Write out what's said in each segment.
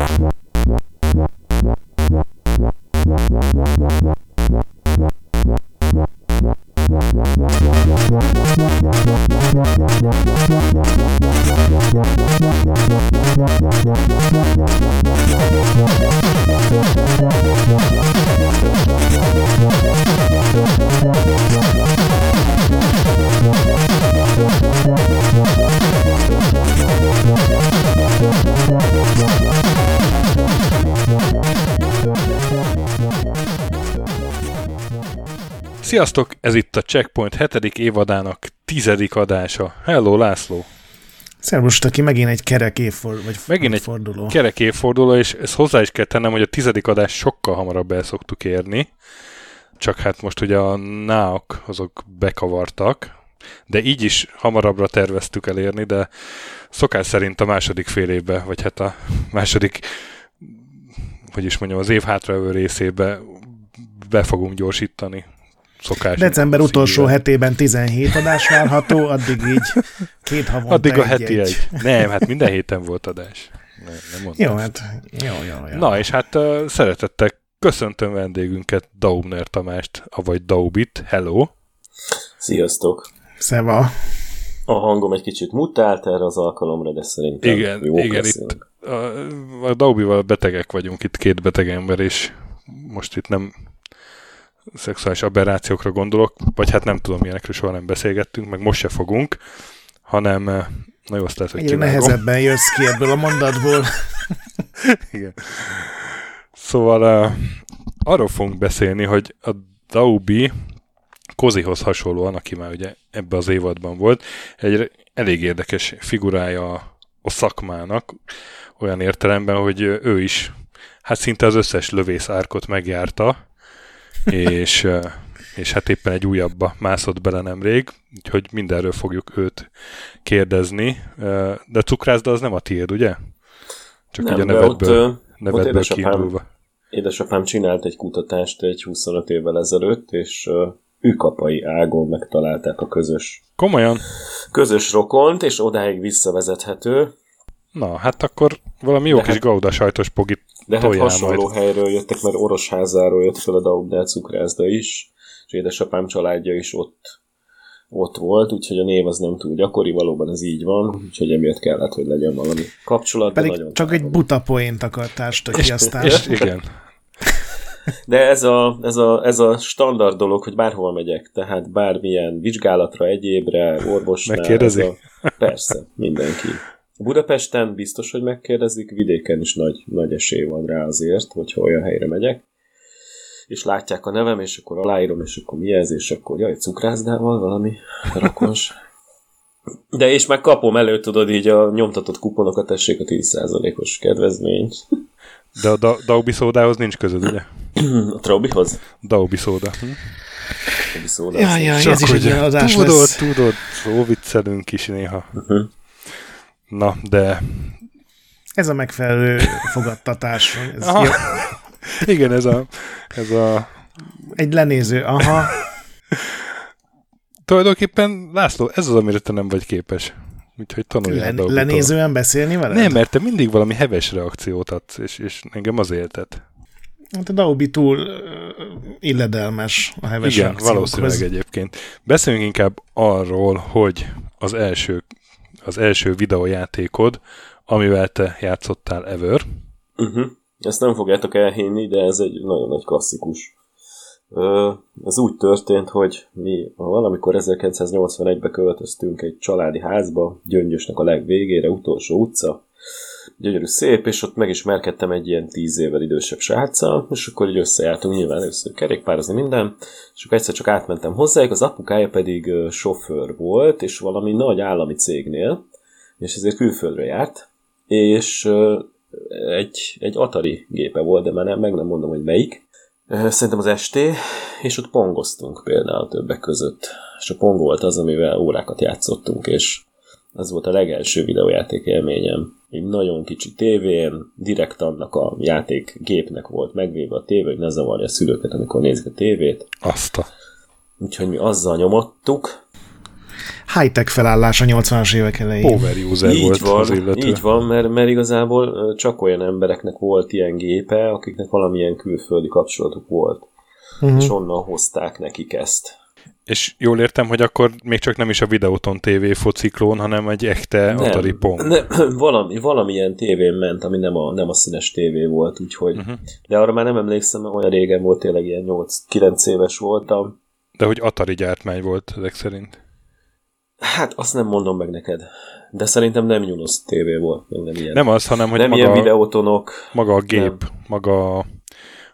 What? Sziasztok! Ez itt a Checkpoint 7. évadának tizedik adása. Hello, László! Szervus, aki megint egy kerek évforduló. Vagy megint egy forduló. kerek évforduló, és ezt hozzá is kell tennem, hogy a tizedik adás sokkal hamarabb el szoktuk érni. Csak hát most ugye a náok azok bekavartak, de így is hamarabbra terveztük elérni, de szokás szerint a második fél évbe, vagy hát a második, hogy is mondjam, az év hátraövő részébe be fogunk gyorsítani szokás. December utolsó hetében 17 adás várható, addig így két havonta Addig a heti egy. egy. Nem, hát minden héten volt adás. Nem, nem jó, hát jó, jó, jó. Na, és hát uh, szeretettel köszöntöm vendégünket, Daubner Tamást, avagy Daubit. Hello! Sziasztok! Szeva! A hangom egy kicsit mutált erre az alkalomra, de szerintem igen, jó igen, itt a, a Daubival betegek vagyunk, itt két beteg ember, és most itt nem szexuális aberrációkra gondolok, vagy hát nem tudom, ilyenekről soha nem beszélgettünk, meg most se fogunk, hanem eh, na jó, azt lehet, hogy Egyre nehezebben jössz ki ebből a mondatból. Igen. Szóval uh, arról fogunk beszélni, hogy a Daubi Kozihoz hasonlóan, aki már ugye ebbe az évadban volt, egy elég érdekes figurája a szakmának, olyan értelemben, hogy ő is hát szinte az összes lövészárkot megjárta, és, és hát éppen egy újabba mászott bele nemrég, úgyhogy mindenről fogjuk őt kérdezni. De cukrászda az nem a tiéd, ugye? Csak nem, ugye a nevedből, ott, nevedből ott kiindulva. Édesapám csinált egy kutatást egy 25 évvel ezelőtt, és űkapai ágon megtalálták a közös Komolyan? Közös rokont, és odáig visszavezethető. Na, hát akkor valami jó de kis hát, gauda sajtos pogit De hát hasonló majd. helyről jöttek, mert Orosházáról jött fel a Daubnál cukrászda is, és édesapám családja is ott, ott volt, úgyhogy a név az nem túl gyakori, valóban ez így van, úgyhogy emiatt kellett, hogy legyen valami kapcsolat. Pedig nagyon csak egy buta poént akartál ki aztán. És, igen. De ez a, ez, a, ez a standard dolog, hogy bárhova megyek, tehát bármilyen vizsgálatra, egyébre, orvosnál. Megkérdezik? A, persze, mindenki. Budapesten biztos, hogy megkérdezik, vidéken is nagy, nagy esély van rá azért, hogyha olyan helyre megyek. És látják a nevem, és akkor aláírom, és akkor mi ez, és akkor jaj, cukrászdával valami rakos. De és meg kapom elő, tudod, így a nyomtatott kuponokat tessék a 10%-os kedvezményt. De a da- Daubi szódához nincs közöd, ugye? a Traubihoz? Daubi szóda. Hm? Daubi szóda. Ja, ja, ez is egy adás tudod, lesz. Tudod, tudod, viccelünk is néha. Uh-huh. Na, de... Ez a megfelelő fogadtatás. Ez aha. Jó. Igen, ez a, ez a... Egy lenéző, aha. Tulajdonképpen, László, ez az, amire te nem vagy képes. Úgyhogy tanuljál Len- Lenézően beszélni veled? Nem, mert te mindig valami heves reakciót adsz, és, és engem az éltet. Hát a Daubi túl illedelmes a heves Igen, valószínűleg egyébként. Beszéljünk inkább arról, hogy az első az első videójátékod, amivel te játszottál ever. Uh-huh. Ezt nem fogjátok elhinni, de ez egy nagyon nagy klasszikus. Ez úgy történt, hogy mi valamikor 1981-ben költöztünk egy családi házba, Gyöngyösnek a legvégére, utolsó utca, gyönyörű szép, és ott megismerkedtem egy ilyen tíz évvel idősebb sráccal, és akkor így összejártunk nyilván először kerékpározni minden, és akkor egyszer csak átmentem hozzájuk, az apukája pedig sofőr volt, és valami nagy állami cégnél, és ezért külföldre járt, és egy, egy Atari gépe volt, de már nem, meg nem mondom, hogy melyik. Szerintem az ST, és ott pongoztunk például többek között. És a pong volt az, amivel órákat játszottunk, és ez volt a legelső videójáték élményem. Egy nagyon kicsi tévén, direkt annak a játékgépnek volt megvéve a tévé, hogy ne zavarja a szülőket, amikor nézik a tévét. Azt a... Úgyhogy mi azzal nyomottuk. high-tech felállás a 80-as évek elején. Power user így volt van, az illető. Így van, mert, mert igazából csak olyan embereknek volt ilyen gépe, akiknek valamilyen külföldi kapcsolatuk volt. Mhm. És onnan hozták nekik ezt. És jól értem, hogy akkor még csak nem is a Videoton TV fociklón, hanem egy echte Atari Pong. nem, valami, valamilyen tévén ment, ami nem a, nem a színes tévé volt, úgyhogy. Uh-huh. De arra már nem emlékszem, mert olyan régen volt, tényleg ilyen 8-9 éves voltam. De hogy Atari gyártmány volt ezek szerint. Hát azt nem mondom meg neked. De szerintem nem Nyunosz tévé volt, meg nem ilyen. Nem az, hanem hogy nem ilyen maga, videótonok. maga a gép, maga a,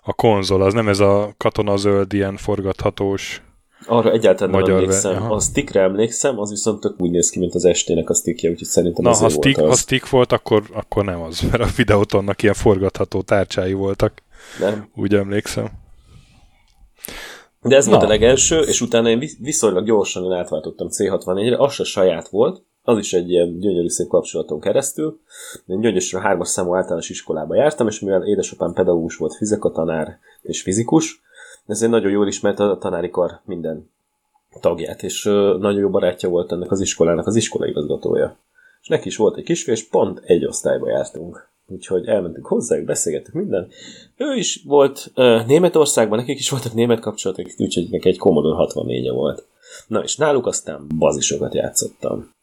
a konzol, az nem ez a katonazöld, ilyen forgathatós. Arra egyáltalán nem Magyar emlékszem. ve- aha. A stickre emlékszem, az viszont tök úgy néz ki, mint az estének a stickje, úgyhogy szerintem Na, ha stick, volt ha az. stick volt, akkor, akkor nem az, mert a Videotonnak ilyen forgatható tárcsái voltak, Nem. úgy emlékszem. De ez volt Na. a legelső, és utána én visz- viszonylag gyorsan átváltottam C64-re, az se saját volt, az is egy ilyen gyönyörű szép kapcsolaton keresztül. Én Gyöngyösről hármas számú általános iskolába jártam, és mivel édesapám pedagógus volt, fizikatanár és fizikus, ezért nagyon jól ismerte a tanári kar minden tagját, és nagyon jó barátja volt ennek az iskolának az iskolaigazgatója. És neki is volt egy kisfiú, és pont egy osztályba jártunk. Úgyhogy elmentünk hozzájuk, beszélgettük minden. Ő is volt uh, Németországban, nekik is voltak német kapcsolatok, úgyhogy neki egy Commodore 64-e volt. Na és náluk aztán bazisokat játszottam.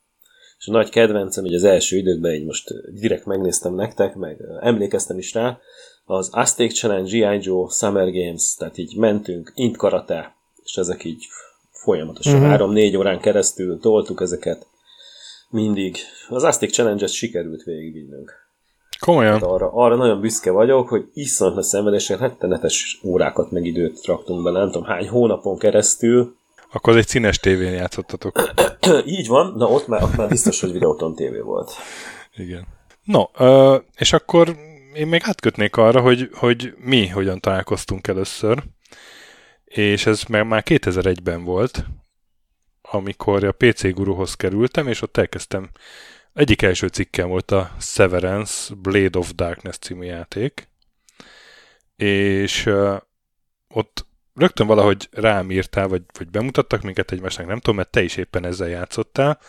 És a nagy kedvencem, így az első időkben, így most direkt megnéztem nektek, meg emlékeztem is rá, az Aztec Challenge, G.I. Joe, Summer Games, tehát így mentünk, int karate, és ezek így folyamatosan Mhm. három-négy órán keresztül toltuk ezeket mindig. Az Aztec Challenge-et sikerült végigvinnünk. Komolyan? Hát arra, arra nagyon büszke vagyok, hogy iszonyat nagy szenvedéssel rettenetes órákat meg időt raktunk bele, nem tudom hány hónapon keresztül. Akkor egy színes tévén játszottatok. Így van, na ott már, ott már biztos, hogy Videoton TV volt. Igen. No, és akkor én még átkötnék arra, hogy, hogy mi hogyan találkoztunk először, és ez már, már 2001-ben volt, amikor a PC Guruhoz kerültem, és ott elkezdtem, egyik első cikkem volt a Severance Blade of Darkness című játék, és ott rögtön valahogy rám írtál, vagy, vagy bemutattak minket egymásnak, nem tudom, mert te is éppen ezzel játszottál,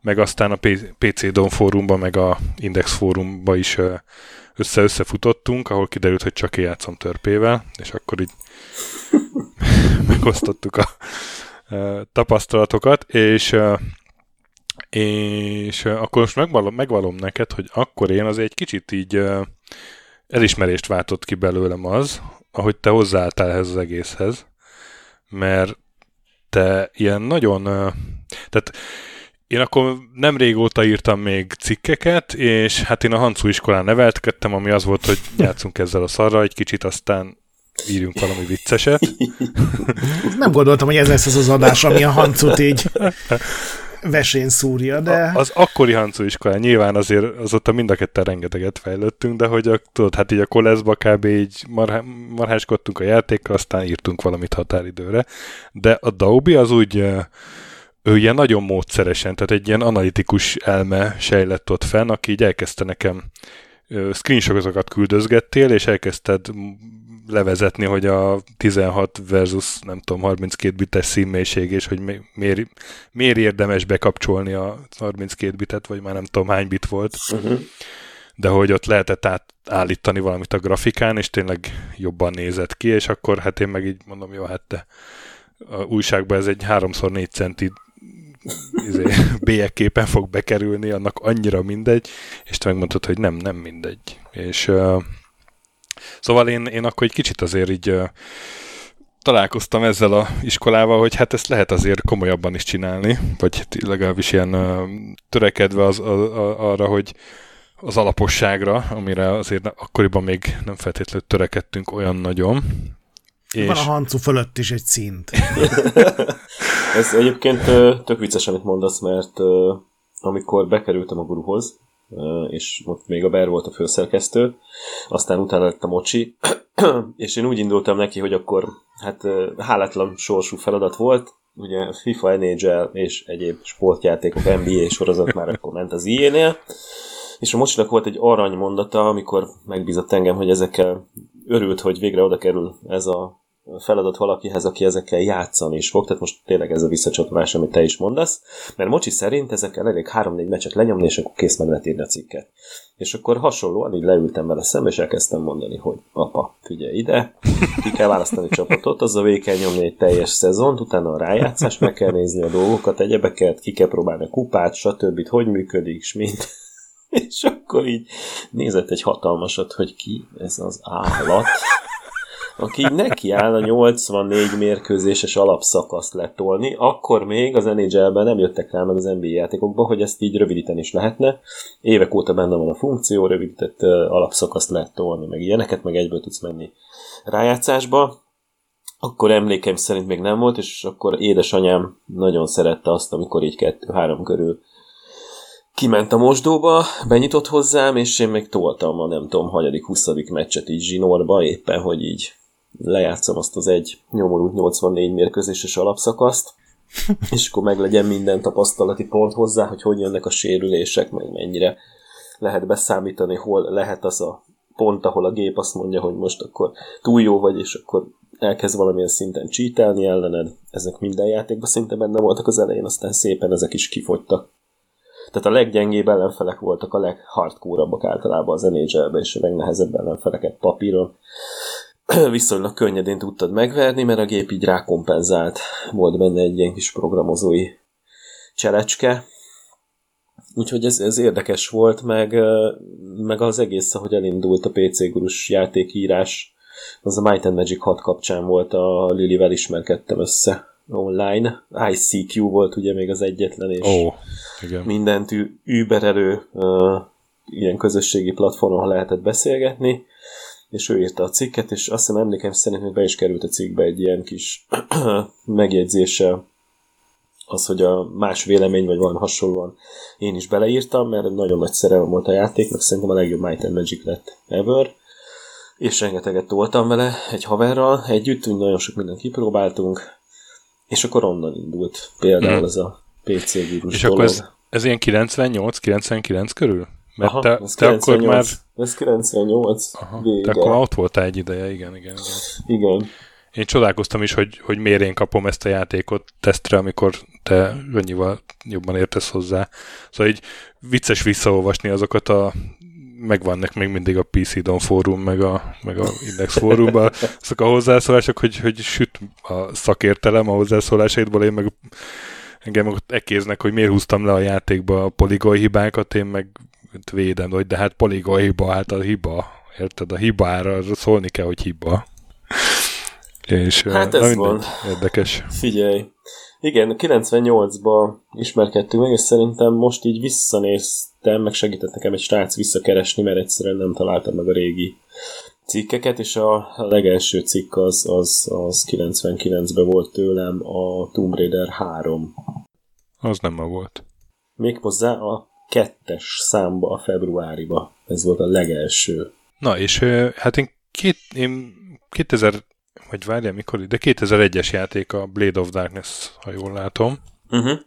meg aztán a PC Dom fórumban, meg a Index fórumban is össze-összefutottunk, ahol kiderült, hogy csak én játszom törpével, és akkor így megosztottuk a tapasztalatokat, és és akkor most megvalom, megvalom neked, hogy akkor én az egy kicsit így elismerést váltott ki belőlem az, ahogy te hozzáálltál ehhez az egészhez, mert te ilyen nagyon, tehát én akkor nem régóta írtam még cikkeket, és hát én a Hancu iskolán neveltkedtem, ami az volt, hogy játszunk ezzel a szarra egy kicsit, aztán írjunk valami vicceset. Nem gondoltam, hogy ez lesz az az adás, ami a hancut így vesén szúrja, de... A, az akkori Hancu iskolán nyilván azért azóta mind a ketten rengeteget fejlődtünk, de hogy a, tudod, hát így a koleszba kb. így marha, marháskodtunk a játékkal, aztán írtunk valamit határidőre. De a Daubi az úgy ő ilyen nagyon módszeresen, tehát egy ilyen analitikus elme sejlett ott fenn, aki így elkezdte nekem screenshotokat küldözgettél, és elkezdted levezetni, hogy a 16 versus nem tudom, 32 bites színmélység, és hogy mi- miért, miért érdemes bekapcsolni a 32 bitet, vagy már nem tudom hány bit volt, Uh-huh. de hogy ott lehetett átállítani valamit a grafikán, és tényleg jobban nézett ki, és akkor hát én meg így mondom, jó, hát te a újságban ez egy 3x4 centi izé, bélyegképen fog bekerülni, annak annyira mindegy, és te megmondtad, hogy nem, nem mindegy. És uh, szóval én, én akkor egy kicsit azért így uh, találkoztam ezzel a iskolával, hogy hát ezt lehet azért komolyabban is csinálni, vagy hát legalábbis ilyen uh, törekedve az, a, a, arra, hogy az alaposságra, amire azért akkoriban még nem feltétlenül törekedtünk olyan nagyon. És... Van a hancu fölött is egy szint. Ez egyébként tök vicces, amit mondasz, mert amikor bekerültem a guruhoz, és ott még a Ber volt a főszerkesztő, aztán utána lett a Mocsi, és én úgy indultam neki, hogy akkor hát hálátlan sorsú feladat volt, ugye FIFA, NHL és egyéb sportjátékok, NBA sorozat már akkor ment az IE-nél, és a Mocsinak volt egy arany mondata, amikor megbízott engem, hogy ezekkel örült, hogy végre oda kerül ez a feladat valakihez, aki ezekkel játszani is fog, tehát most tényleg ez a visszacsatolás, amit te is mondasz, mert Mocsi szerint ezekkel elég 3-4 meccset lenyomni, és akkor kész meg lehet írni a cikket. És akkor hasonlóan így leültem vele szembe, és elkezdtem mondani, hogy apa, figyelj ide, ki kell választani csapatot, az a végig kell nyomni egy teljes szezont, utána a rájátszás, meg kell nézni a dolgokat, egyebeket, ki kell próbálni a kupát, stb. hogy működik, és mint. És akkor így nézett egy hatalmasat, hogy ki ez az állat, aki neki áll a 84 mérkőzéses alapszakaszt letolni, akkor még az NHL-ben nem jöttek rá meg az NBA játékokba, hogy ezt így rövidíteni is lehetne. Évek óta benne van a funkció, rövidített alapszakaszt lehet tolni, meg ilyeneket, meg egyből tudsz menni rájátszásba. Akkor emlékeim szerint még nem volt, és akkor édesanyám nagyon szerette azt, amikor így kettő-három körül kiment a mosdóba, benyitott hozzám, és én még toltam a nem tudom, hagyadik, huszadik meccset így zsinórba, éppen, hogy így lejátszom azt az egy nyomorult 84 mérkőzéses alapszakaszt, és akkor meg legyen minden tapasztalati pont hozzá, hogy hogy jönnek a sérülések, meg mennyire lehet beszámítani, hol lehet az a pont, ahol a gép azt mondja, hogy most akkor túl jó vagy, és akkor elkezd valamilyen szinten csítelni ellened. Ezek minden játékban szinte benne voltak az elején, aztán szépen ezek is kifogytak. Tehát a leggyengébb ellenfelek voltak a leghardcore általában az nhl és a legnehezebb ellenfeleket papíron viszonylag könnyedén tudtad megverni, mert a gép így rákompenzált. Volt benne egy ilyen kis programozói cselecske. Úgyhogy ez, ez érdekes volt, meg, meg az egész, ahogy elindult a PC gurus játékírás, az a Might and Magic 6 kapcsán volt, a Lilivel ismerkedtem össze online. ICQ volt ugye még az egyetlen, és oh, igen. mindent überelő uh, ilyen közösségi platformon lehetett beszélgetni és ő írta a cikket, és azt hiszem emlékeim szerint hogy be is került a cikkbe egy ilyen kis megjegyzése az, hogy a más vélemény, vagy valami hasonlóan én is beleírtam, mert nagyon nagy szerelem volt a játéknak, szerintem a legjobb Might and Magic lett ever, és rengeteget toltam vele egy haverral együtt, úgy nagyon sok mindent kipróbáltunk, és akkor onnan indult például hmm. ez a PC vírus És dolog. akkor ez, ez ilyen 98-99 körül? Mert Aha, te, te 98, akkor már... Ez 98 Aha, vége. Te akkor ott voltál egy ideje, igen, igen. Igen. igen. Én csodálkoztam is, hogy, hogy miért én kapom ezt a játékot tesztre, amikor te annyival jobban értesz hozzá. Szóval így vicces visszaolvasni azokat a megvannak még mindig a PC Don fórum, meg a, meg a Index fórumban azok a hozzászólások, hogy, hogy süt a szakértelem a hozzászólásaidból, én meg engem ott ekéznek, hogy miért húztam le a játékba a poligon hibákat, én meg védem, hogy de hát poligon hiba, hát a hiba, érted? A hibára szólni kell, hogy hiba. És, hát ez van. Érdekes. Figyelj. Igen, 98-ban ismerkedtünk meg, és szerintem most így visszanéztem, meg segített nekem egy srác visszakeresni, mert egyszerűen nem találtam meg a régi cikkeket, és a legelső cikk az, az, az 99-ben volt tőlem a Tomb Raider 3. Az nem ma volt. Méghozzá a kettes számba a februáriba. Ez volt a legelső. Na, és hát én, két, én 2000, vagy várjál, mikor, de 2001-es játék a Blade of Darkness, ha jól látom. Uh-huh.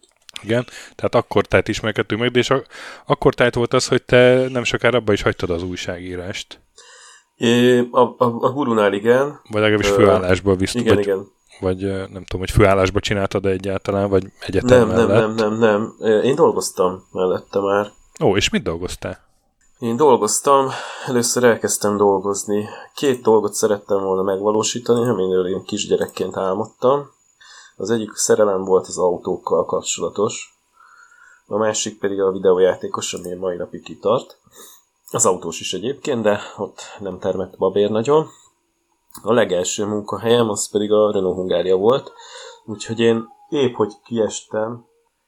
Igen, tehát akkor tájt ismerkedtünk meg, de és a, akkor tájt volt az, hogy te nem sokára abba is hagytad az újságírást. É, a, a, a gurunál igen. Vagy legalábbis főállásból biztos. Igen, vagy, igen. Vagy nem tudom, hogy főállásba csináltad egyáltalán, vagy egyetem nem, mellett? Nem, nem, nem, nem. Én dolgoztam mellette már. Ó, és mit dolgoztál? Én dolgoztam, először elkezdtem dolgozni. Két dolgot szerettem volna megvalósítani, amiről én kisgyerekként álmodtam. Az egyik szerelem volt az autókkal kapcsolatos, a másik pedig a videójátékos, ami mai napig kitart. Az autós is egyébként, de ott nem termett babér nagyon. A legelső munkahelyem az pedig a Renault Hungária volt, úgyhogy én épp hogy kiestem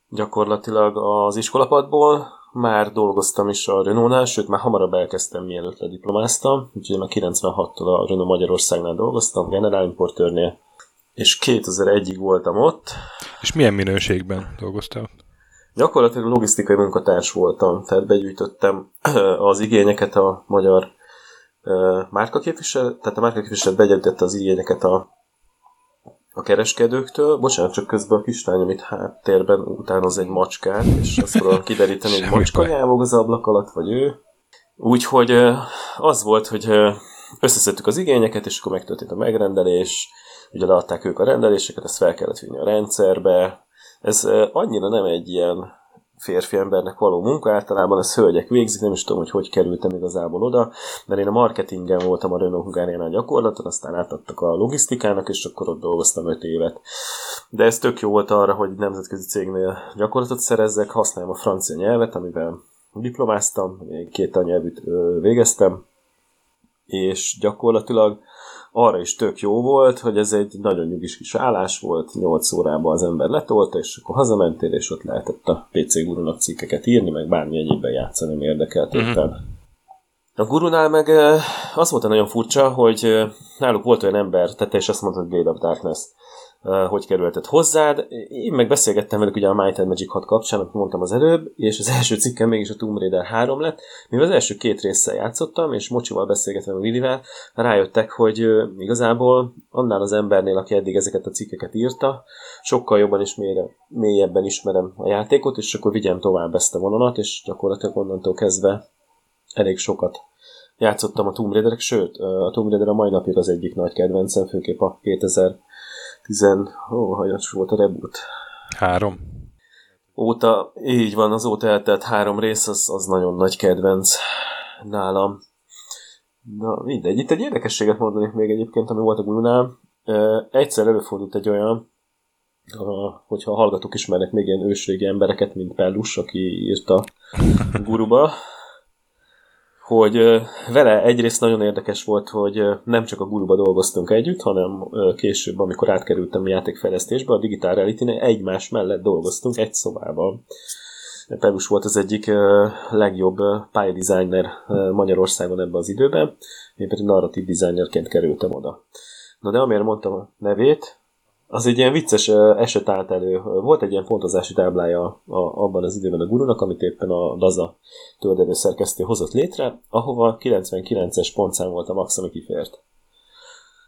gyakorlatilag az iskolapadból, már dolgoztam is a Renault-nál, sőt már hamarabb elkezdtem, mielőtt lediplomáztam, úgyhogy már 96-tól a Renault Magyarországnál dolgoztam, generálimportőrnél, és 2001-ig voltam ott. És milyen minőségben dolgoztál? Gyakorlatilag logisztikai munkatárs voltam, tehát begyűjtöttem az igényeket a magyar márkaképviselet, tehát a márkaképviselet begyűjtötte az igényeket a, a kereskedőktől. Bocsánat, csak közben a kislány, amit háttérben utánoz egy macskát, és azt tudom kideríteni, hogy macska nyávog az ablak alatt, vagy ő. Úgyhogy az volt, hogy összeszedtük az igényeket, és akkor megtörtént a megrendelés, ugye leadták ők a rendeléseket, ezt fel kellett vinni a rendszerbe. Ez annyira nem egy ilyen férfi embernek való munka, általában ez hölgyek végzik, nem is tudom, hogy hogy kerültem igazából oda, mert én a marketingen voltam a Renault Hungáriánál gyakorlaton, aztán átadtak a logisztikának, és akkor ott dolgoztam 5 évet. De ez tök jó volt arra, hogy nemzetközi cégnél gyakorlatot szerezzek, használom a francia nyelvet, amivel diplomáztam, két nyelvűt végeztem, és gyakorlatilag arra is tök jó volt, hogy ez egy nagyon nyugis kis állás volt, 8 órában az ember letolta, és akkor hazamentél, és ott lehetett a PC gurunak cikkeket írni, meg bármi egyébben játszani, érdekelt éppen. A gurunál meg azt mondta nagyon furcsa, hogy náluk volt olyan ember, tette és azt mondta, hogy Blade of Darkness hogy kerültet hozzád. Én meg beszélgettem velük ugye a Might and Magic 6 kapcsán, amit mondtam az előbb, és az első cikkem mégis a Tomb Raider 3 lett. Mivel az első két résszel játszottam, és Mocsival beszélgettem a Willivel, rájöttek, hogy igazából annál az embernél, aki eddig ezeket a cikkeket írta, sokkal jobban és mélyebben ismerem a játékot, és akkor vigyem tovább ezt a vonalat, és gyakorlatilag onnantól kezdve elég sokat játszottam a Tomb Raider-ek, sőt, a Tomb Raider a mai napig az egyik nagy kedvencem, főképp a 2000 tizen... Ó, hanyas volt a reboot? Három. Óta, így van, azóta eltelt három rész, az, az nagyon nagy kedvenc nálam. Na, mindegy. Itt egy érdekességet mondanék még egyébként, ami volt a Gununál. Egyszer előfordult egy olyan, hogyha a hallgatók ismernek még ilyen ősrégi embereket, mint Pellus, aki írta Guruba, hogy vele egyrészt nagyon érdekes volt, hogy nem csak a guruba dolgoztunk együtt, hanem később, amikor átkerültem a játékfejlesztésbe, a Digital reality egymás mellett dolgoztunk egy szobában. Pelus volt az egyik legjobb pályadesigner Magyarországon ebben az időben, én pedig narratív designerként kerültem oda. Na de amiért mondtam a nevét, az egy ilyen vicces eset állt elő. Volt egy ilyen pontozási táblája a, abban az időben a gurunak, amit éppen a Daza töldelő szerkesztő hozott létre, ahova 99-es pontszám volt a max, ami kifért.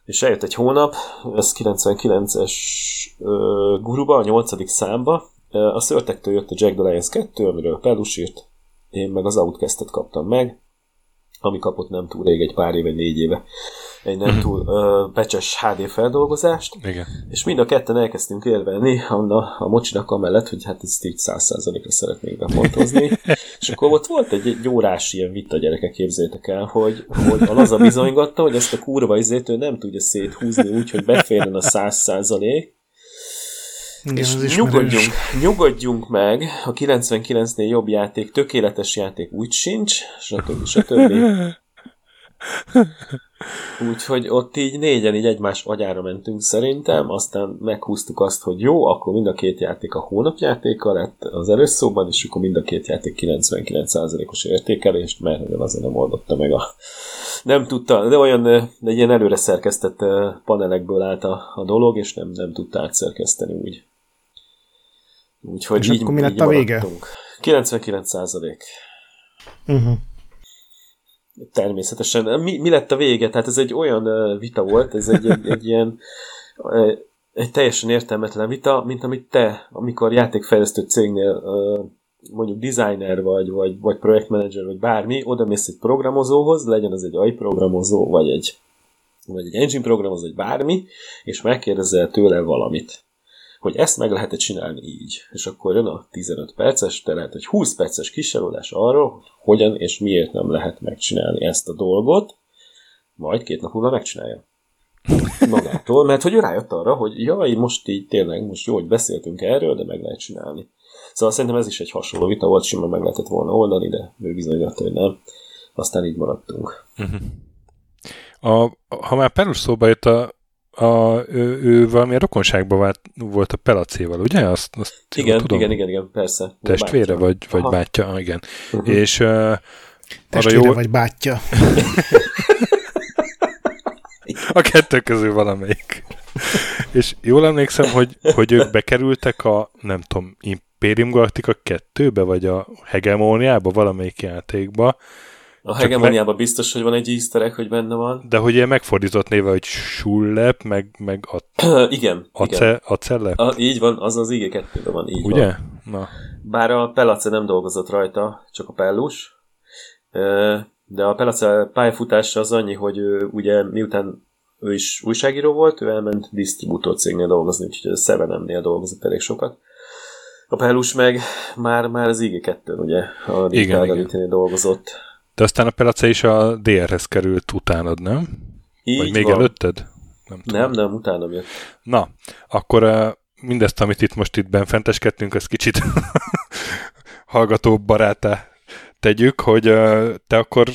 És eljött egy hónap, ez 99-es uh, guruba, a 8. számba, a szörtektől jött a Jack the Lions 2, amiről Pelus írt, én meg az Outcast-et kaptam meg, ami kapott nem túl rég, egy pár éve, négy éve egy nem túl uh, becses HD feldolgozást, Igen. és mind a ketten elkezdtünk élvelni a, a mocsinak amellett, hogy hát ezt így száz százalékra szeretnék bepontozni, és akkor ott volt egy, egy órás ilyen vita gyerekek, képzétek el, hogy, hogy a laza bizonygatta, hogy ezt a kurva izét ő nem tudja széthúzni úgy, hogy beférjen a száz százalék, igen, és nyugodjunk, nyugodjunk meg, a 99-nél jobb játék, tökéletes játék úgy sincs, stb. stb. Úgyhogy ott így négyen így egymás agyára mentünk szerintem, aztán meghúztuk azt, hogy jó, akkor mind a két játék a hónapjátéka lett az előszóban, és akkor mind a két játék 99%-os értékelést, mert azért nem oldotta meg a... Nem tudta, de olyan de ilyen előre szerkesztett panelekből állt a, a dolog, és nem, nem tudta átszerkeszteni úgy. Úgyhogy és így, akkor mi lett a vége? 99 százalék. Uh-huh. Természetesen. Mi, mi lett a vége? Tehát ez egy olyan vita volt, ez egy, egy, egy ilyen egy teljesen értelmetlen vita, mint amit te, amikor játékfejlesztő cégnél mondjuk designer vagy, vagy, vagy projektmenedzser, vagy bármi, oda mész egy programozóhoz, legyen az egy AI programozó, vagy egy, vagy egy engine programozó, vagy bármi, és megkérdezel tőle valamit hogy ezt meg lehet csinálni így. És akkor jön a 15 perces, de lehet egy 20 perces kiselődés arról, hogy hogyan és miért nem lehet megcsinálni ezt a dolgot, majd két nap múlva megcsinálja. Magától, mert hogy ő rájött arra, hogy jaj, most így tényleg, most jó, hogy beszéltünk erről, de meg lehet csinálni. Szóval szerintem ez is egy hasonló vita volt, simán meg lehetett volna oldani, de ő bizonyította, hogy nem. Aztán így maradtunk. Uh-huh. A, ha már Perus szóba jött a, a, ő, ő valamilyen rokonságban vált, volt a Pelacéval, ugye? Azt, azt igen, tudom. igen, igen, igen, persze. Testvére bátyja. vagy, vagy Aha. bátyja, ah, igen. Uh-huh. És uh, Testvére jó... vagy bátyja. a kettő közül valamelyik. És jól emlékszem, hogy, hogy ők bekerültek a, nem tudom, Imperium Galactica 2-be, vagy a Hegemóniába, valamelyik játékba, a hegemoniában me- biztos, hogy van egy easter egg, hogy benne van. De hogy ilyen megfordított néve, hogy Sullep, meg, meg a... igen, Ace, igen. Acelep? A, így van, az az ig 2 van, így Ugye? Van. Na. Bár a Pelace nem dolgozott rajta, csak a Pellus. De a Pelace pályafutása az annyi, hogy ugye miután ő is újságíró volt, ő elment disztribútor cégnél dolgozni, úgyhogy a Seven-nél dolgozott elég sokat. A Pelus meg már, már az IG2-n, ugye, a Digital dolgozott. De aztán a Pelace is a DR-hez került utánad, nem? Így Vagy még van. előtted? Nem, tudom. nem, nem, utána jött. Na, akkor uh, mindezt, amit itt most itt benfenteskedtünk, ez kicsit hallgató barátá tegyük, hogy uh, te akkor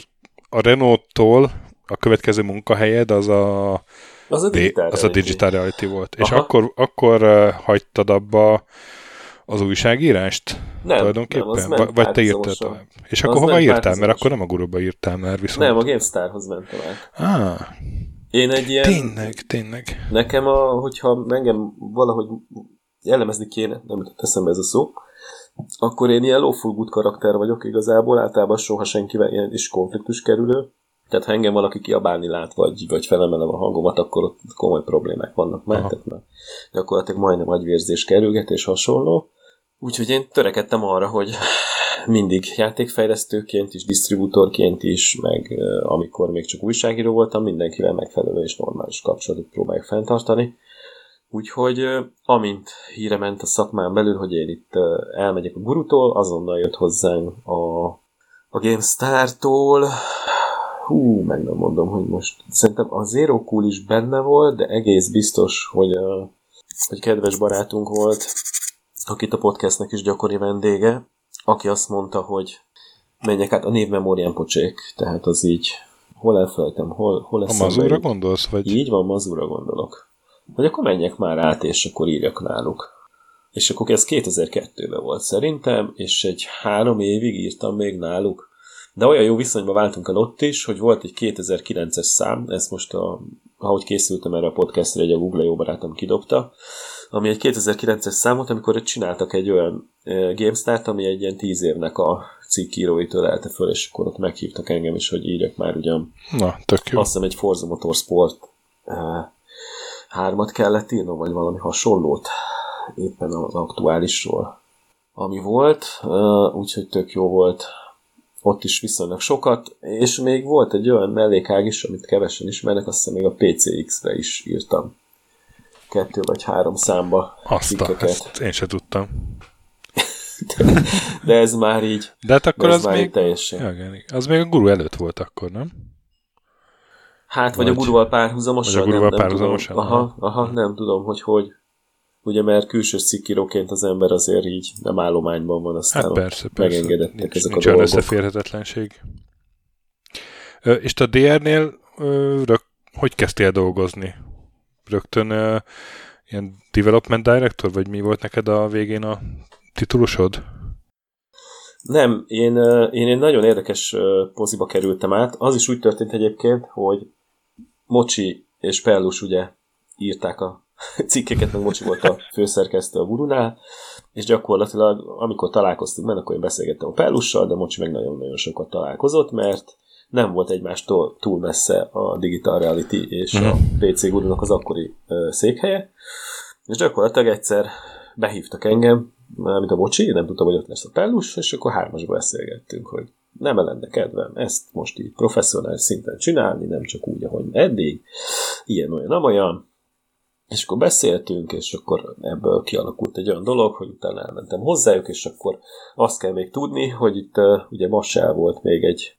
a Renault-tól a következő munkahelyed az a, az a, digital, az a digital reality volt. Aha. És akkor, akkor uh, hagytad abba az újságírást? Nem, tulajdonképpen? Nem, Vagy te tovább? És az akkor hova írtál? Mert akkor nem a guruba írtál már viszont. Nem, a GameStarhoz mentem át. Ah. Én egy ilyen... Tényleg, tényleg. Nekem, a, hogyha engem valahogy elemezni kéne, nem jutott eszembe ez a szó, akkor én ilyen lófulgút karakter vagyok igazából, általában soha senkivel ilyen is konfliktus kerülő. Tehát ha engem valaki kiabálni lát, vagy, vagy felemelem a hangomat, akkor ott komoly problémák vannak már. Tehát már gyakorlatilag majdnem agyvérzés, kerülgetés hasonló. Úgyhogy én törekedtem arra, hogy mindig játékfejlesztőként is, disztribútorként is, meg amikor még csak újságíró voltam, mindenkivel megfelelő és normális kapcsolatot próbáljuk fenntartani. Úgyhogy amint híre ment a szakmán belül, hogy én itt elmegyek a gurutól, azonnal jött hozzánk a, a GameStar-tól, hú, meg nem mondom, hogy most szerintem a Zero Cool is benne volt, de egész biztos, hogy, hogy kedves barátunk volt, akit a podcastnek is gyakori vendége, aki azt mondta, hogy menjek át a névmemórián pocsék, tehát az így hol elfelejtem, hol, hol lesz. A mazúra gondolsz? Vagy? Így van, mazúra gondolok. Hogy akkor menjek már át, és akkor írjak náluk. És akkor ez 2002-ben volt szerintem, és egy három évig írtam még náluk. De olyan jó viszonyban váltunk el ott is, hogy volt egy 2009-es szám, ezt most a, ahogy készültem erre a podcastre, egy a Google jó barátom kidobta, ami egy 2009-es számot, amikor csináltak egy olyan e, GameStart, ami egy ilyen tíz évnek a cikkíróitől elte föl, és akkor ott meghívtak engem is, hogy írjak már ugyan. Na, tök jó. Azt hiszem egy Forza Motorsport e, hármat kellett írnom, vagy valami hasonlót éppen az aktuálisról, ami volt, e, úgyhogy tök jó volt ott is viszonylag sokat, és még volt egy olyan mellékág is, amit kevesen ismernek, azt hiszem még a PCX-re is írtam kettő vagy három számba Azt a, ezt én se tudtam. de, de ez már így. De hát akkor de az még, teljesen. Ja, az még a guru előtt volt akkor, nem? Hát, vagy, vagy a guruval párhuzamosan. Vagy a guruval párhuzamosan. Aha, aha, nem tudom, hogy hogy. Ugye, mert külső szikíróként az ember azért így nem állományban van, aztán hát persze, persze. megengedettek nincs, ezek nincs a dolgok. összeférhetetlenség. Ö, és a DR-nél ö, rök, hogy kezdtél dolgozni? Rögtön uh, ilyen development director, vagy mi volt neked a végén a titulusod? Nem, én, én egy nagyon érdekes poziba kerültem át. Az is úgy történt egyébként, hogy Mocsi és Pellus ugye írták a cikkeket, meg Mocsi volt a főszerkesztő a Gurunál, és gyakorlatilag amikor találkoztunk meg, akkor én beszélgettem a Pellussal, de Mocsi meg nagyon-nagyon sokat találkozott, mert nem volt egymástól túl messze a Digital Reality és a mhm. PC Gurunak az akkori székhelye, és gyakorlatilag egyszer behívtak engem, mint a bocsi, nem tudtam, hogy ott lesz a pellus, és akkor hármasba beszélgettünk, hogy nem lenne kedvem ezt most így professzionális szinten csinálni, nem csak úgy, ahogy eddig, ilyen olyan, nem olyan, és akkor beszéltünk, és akkor ebből kialakult egy olyan dolog, hogy utána elmentem hozzájuk, és akkor azt kell még tudni, hogy itt uh, ugye Massel volt még egy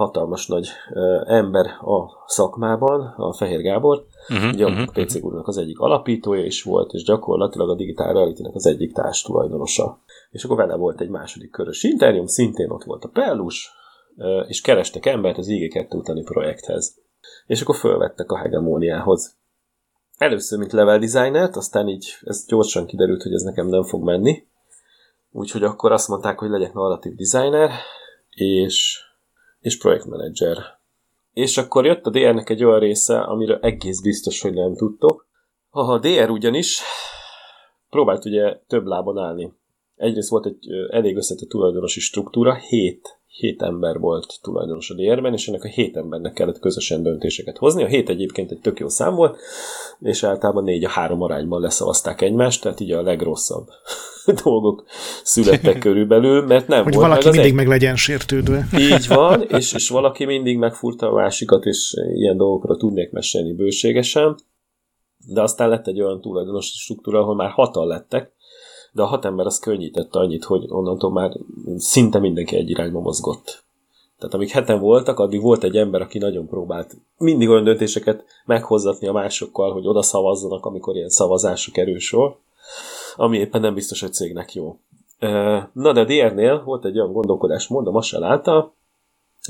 hatalmas nagy ö, ember a szakmában, a Fehér Gábor, uh-huh, ugye uh-huh, a PC Guru-nak az egyik alapítója is volt, és gyakorlatilag a Digital reality az egyik társtulajdonosa. És akkor vele volt egy második körös interjúm, szintén ott volt a Pellus, ö, és kerestek embert az IG2 utáni projekthez. És akkor fölvettek a hegemóniához. Először, mint level designert, aztán így ez gyorsan kiderült, hogy ez nekem nem fog menni. Úgyhogy akkor azt mondták, hogy legyek narratív designer, és és projektmenedzser. És akkor jött a DR-nek egy olyan része, amire egész biztos, hogy nem tudtok. A DR ugyanis próbált ugye több lábon állni. Egyrészt volt egy elég összetett tulajdonosi struktúra, hét, hét ember volt tulajdonos a DR-ben, és ennek a hét embernek kellett közösen döntéseket hozni. A hét egyébként egy tök jó szám volt, és általában négy a három arányban leszavazták egymást, tehát így a legrosszabb dolgok születtek körülbelül, mert nem Hogy volt valaki meg mindig egy... meg legyen sértődve. Így van, és, és valaki mindig megfurta a másikat, és ilyen dolgokra tudnék mesélni bőségesen. De aztán lett egy olyan tulajdonosi struktúra, ahol már hatan lettek, de a hat ember az könnyítette annyit, hogy onnantól már szinte mindenki egy irányba mozgott. Tehát amíg heten voltak, addig volt egy ember, aki nagyon próbált mindig olyan döntéseket meghozatni a másokkal, hogy oda szavazzanak, amikor ilyen szavazásra kerül sor, ami éppen nem biztos, hogy cégnek jó. Na de DR-nél volt egy olyan gondolkodás, mondom, Massel által,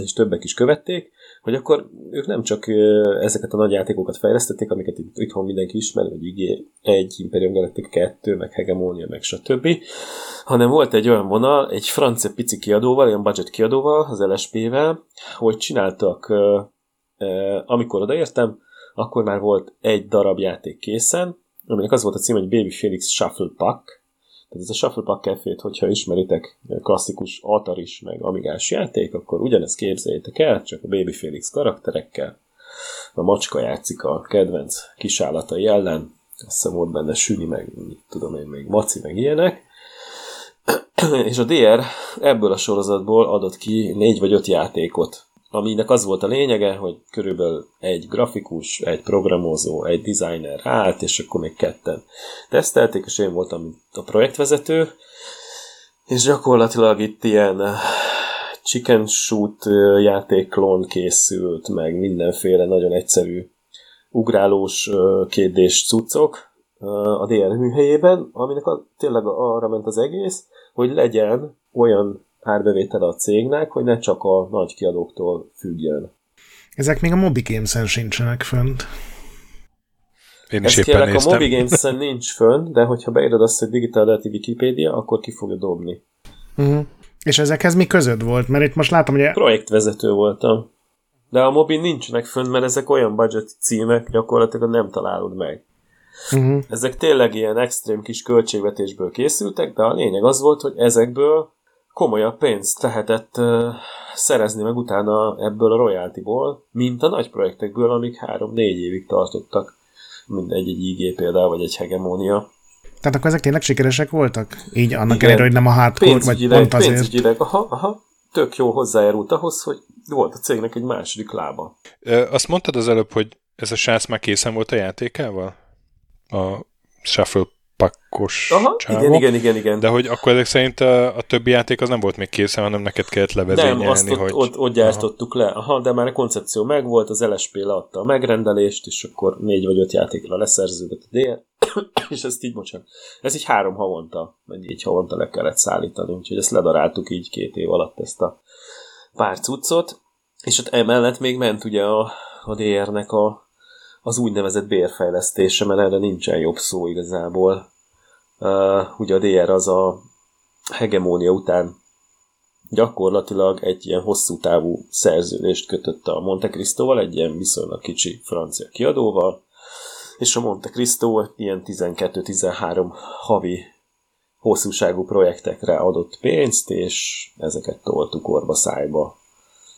és többek is követték, hogy akkor ők nem csak ezeket a nagy játékokat fejlesztették, amiket itt, itthon mindenki ismer, hogy IG 1, Imperium Galactic 2, meg Hegemonia, meg stb., hanem volt egy olyan vonal, egy francia pici kiadóval, ilyen budget kiadóval, az LSP-vel, hogy csináltak, amikor odaértem, akkor már volt egy darab játék készen, aminek az volt a cím, hogy Baby Felix Shuffle Pack, tehát ez a Shuffle Pack café hogyha ismeritek klasszikus Ataris meg Amigás játék, akkor ugyanezt képzeljétek el, csak a Baby Felix karakterekkel. A macska játszik a kedvenc kisállatai ellen, azt hiszem volt benne Süni, meg tudom én, még Maci, meg ilyenek. És a DR ebből a sorozatból adott ki négy vagy öt játékot, aminek az volt a lényege, hogy körülbelül egy grafikus, egy programozó, egy designer állt, és akkor még ketten tesztelték, és én voltam a projektvezető, és gyakorlatilag itt ilyen chicken shoot játéklón készült, meg mindenféle nagyon egyszerű ugrálós kérdés cuccok a DR műhelyében, aminek a, tényleg arra ment az egész, hogy legyen olyan árbevétele a cégnek, hogy ne csak a nagy kiadóktól függjön. Ezek még a Mobi Games-en sincsenek fönt. Én is Ezt éppen kérlek, néztem. a Mobi Games-en nincs fönn, de hogyha beírod azt, hogy Digital Reality Wikipedia, akkor ki fogja dobni. Uh-huh. És ezekhez mi között volt? Mert itt most látom, hogy Projektvezető voltam. De a Mobi nincsenek fönn, mert ezek olyan budget címek, gyakorlatilag nem találod meg. uh-huh. Ezek tényleg ilyen extrém kis költségvetésből készültek, de a lényeg az volt, hogy ezekből komolyabb pénzt lehetett uh, szerezni meg utána ebből a royaltyból, mint a nagy projektekből, amik három-négy évig tartottak. Mindegy, egy IG például, vagy egy hegemónia. Tehát akkor ezek tényleg sikeresek voltak? Így annak Igen. ellenére, hogy nem a hardcore, vagy pont azért. pénzügyileg, aha, aha, tök jó hozzájárult ahhoz, hogy volt a cégnek egy második lába. Ö, Azt mondtad az előbb, hogy ez a srác már készen volt a játékával? A Shuffle pakkos Aha, csávó? igen, igen, igen, igen. De hogy akkor ezek szerint a, a többi játék az nem volt még készen, hanem neked kellett levezényelni, Nem, azt ott, hogy... ott, ott gyártottuk le. Aha, de már a koncepció megvolt, az LSP leadta a megrendelést, és akkor négy vagy öt játékra leszerződött a DR, és ezt így, bocsánat, ez így három havonta, vagy négy havonta le kellett szállítani, úgyhogy ezt ledaráltuk így két év alatt ezt a pár cuccot, és ott emellett még ment ugye a, a DR-nek a, az úgynevezett bérfejlesztése, mert erre nincsen jobb szó igazából. Uh, ugye a DR az a hegemónia után gyakorlatilag egy ilyen hosszú távú szerződést kötött a Monte Cristóval, egy ilyen viszonylag kicsi francia kiadóval, és a Monte Cristo ilyen 12-13 havi hosszúságú projektekre adott pénzt, és ezeket toltuk orba szájba.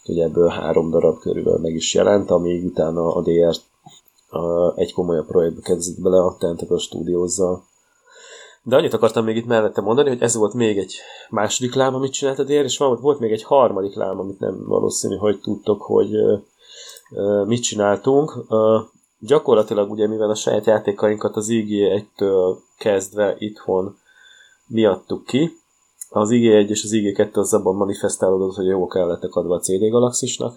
Ugye ebből három darab körülbelül meg is jelent, amíg utána a DR egy komolyabb projektbe kezdett bele a Tentacle Studios-zal. De annyit akartam még itt mellette mondani, hogy ez volt még egy második lám, amit csinált a DR, és volt, volt még egy harmadik lám, amit nem valószínű, hogy tudtok, hogy mit csináltunk. Gyakorlatilag ugye, mivel a saját játékainkat az IG1-től kezdve itthon mi adtuk ki, az IG1 és az IG2 az abban manifestálódott, hogy jogok el lettek adva a CD Galaxisnak.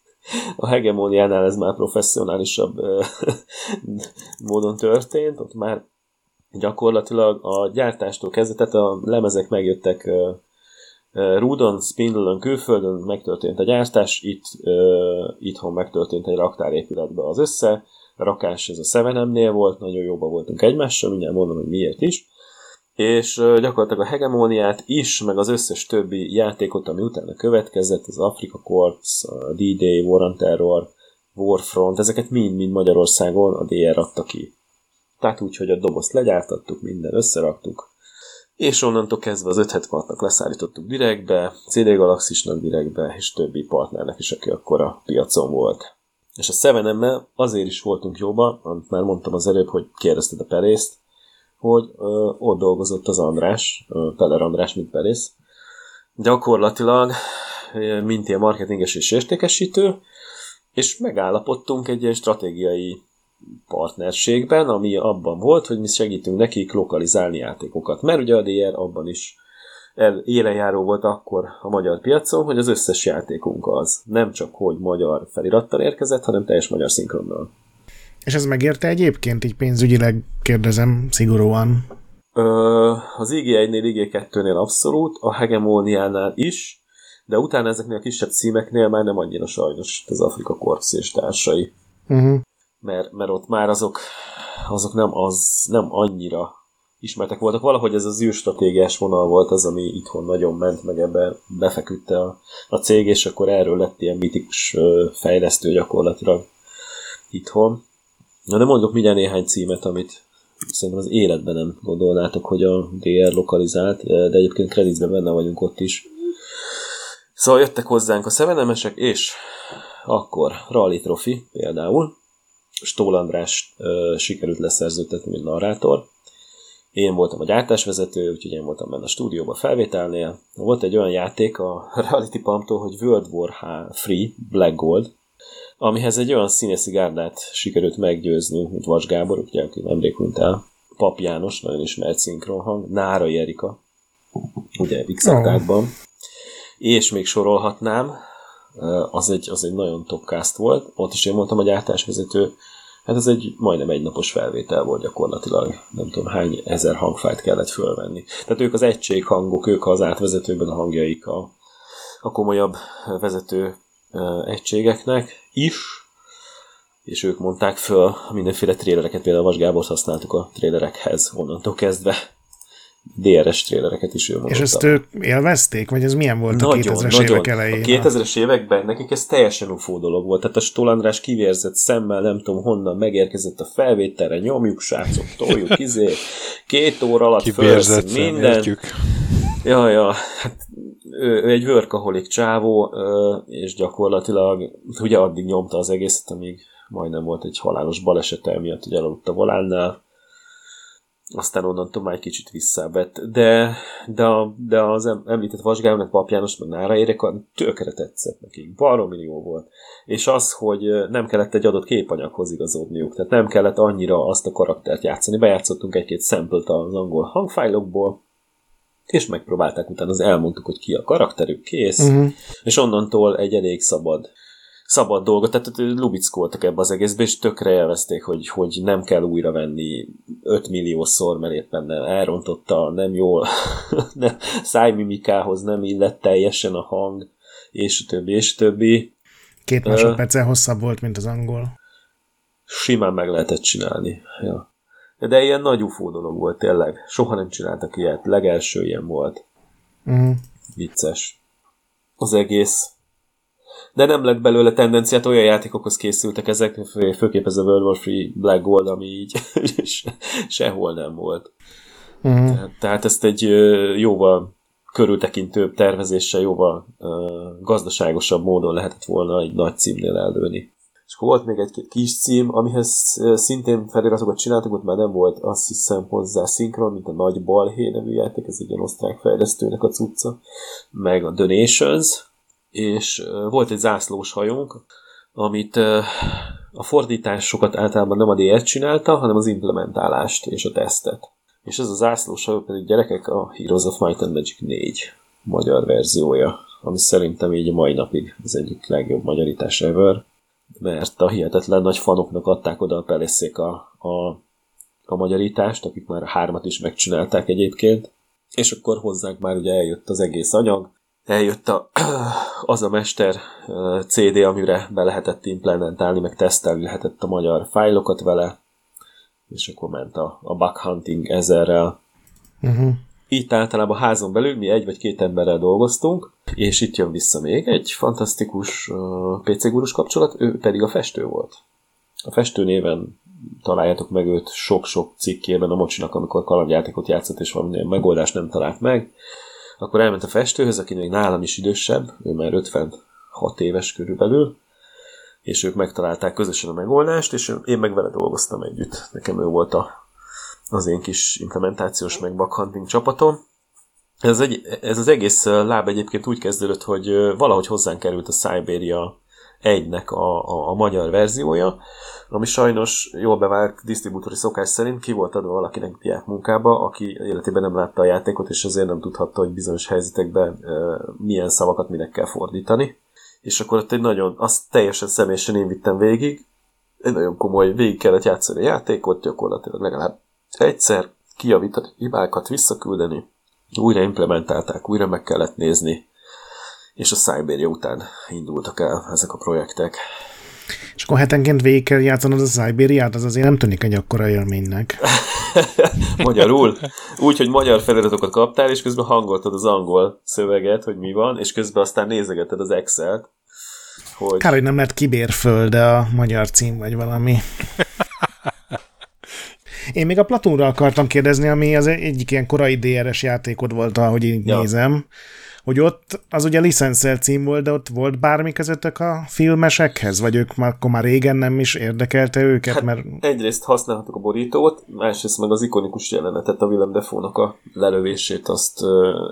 a hegemóniánál ez már professzionálisabb módon történt, ott már gyakorlatilag a gyártástól kezdve, tehát a lemezek megjöttek Rudon, Spindle-ön, külföldön megtörtént a gyártás, itt itthon megtörtént egy raktárépületbe az össze, a rakás ez a Sevenemnél volt, nagyon jóban voltunk egymással, mindjárt mondom, hogy miért is, és gyakorlatilag a hegemóniát is, meg az összes többi játékot, ami utána következett, az Africa Corps, D-Day, War on Terror, Warfront, ezeket mind-mind Magyarországon a DR adta ki. Tehát úgy, hogy a dobozt legyártattuk, minden összeraktuk, és onnantól kezdve az 576-nak leszállítottuk direktbe, CD Galaxisnak direktbe, és többi partnernek is, aki akkor a piacon volt. És a 7 azért is voltunk jóban, amit már mondtam az előbb, hogy kérdezted a Perészt, hogy ö, ott dolgozott az András, ö, Peller András, mint Perész. Gyakorlatilag, mint ilyen marketinges és értékesítő, és megállapodtunk egy ilyen stratégiai partnerségben, ami abban volt, hogy mi segítünk nekik lokalizálni játékokat. Mert ugye a DR abban is el, élenjáró volt akkor a magyar piacon, hogy az összes játékunk az nem csak hogy magyar felirattal érkezett, hanem teljes magyar szinkronnal. És ez megérte egyébként, így pénzügyileg kérdezem szigorúan? Ö, az IG1-nél, IG2-nél abszolút, a hegemóniánál is, de utána ezeknél a kisebb címeknél már nem annyira sajnos az Afrika Corps és társai. Uh-huh. Mert, mert ott már azok, azok nem, az, nem annyira ismertek voltak. Valahogy ez az űrstratégiás vonal volt az, ami itthon nagyon ment, meg ebbe befeküdte a, a cég, és akkor erről lett ilyen mitikus fejlesztő gyakorlatilag itthon. Na de mondok mindjárt néhány címet, amit szerintem az életben nem gondolnátok, hogy a DR lokalizált, de egyébként kreditben benne vagyunk ott is. Szóval jöttek hozzánk a szevenemesek, és akkor Rally Trophy például, Stól András sikerült leszerződtetni, mint narrátor. Én voltam a gyártásvezető, úgyhogy én voltam benne a stúdióban felvételnél. Volt egy olyan játék a Reality Pumptól, hogy World War H Free Black Gold, amihez egy olyan színészi gárdát sikerült meggyőzni, mint Vas Gábor, ugye, aki nemrég hunyt el, Pap János, nagyon ismert szinkronhang, Nára Erika, ugye x oh. és még sorolhatnám, az egy, az egy nagyon top cast volt, ott is én voltam a gyártásvezető, hát ez egy majdnem egy napos felvétel volt gyakorlatilag, nem tudom hány ezer hangfájt kellett fölvenni. Tehát ők az egységhangok, ők az átvezetőben a hangjaik a, a komolyabb vezető egységeknek is, és ők mondták föl mindenféle trélereket, például a Vas Gábor használtuk a trélerekhez onnantól kezdve. DRS trélereket is ő mondta. És ezt ők élvezték? Vagy ez milyen volt nagyon, a 2000-es nagyon. évek elején? A 2000-es években nekik ez teljesen ufó dolog volt. Tehát a Stoll András kivérzett szemmel, nem tudom honnan megérkezett a felvételre, nyomjuk srácok, toljuk, izé, két óra alatt fölsz, minden. Értjük. Ja, ja, hát ő, ő egy workaholic csávó, és gyakorlatilag ugye addig nyomta az egészet, amíg majdnem volt egy halálos baleset miatt, hogy elaludt a volánnál, aztán onnantól már egy kicsit visszavett. De, de, a, de az említett Vasgálynak, Papjános, meg Nára Érek tökre tetszett nekik. Baromi jó volt. És az, hogy nem kellett egy adott képanyaghoz igazodniuk, tehát nem kellett annyira azt a karaktert játszani. Bejátszottunk egy-két szempelt az angol hangfájlokból, és megpróbálták utána, az elmondtuk, hogy ki a karakterük, kész, uh-huh. és onnantól egy elég szabad szabad dolgot, tehát lubickoltak ebbe az egészbe, és tökre elveszték, hogy, hogy nem kell újra venni 5 milliószor, mert éppen nem elrontotta, nem jól, ne, szájmimikához nem illett teljesen a hang, és többi, és többi. Két másodperccel uh, hosszabb volt, mint az angol. Simán meg lehetett csinálni. Ja. De ilyen nagy ufó dolog volt tényleg. Soha nem csináltak ilyet. Legelső ilyen volt. Uh-huh. Vicces. Az egész de nem lett belőle tendenciát, olyan játékokhoz készültek ezek, főképp ez a World War Free Black Gold, ami így sehol nem volt. Uh-huh. Tehát, tehát ezt egy jóval körültekintőbb tervezéssel, jóval uh, gazdaságosabb módon lehetett volna egy nagy címnél eldőni. És akkor volt még egy kis cím, amihez szintén feliratokat csináltak, ott már nem volt azt hiszem hozzá szinkron, mint a Nagy Balhé nevű játék, ez egy ilyen osztrák fejlesztőnek a cucca, meg a Donations, és volt egy zászlós hajónk, amit a fordításokat általában nem a DS csinálta, hanem az implementálást és a tesztet. És ez a zászlós hajó pedig gyerekek a Heroes of Might and Magic 4 magyar verziója, ami szerintem így a mai napig az egyik legjobb magyarítás ever, mert a hihetetlen nagy fanoknak adták oda a peleszék a, a, a magyarítást, akik már a hármat is megcsinálták egyébként, és akkor hozzánk már ugye eljött az egész anyag, eljött a, az a mester CD, amire be lehetett implementálni, meg tesztelni lehetett a magyar fájlokat vele, és akkor ment a, a bug hunting ezerrel. Uh-huh. Itt általában házon belül mi egy vagy két emberrel dolgoztunk, és itt jön vissza még egy fantasztikus uh, PC gurus kapcsolat, ő pedig a festő volt. A festő néven találjátok meg őt sok-sok cikkében a mocsinak, amikor kalandjátékot játszott, és valamilyen megoldást nem talált meg. Akkor elment a festőhöz, aki még nálam is idősebb, ő már 56 éves körülbelül, és ők megtalálták közösen a megoldást, és én meg vele dolgoztam együtt. Nekem ő volt a, az én kis implementációs meg bug csapatom. Ez, egy, ez az egész láb egyébként úgy kezdődött, hogy valahogy hozzánk került a Siberia egynek a, a, a magyar verziója, ami sajnos jól bevált disztribútori szokás szerint ki volt adva valakinek diák munkába, aki életében nem látta a játékot, és azért nem tudhatta, hogy bizonyos helyzetekben e, milyen szavakat minek kell fordítani. És akkor ott egy nagyon, azt teljesen személyesen én vittem végig, egy nagyon komoly, végig kellett játszani a játékot, gyakorlatilag legalább egyszer kijavítani hibákat, visszaküldeni, újra implementálták, újra meg kellett nézni, és a Siberia után indultak el ezek a projektek. És akkor hetenként végig kell játszanod a Siberiát, az azért nem tűnik egy akkora élménynek. Magyarul? Úgy, hogy magyar feliratokat kaptál, és közben hangoltad az angol szöveget, hogy mi van, és közben aztán nézegeted az Excel-t. Hogy... Kár, hogy nem lett kibérfölde a magyar cím, vagy valami. Én még a Platónra akartam kérdezni, ami az egyik ilyen korai DRS játékod volt, ahogy én ja. nézem hogy ott az ugye licenszel cím volt, de ott volt bármi közöttök a filmesekhez, vagy ők már, akkor már régen nem is érdekelte őket? Hát mert... egyrészt használhatok a borítót, másrészt meg az ikonikus jelenetet, a Willem Defoe-nak a lelövését, azt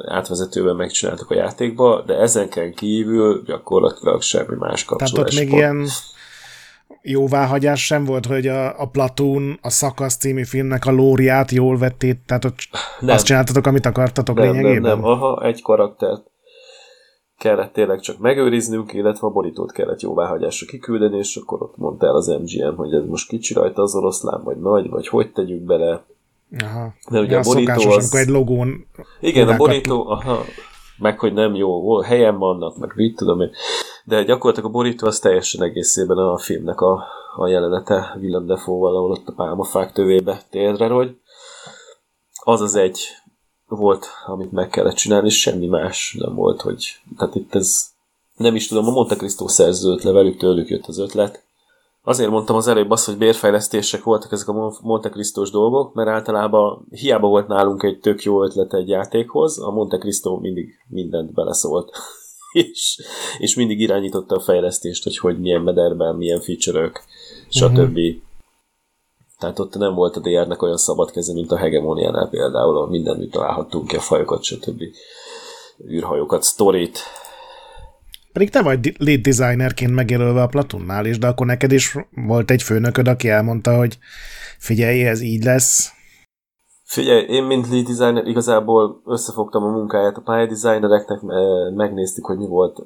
átvezetőben megcsináltak a játékba, de ezenken kívül gyakorlatilag semmi más kapcsolás. Tehát ott még ilyen jóváhagyás sem volt, hogy a, a Platoon, a Szakasz című filmnek a lóriát jól vettét, tehát ott nem. azt csináltatok, amit akartatok nem, lényegében? Nem, nem, aha, egy karaktert kellett tényleg csak megőriznünk, illetve a borítót kellett jóváhagyásra kiküldeni, és akkor ott mondta el az MGM, hogy ez most kicsi rajta az oroszlán, vagy nagy, vagy hogy tegyük bele. Aha. De ugye ja, a borító szokásos, az... amikor egy logón... Igen, a borító, aha, meg hogy nem jó, helyen vannak, meg mit tudom én. De gyakorlatilag a borító az teljesen egészében a filmnek a, a jelenete, Willem Dafoe-val, ahol ott a pálmafák tövébe térdre, hogy az az egy volt, amit meg kellett csinálni, és semmi más nem volt, hogy tehát itt ez nem is tudom, a Monte Cristo szerződött le velük, tőlük jött az ötlet, Azért mondtam az előbb azt, hogy bérfejlesztések voltak ezek a Monte Cristo-s dolgok, mert általában hiába volt nálunk egy tök jó ötlet egy játékhoz, a Monte Cristo mindig mindent beleszólt. és, és mindig irányította a fejlesztést, hogy hogy milyen mederben, milyen feature-ök, stb. Uh-huh. Tehát ott nem volt a DR-nek olyan szabad keze, mint a hegemóniánál például, ahol mindenütt találhattunk ki a fajokat, stb. űrhajókat, sztorit, pedig te vagy lead designerként megjelölve a Platunnál is, de akkor neked is volt egy főnököd, aki elmondta, hogy figyelj, ez így lesz. Figyelj, én mint lead designer igazából összefogtam a munkáját a pályadesignereknek, megnéztük, hogy mi volt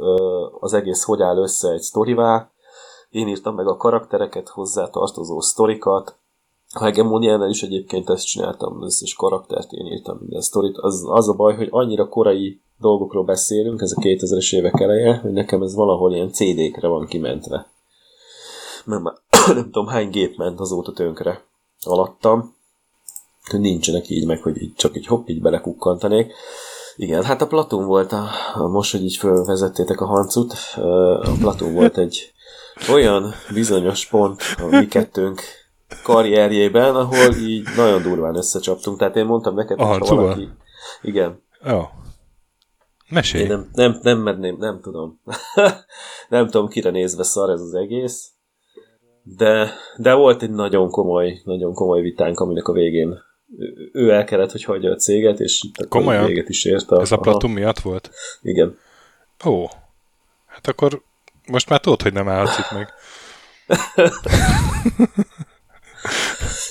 az egész, hogy áll össze egy sztorivá. Én írtam meg a karaktereket, hozzá tartozó sztorikat. A hegemóniánál is egyébként ezt csináltam, az összes karaktert én írtam minden sztorit. Az, az a baj, hogy annyira korai dolgokról beszélünk, ez a 2000-es évek eleje, hogy nekem ez valahol ilyen CD-kre van kimentve. Mert már nem tudom hány gép ment azóta tönkre alattam, nincsenek így meg, hogy így csak így hopp, így belekukkantanék. Igen, hát a Platón volt, a, a most, hogy így fölvezettétek a hancut, a Platón volt egy olyan bizonyos pont a mi kettőnk karrierjében, ahol így nagyon durván összecsaptunk. Tehát én mondtam neked, hogy valaki... Igen. Oh. Mesélj. Én nem, nem, nem merném, nem tudom. nem tudom, kire nézve szar ez az egész. De, de volt egy nagyon komoly, nagyon komoly vitánk, aminek a végén ő el kellett, hogy hagyja a céget, és itt akkor Komolyan? véget is ért. A, Ez a Platon miatt volt? Igen. Ó, hát akkor most már tudod, hogy nem állhatsz itt meg.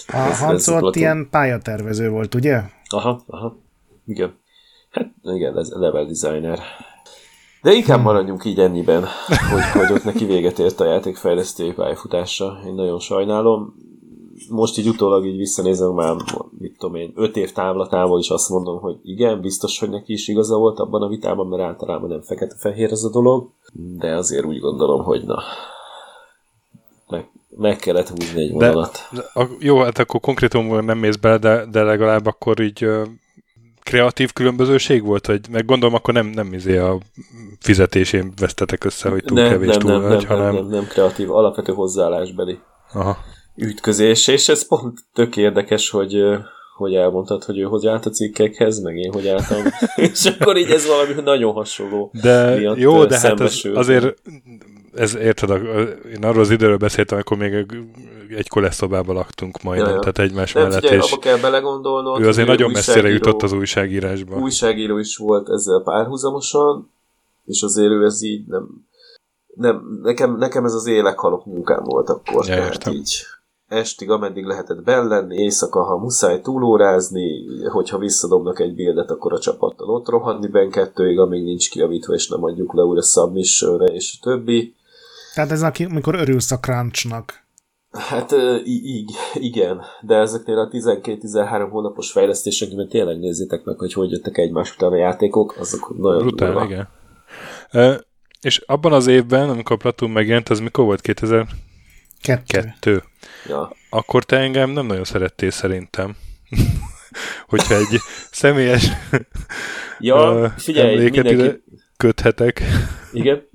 a Hans ott ilyen pályatervező volt, ugye? Aha, aha. Igen. Hát igen, ez level designer. De inkább hmm. maradjunk így ennyiben, hogy, hogy ott neki véget ért a játékfejlesztői pályafutása. Én nagyon sajnálom. Most így utólag így visszanézem már, mit tudom én, öt év távlatából is azt mondom, hogy igen, biztos, hogy neki is igaza volt abban a vitában, mert általában nem fekete-fehér ez a dolog, de azért úgy gondolom, hogy na, meg, kellett húzni egy vonalat. De, de, a, jó, hát akkor konkrétumban nem mész bele, de, de legalább akkor így kreatív különbözőség volt? Vagy meg gondolom, akkor nem, nem izé a fizetésén vesztetek össze, hogy túl nem, kevés nem, túl nem, nagy, nem, hanem... Nem, nem, nem kreatív, alapvető hozzáállásbeli. Aha. ütközés, és ez pont tök érdekes, hogy hogy elmondtad, hogy ő hogy állt a cikkekhez, meg én hogy álltam. és akkor így ez valami nagyon hasonló. De jó, de hát az, azért ez érted, én arról az időről beszéltem, akkor még egy koleszobában laktunk majdnem, ja, ja. tehát egymás Nem, mellett. Figyelj, és kell belegondolnod. Ő azért nagyon messzire jutott az újságírásba. Újságíró is volt ezzel párhuzamosan, és azért ő ez így nem, nem nekem, nekem ez az élek-halok munkám volt akkor, ja, tehát értem. így estig, ameddig lehetett benn lenni, éjszaka, ha muszáj túlórázni, hogyha visszadobnak egy bildet, akkor a csapattal ott rohanni ben kettőig, amíg nincs kiavítva, és nem adjuk le újra submissionre, és a többi. Tehát ez amikor örülsz a crunchnak. Hát így, igen, de ezeknél a 12-13 hónapos fejlesztésekben tényleg nézzétek meg, hogy hogy jöttek egymás után a játékok, azok nagyon Brutál, igen. E, és abban az évben, amikor a Platoon megjelent, az mikor volt? 2000? Kettő. Kettő. Ja. Akkor te engem nem nagyon szerettél szerintem. Hogyha egy személyes ja, figyelj, emléket mindenki... ide köthetek. Igen.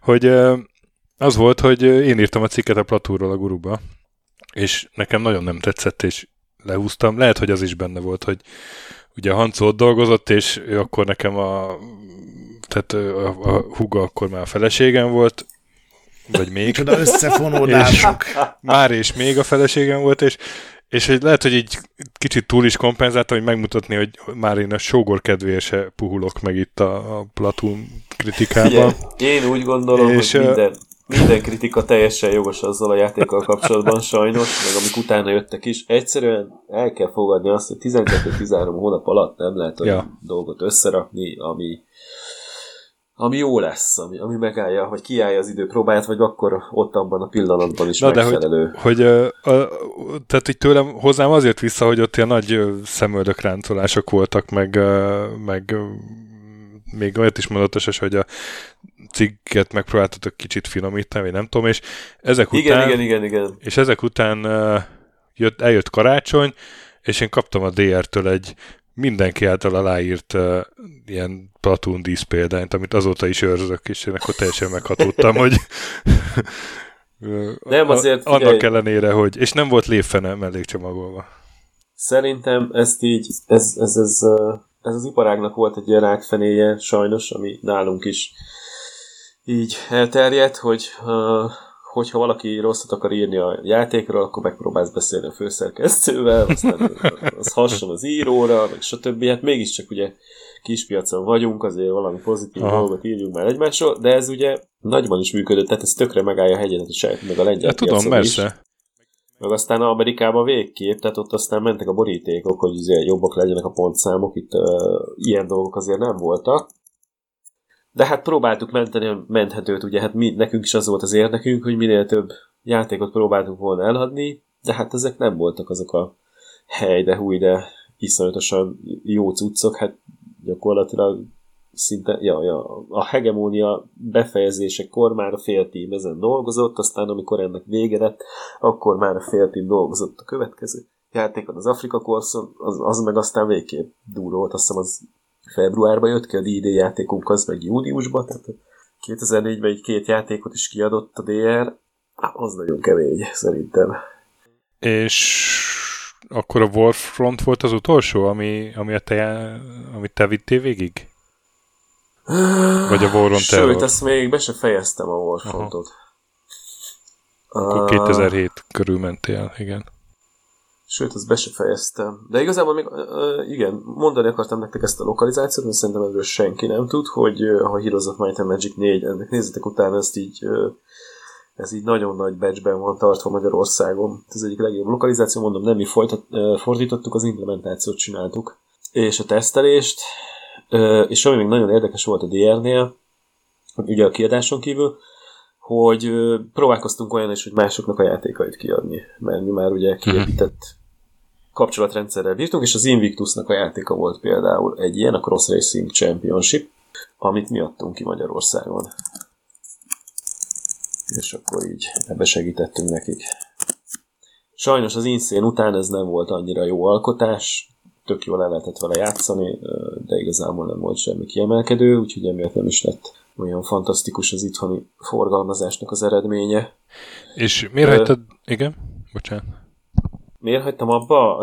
hogy az volt, hogy én írtam a cikket a Platúról a guruba, és nekem nagyon nem tetszett, és lehúztam. Lehet, hogy az is benne volt, hogy ugye Hancó ott dolgozott, és ő akkor nekem a tehát a, a huga akkor már a feleségem volt, vagy még. Micsoda összefonódások. már és még a feleségem volt, és, és hogy lehet, hogy így kicsit túl is kompenzáltam, hogy megmutatni, hogy már én a sógor kedvéért se puhulok meg itt a, a Platoon kritikában. én úgy gondolom, és, hogy minden, minden kritika teljesen jogos azzal a játékkal kapcsolatban sajnos, meg amik utána jöttek is. Egyszerűen el kell fogadni azt, hogy 12-13 hónap alatt nem lehet olyan ja. dolgot összerakni, ami, ami jó lesz, ami, ami megállja, vagy kiállja az idő próbáját, vagy akkor ott abban a pillanatban is Na megfelelő. De hogy, hogy a, a, tehát így tőlem hozzám azért vissza, hogy ott ilyen nagy szemöldök ráncolások voltak, meg, meg még olyat is mondott, hogy a cikket megpróbáltatok kicsit finomítani, vagy nem tudom, és ezek igen, után... Igen, igen, igen. És ezek után jött, eljött karácsony, és én kaptam a DR-től egy mindenki által aláírt uh, ilyen Platoon dísz példányt, amit azóta is őrzök, és én akkor teljesen meghatódtam, hogy nem, azért annak ellenére, hogy és nem volt lévfene mellékcsomagolva. Szerintem ezt így, ez, ez, ez, ez az iparágnak volt egy ilyen rákfenéje sajnos, ami nálunk is így elterjedt, hogy uh, hogyha valaki rosszat akar írni a játékról, akkor megpróbálsz beszélni a főszerkesztővel, aztán az hasonl az íróra, meg stb. Hát mégiscsak ugye kispiacon vagyunk, azért valami pozitív Aha. dolgot írjunk már egymásról, de ez ugye nagyban is működött, tehát ez tökre megállja a hegyet, a saját, meg a lengyel ja, tudom, persze. Is. Meg aztán Amerikában végképp, tehát ott aztán mentek a borítékok, hogy azért jobbak legyenek a pontszámok, itt uh, ilyen dolgok azért nem voltak. De hát próbáltuk menteni a menthetőt, ugye hát mi, nekünk is az volt az érdekünk, hogy minél több játékot próbáltunk volna eladni, de hát ezek nem voltak azok a hely, de húj, de iszonyatosan jó cuccok, hát gyakorlatilag szinte, ja, ja, a hegemónia befejezésekor már a fél tím ezen dolgozott, aztán amikor ennek vége lett, akkor már a fél tím dolgozott a következő játékon, az Afrika Korszon, az, az meg aztán végképp durva volt, azt hiszem az februárban jött ki, a D&D játékunk az meg júniusban, tehát 2004-ben egy két játékot is kiadott a DR, az nagyon kemény, szerintem. És akkor a Warfront volt az utolsó, ami, ami a te, amit te vittél végig? Vagy a Warfront Sőt, ezt még be se fejeztem a Warfrontot. Akkor 2007 körül mentél, igen. Sőt, azt be se fejeztem. De igazából még, uh, igen, mondani akartam nektek ezt a lokalizációt, mert szerintem erről senki nem tud, hogy uh, ha Heroes of Might and Magic 4, ennek nézzetek utána, ezt így, uh, ez így nagyon nagy batchben van tartva Magyarországon. Ez egyik legjobb lokalizáció, mondom, nem mi folytat, uh, fordítottuk, az implementációt csináltuk. És a tesztelést, uh, és ami még nagyon érdekes volt a DR-nél, ugye a kiadáson kívül, hogy próbálkoztunk olyan is, hogy másoknak a játékait kiadni, mert mi már ugye kiépített kapcsolatrendszerrel bírtunk, és az Invictusnak a játéka volt például egy ilyen, a Cross Racing Championship, amit mi adtunk ki Magyarországon. És akkor így ebbe segítettünk nekik. Sajnos az Insane után ez nem volt annyira jó alkotás, tök jól el lehetett vele játszani, de igazából nem volt semmi kiemelkedő, úgyhogy emiatt nem is lett olyan fantasztikus az itthoni forgalmazásnak az eredménye. És miért hagytad, igen? Bocsánat. Miért hagytam abba?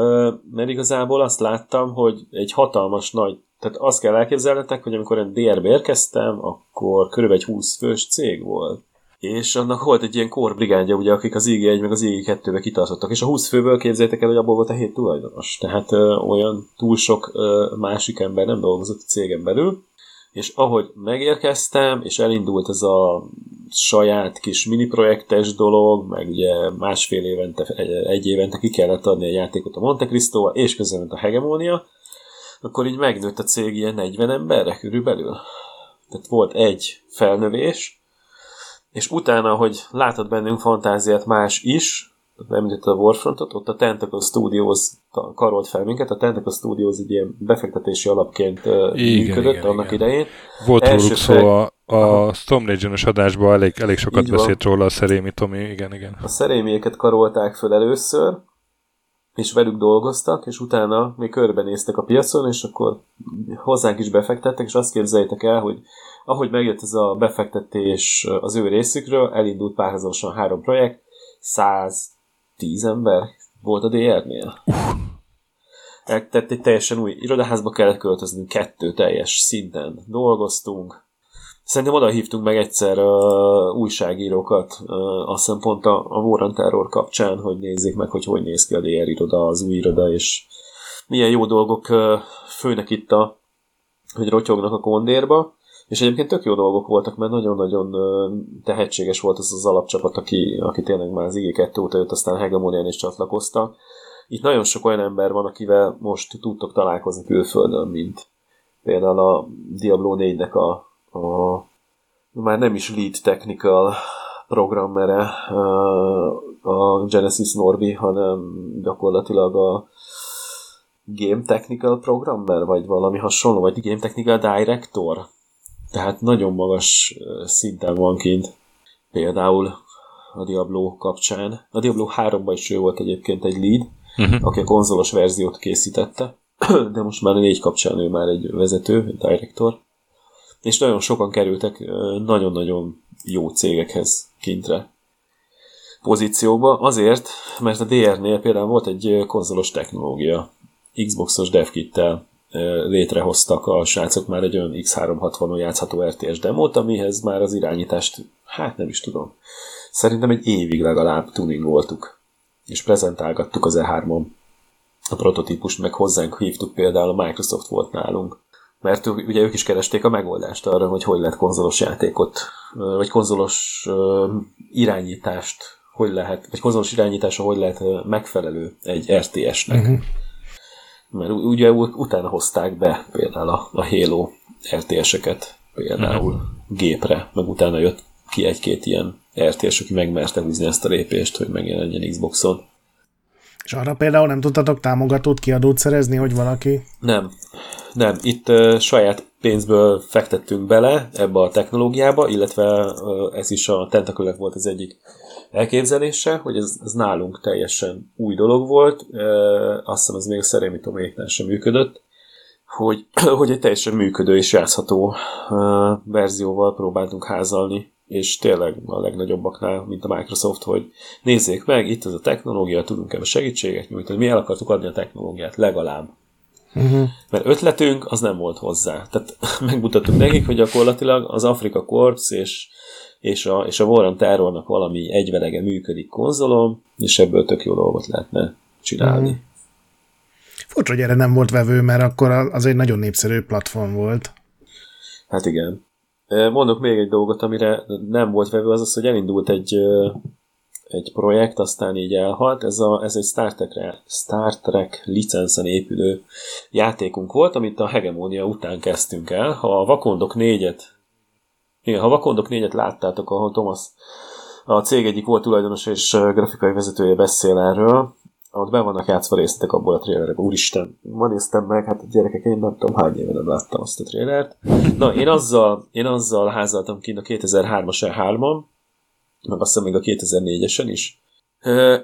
Mert igazából azt láttam, hogy egy hatalmas nagy, tehát azt kell elképzelnetek, hogy amikor én DR-be érkeztem, akkor körülbelül egy 20 fős cég volt. És annak volt egy ilyen korbrigádja, ugye, akik az IG1 meg az IG2-be kitartottak, és a 20 főből képzeljétek el, hogy abból volt a 7 tulajdonos. Tehát ö, olyan túl sok ö, másik ember nem dolgozott a cégen belül, és ahogy megérkeztem, és elindult ez a saját kis mini projektes dolog, meg ugye másfél évente, egy évente ki kellett adni a játékot a Monte Cristo és közben a Hegemonia, akkor így megnőtt a cég ilyen 40 emberre körülbelül. Tehát volt egy felnövés, és utána, hogy látod bennünk fantáziát más is, említett a Warfrontot, ott a Tentacle Studios karolt fel minket, a Tentacle Studios egy ilyen befektetési alapként igen, működött igen, annak igen. idején. Volt Első róluk szó a, a Storm legion adásban, elég, elég sokat Így beszélt van. róla a Szerémi Tomi, igen, igen. A Szerémieket karolták föl először, és velük dolgoztak, és utána még körbenéztek a piacon, és akkor hozzánk is befektettek, és azt képzeljétek el, hogy ahogy megjött ez a befektetés az ő részükről, elindult párhuzamosan három projekt, 110 ember volt a DR-nél. Tehát egy teljesen új irodaházba kellett költöznünk, kettő teljes szinten dolgoztunk. Szerintem oda hívtunk meg egyszer uh, újságírókat, uh, azt hiszem pont a, a Warren Terror kapcsán, hogy nézzék meg, hogy hogy néz ki a DR iroda, az új iroda, és milyen jó dolgok uh, főnek itt a, hogy rotyognak a kondérba. És egyébként tök jó dolgok voltak, mert nagyon-nagyon tehetséges volt az az alapcsapat, aki, aki tényleg már az IG2 óta jött, aztán Hegemonian is csatlakoztak. Itt nagyon sok olyan ember van, akivel most tudtok találkozni külföldön, mint például a Diablo 4-nek a, a már nem is lead technical programmere a Genesis Norby, hanem gyakorlatilag a Game Technical Programmer, vagy valami hasonló, vagy Game Technical Director. Tehát nagyon magas szinten van kint. Például a Diablo kapcsán. A Diablo 3-ban is ő volt egyébként egy lead, uh-huh. aki a konzolos verziót készítette, de most már a 4 kapcsán ő már egy vezető, egy director. És nagyon sokan kerültek nagyon-nagyon jó cégekhez kintre pozícióba, azért, mert a DR-nél például volt egy konzolos technológia, Xboxos devkittel létrehoztak. A srácok már egy olyan X360-on játszható RTS demót, amihez már az irányítást, hát nem is tudom, szerintem egy évig legalább tuningoltuk, és prezentálgattuk az E3-on a prototípust, meg hozzánk hívtuk például a Microsoft volt nálunk, mert ugye ők is keresték a megoldást arra, hogy hogy lehet konzolos játékot, vagy konzolos irányítást, hogy lehet, vagy konzolos irányítása hogy lehet megfelelő egy RTS-nek. Uh-huh mert ugye utána hozták be például a, a Halo RTS-eket például uh-huh. gépre, meg utána jött ki egy-két ilyen RTS, aki megmerte húzni ezt a lépést, hogy megjelenjen Xboxon. És arra például nem tudtatok támogatót, kiadót szerezni, hogy valaki? Nem. Nem. Itt uh, saját pénzből fektettünk bele ebbe a technológiába, illetve uh, ez is a Tentacle volt az egyik elképzelése, hogy ez, ez nálunk teljesen új dolog volt, azt hiszem ez még a Szerémi Toméknál sem működött, hogy, hogy egy teljesen működő és játszható verzióval próbáltunk házalni, és tényleg a legnagyobbaknál, mint a Microsoft, hogy nézzék meg, itt ez a technológia, tudunk ebbe segítséget nyújtani, mi el akartuk adni a technológiát, legalább. Uh-huh. Mert ötletünk az nem volt hozzá. Tehát megmutattuk nekik, hogy gyakorlatilag az Afrika Corps és és a, és a Warren Terrornak valami egyvelege működik konzolon, és ebből tök jó dolgot lehetne csinálni. Mm. Furcsa, hogy erre nem volt vevő, mert akkor az egy nagyon népszerű platform volt. Hát igen. Mondok még egy dolgot, amire nem volt vevő, az az, hogy elindult egy, egy projekt, aztán így elhalt. Ez, a, ez egy Star, Trek, Star Trek licenszen épülő játékunk volt, amit a Hegemonia után kezdtünk el. Ha a Vakondok négyet igen, ha Vakondok négyet láttátok, ahol Thomas a cég egyik volt tulajdonos és grafikai vezetője beszél erről, ott be vannak játszva részletek abból a trailerekből. Úristen, ma néztem meg, hát a gyerekek, én nem tudom hány éve nem láttam azt a trailert. Na, én azzal, én azzal házaltam ki a 2003-as E3-on, meg azt hiszem még a 2004-esen is,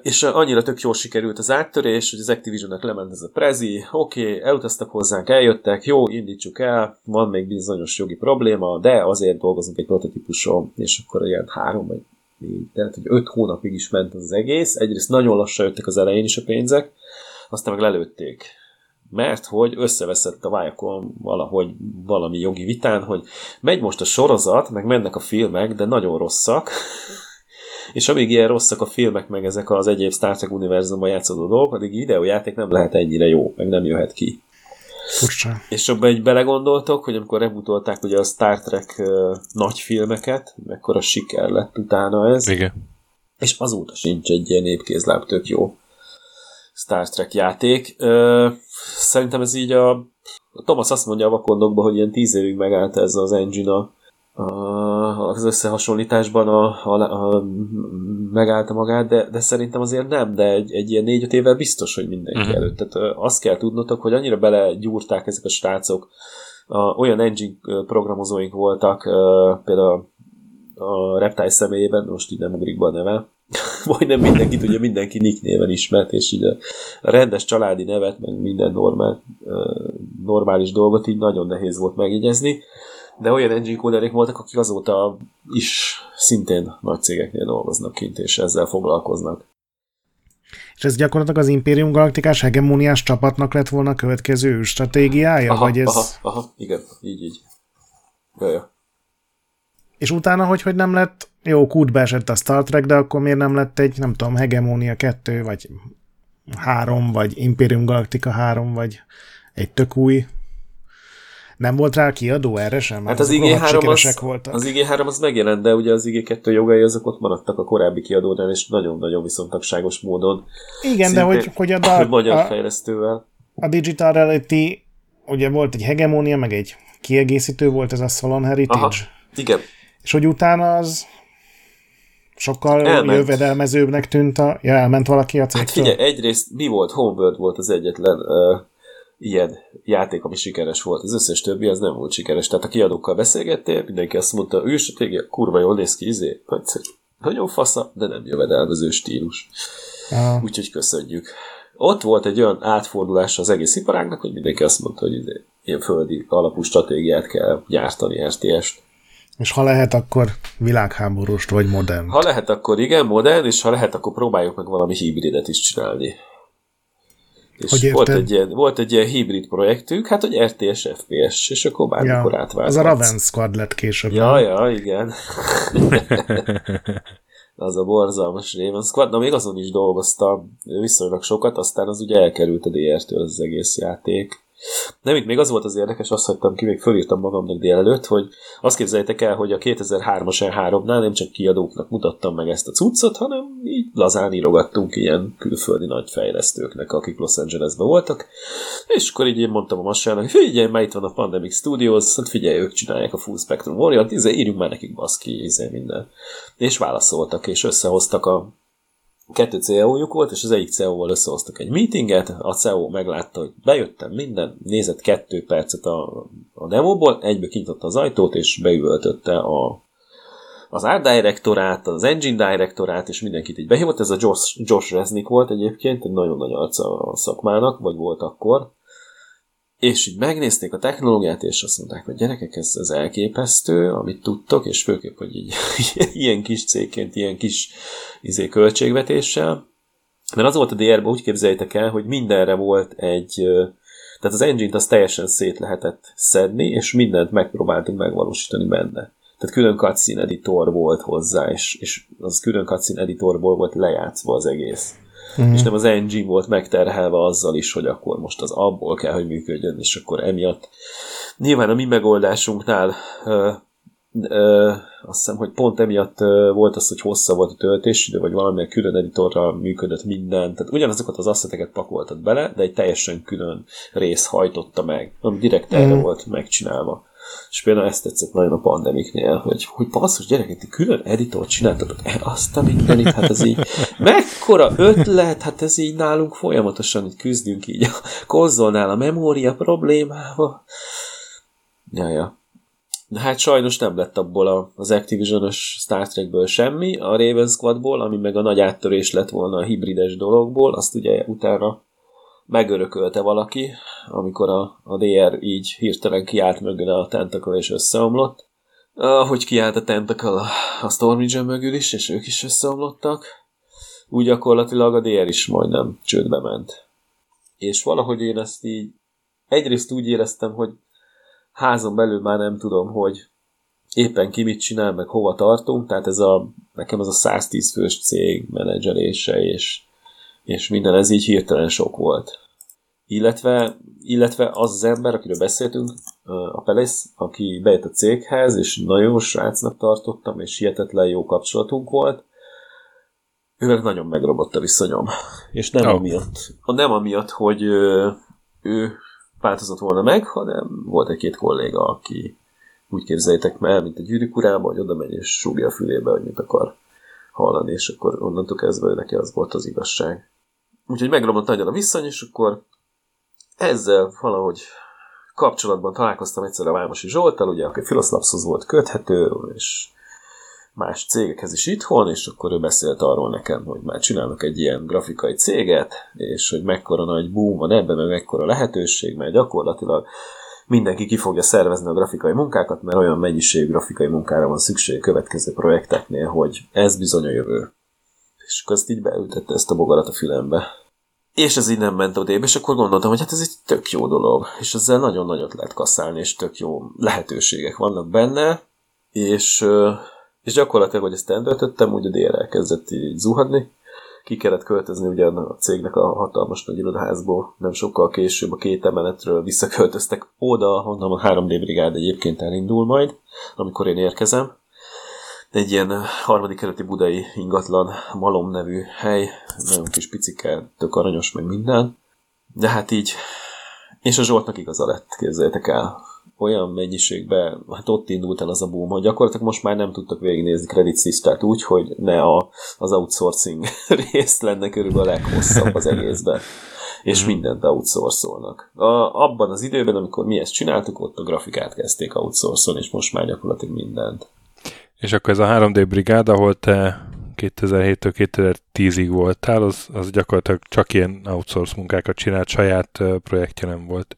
és annyira tök jól sikerült az áttörés, hogy az Activision-nek lement ez a prezi, oké, okay, elutaztak hozzánk, eljöttek, jó, indítsuk el, van még bizonyos jogi probléma, de azért dolgozunk egy prototípuson, és akkor ilyen három vagy tehát hogy öt hónapig is ment az egész. Egyrészt nagyon lassan jöttek az elején is a pénzek, aztán meg lelőtték. Mert hogy összeveszett a Viacom valahogy valami jogi vitán, hogy megy most a sorozat, meg mennek a filmek, de nagyon rosszak, és amíg ilyen rosszak a filmek, meg ezek az egyéb Star Trek univerzumban játszódó dolgok, addig videójáték nem lehet ennyire jó, meg nem jöhet ki. Furcsa. És abban egy belegondoltok, hogy amikor rebutolták ugye a Star Trek uh, nagy filmeket, mekkora siker lett utána ez. Igen. És azóta sincs egy ilyen népkézláb tök jó Star Trek játék. Uh, szerintem ez így a, a Thomas azt mondja a vakondokban, hogy ilyen tíz évig megállt ez az engine a, az összehasonlításban a, a, a, megállta magát, de, de szerintem azért nem, de egy, egy ilyen négy-öt évvel biztos, hogy mindenki uh-huh. előtt. Tehát azt kell tudnotok, hogy annyira belegyúrták ezek a srácok, a, olyan engine programozóink voltak, például a Reptile személyében, most így nem ugrik be a neve, majdnem mindenki tudja, mindenki Nick néven ismert, és így a, a rendes családi nevet, meg minden normál, normális dolgot így nagyon nehéz volt megjegyezni de olyan engine coderik voltak, akik azóta is szintén nagy cégeknél dolgoznak kint, és ezzel foglalkoznak. És ez gyakorlatilag az Imperium Galaktikás hegemóniás csapatnak lett volna a következő stratégiája? Aha, vagy ez... aha, aha, igen, így, így. Jaja. És utána, hogy, hogy nem lett, jó, kútbe esett a Star Trek, de akkor miért nem lett egy, nem tudom, Hegemónia 2, vagy 3, vagy Imperium Galactica 3, vagy egy tök új nem volt rá kiadó erre sem? Hát az IG3 az, voltak. az IG3 az megjelent, de ugye az IG2 jogai azok ott maradtak a korábbi kiadónál, és nagyon-nagyon viszontagságos módon. Igen, de hogy, hogy a, a, magyar a, fejlesztővel. A Digital Reality, ugye volt egy hegemónia, meg egy kiegészítő volt ez a Solon Heritage. Aha, igen. És hogy utána az sokkal elment. jövedelmezőbbnek tűnt a... Ja, elment valaki a cégtől? Hát figyelj, egyrészt mi volt? Homeworld volt az egyetlen uh, ilyen játék, ami sikeres volt. Az összes többi az nem volt sikeres. Tehát a kiadókkal beszélgettél, mindenki azt mondta, ő stratégia, kurva jól néz ki, izé, nagyon fasza, de nem jövedelmező stílus. Ah. Úgyhogy köszönjük. Ott volt egy olyan átfordulás az egész iparágnak, hogy mindenki azt mondta, hogy izé, ilyen földi alapú stratégiát kell gyártani, RTS-t. És ha lehet, akkor világháborúst vagy modern. Ha lehet, akkor igen, modern, és ha lehet, akkor próbáljuk meg valami hibridet is csinálni. És hogy volt egy, ilyen, volt egy ilyen hibrid projektünk, hát hogy RTS, FPS, és akkor bármikor ja, átválthatsz. Az a Raven Squad lett később. Ja, ja, igen. az a borzalmas Raven Squad. Na, még azon is dolgoztam viszonylag sokat, aztán az ugye elkerült a DR-től az egész játék. Nem, itt még az volt az érdekes, azt hagytam ki, még fölírtam magamnak délelőtt, hogy azt képzeljétek el, hogy a 2003-as E3-nál nem csak kiadóknak mutattam meg ezt a cuccot, hanem így lazán írogattunk ilyen külföldi nagy fejlesztőknek, akik Los Angelesben voltak, és akkor így én mondtam a masának, hogy figyelj, már itt van a Pandemic Studios, hát figyelj, ők csinálják a Full Spectrum Warrior-t, izé, írjunk már nekik baszki, izé minden. És válaszoltak, és összehoztak a kettő CEO-juk volt, és az egyik CEO-val összehoztak egy meetinget, a CEO meglátta, hogy bejöttem minden, nézett kettő percet a, a demóból, egybe kintotta az ajtót, és beüvöltötte a, az Art Directorát, az Engine Directorát, és mindenkit így behívott. Ez a Josh, Josh Resnick volt egyébként, egy nagyon nagy arca a szakmának, vagy volt akkor, és így megnézték a technológiát, és azt mondták, hogy gyerekek, ez, ez elképesztő, amit tudtok, és főképp, hogy így, ilyen kis cégként, ilyen kis izé, költségvetéssel. Mert az volt a DR-ben, úgy képzeljétek el, hogy mindenre volt egy, tehát az engine-t azt teljesen szét lehetett szedni, és mindent megpróbáltunk megvalósítani benne. Tehát külön cutscene editor volt hozzá, és, és az külön cutscene editorból volt lejátszva az egész mm. és nem az engine volt megterhelve azzal is, hogy akkor most az abból kell, hogy működjön, és akkor emiatt nyilván a mi megoldásunknál ö, ö, azt hiszem, hogy pont emiatt ö, volt az, hogy hossza volt a töltésidő, vagy valamilyen külön editorral működött minden, tehát ugyanazokat az asszeteket pakoltad bele, de egy teljesen külön rész hajtotta meg, ami direkt erre mm. volt megcsinálva. És például ezt tetszett nagyon a pandemiknél, hogy, hogy basszus gyerekek, ti külön editort csináltatok, e, azt a mindenit, hát ez így, mekkora ötlet, hát ez így nálunk folyamatosan így küzdünk így a konzolnál a memória problémával. Ja, ja. De hát sajnos nem lett abból az Activision-ös Star Trekből semmi, a Raven Squadból, ami meg a nagy áttörés lett volna a hibrides dologból, azt ugye utána megörökölte valaki, amikor a, a DR így hirtelen kiállt mögöle a tentacle és összeomlott, ahogy kiállt a Tentacle a Stormage mögül is, és ők is összeomlottak, úgy gyakorlatilag a DR is majdnem csődbe ment. És valahogy én ezt így egyrészt úgy éreztem, hogy házon belül már nem tudom, hogy éppen ki mit csinál, meg hova tartunk, tehát ez a, nekem ez a 110 fős cég menedzselése, és, és minden ez így hirtelen sok volt. Illetve, illetve az az ember, akiről beszéltünk, a Pelész, aki bejött a céghez, és nagyon jó srácnak tartottam, és hihetetlen jó kapcsolatunk volt, ővel nagyon megrobott a viszonyom. És nem oh. amiatt, nem amiatt, hogy ő változott volna meg, hanem volt egy-két kolléga, aki úgy képzeljétek meg, mint egy gyűrűk urába, hogy oda megy és súgja a fülébe, hogy mit akar hallani, és akkor onnantól kezdve neki az volt az igazság. Úgyhogy megromlott nagyon a viszony, és akkor ezzel valahogy kapcsolatban találkoztam egyszer a Vámosi Zsoltal, ugye, aki Filoszlapszhoz volt köthető, és más cégekhez is itthon, és akkor ő beszélt arról nekem, hogy már csinálnak egy ilyen grafikai céget, és hogy mekkora nagy boom van ebben, meg mekkora lehetőség, mert gyakorlatilag mindenki ki fogja szervezni a grafikai munkákat, mert olyan mennyiségű grafikai munkára van szükség következő projekteknél, hogy ez bizony a jövő. És akkor ezt így beültette ezt a bogarat a fülembe. És ez így nem ment odébb, és akkor gondoltam, hogy hát ez egy tök jó dolog, és ezzel nagyon nagyot lehet kasszálni, és tök jó lehetőségek vannak benne, és, és gyakorlatilag, hogy ezt eldöntöttem, úgy a DR elkezdett így zuhadni, ki kellett költözni ugye a cégnek a hatalmas nagy irodaházból, nem sokkal később a két emeletről visszaköltöztek oda, honnan a 3D brigád egyébként elindul majd, amikor én érkezem. Egy ilyen harmadik kerületi budai ingatlan Malom nevű hely, nagyon kis picike, tök aranyos, meg minden. De hát így, és a Zsoltnak igaza lett, képzeljétek el olyan mennyiségben, hát ott indult el az a boom, hogy gyakorlatilag most már nem tudtak végignézni Credit Sistert úgy, hogy ne a, az outsourcing részt lenne körülbelül a leghosszabb az egészben. És mhm. mindent outsourcolnak. A, abban az időben, amikor mi ezt csináltuk, ott a grafikát kezdték outsourcolni, és most már gyakorlatilag mindent. És akkor ez a 3D brigád, ahol te 2007-től 2010-ig voltál, az, az gyakorlatilag csak ilyen outsource munkákat csinált, saját projektje nem volt.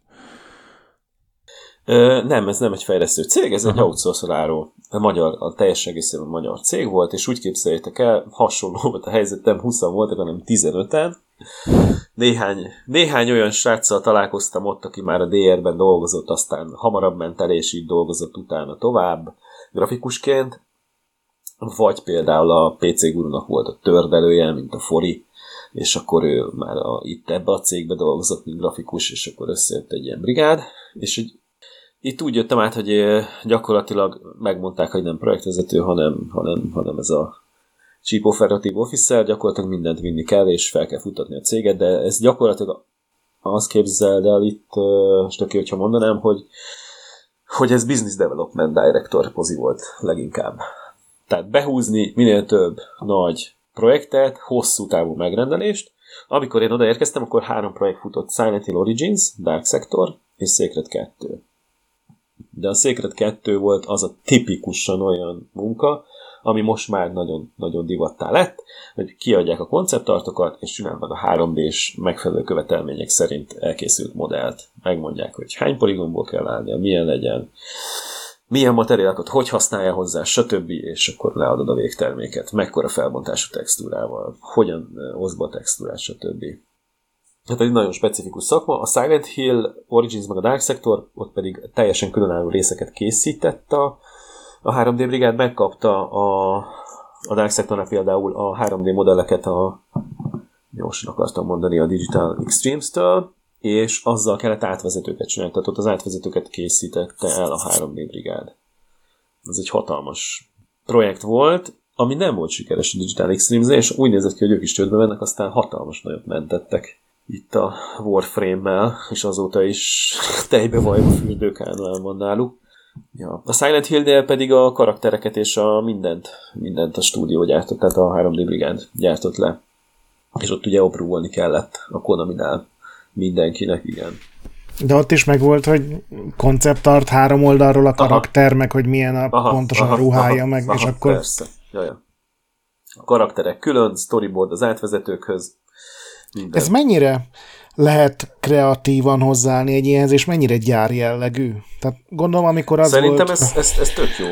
Nem, ez nem egy fejlesztő cég, ez Aha. egy outsourceráró. A magyar, a teljes egészében magyar cég volt, és úgy képzeljétek el, hasonló volt a helyzet, nem 20 voltak, hanem 15-en. Néhány, néhány olyan sráccal találkoztam ott, aki már a DR-ben dolgozott, aztán hamarabb ment el, és így dolgozott utána tovább grafikusként. Vagy például a PC Gurunak volt a tördelője, mint a Fori, és akkor ő már a, itt ebbe a cégbe dolgozott, mint grafikus, és akkor összejött egy ilyen brigád, és egy itt úgy jöttem át, hogy gyakorlatilag megmondták, hogy nem projektvezető, hanem, hanem, hanem ez a Chief Operative Officer, gyakorlatilag mindent vinni kell, és fel kell futatni a céget, de ez gyakorlatilag azt képzeld el itt, most aki, hogyha mondanám, hogy, hogy ez Business Development Director pozi volt leginkább. Tehát behúzni minél több nagy projektet, hosszú távú megrendelést. Amikor én odaérkeztem, akkor három projekt futott Silent Hill Origins, Dark Sector és Secret 2 de a Secret 2 volt az a tipikusan olyan munka, ami most már nagyon, nagyon divattá lett, hogy kiadják a konceptartokat, és csinálnak a 3D-s megfelelő követelmények szerint elkészült modellt. Megmondják, hogy hány poligonból kell állnia, milyen legyen, milyen materiálokat, hogy használja hozzá, stb. és akkor leadod a végterméket, mekkora felbontású textúrával, hogyan hozd be a textúrát, stb hát egy nagyon specifikus szakma. A Silent Hill, Origins meg a Dark Sector, ott pedig teljesen különálló részeket készített a, a 3D brigád, megkapta a, a Dark Sectornak például a 3D modelleket a gyorsan akartam mondani a Digital Extremes-től, és azzal kellett átvezetőket csinálni, tehát ott az átvezetőket készítette el a 3D brigád. Ez egy hatalmas projekt volt, ami nem volt sikeres a Digital Extremes, és úgy nézett ki, hogy ők is csődbe mennek, aztán hatalmas nagyot mentettek itt a Warframe-mel, és azóta is tejbe vajba fürdőkánál van náluk. Ja. A Silent Hill-nél pedig a karaktereket és a mindent, mindent a stúdió gyártott, tehát a 3D Brigand gyártott le. És ott ugye oprúolni kellett a Konami-nál mindenkinek, igen. De ott is megvolt, hogy konceptart három oldalról a karakter, aha. meg hogy milyen a aha, pontosan aha, ruhája, aha, meg, aha, és akkor... Persze. Jaja. A karakterek külön, storyboard az átvezetőkhöz, minden. Ez mennyire lehet kreatívan hozzáállni egy ilyenhez, és mennyire gyár jellegű? Tehát gondolom, amikor az Szerintem volt... ez, ez, ez tök jó.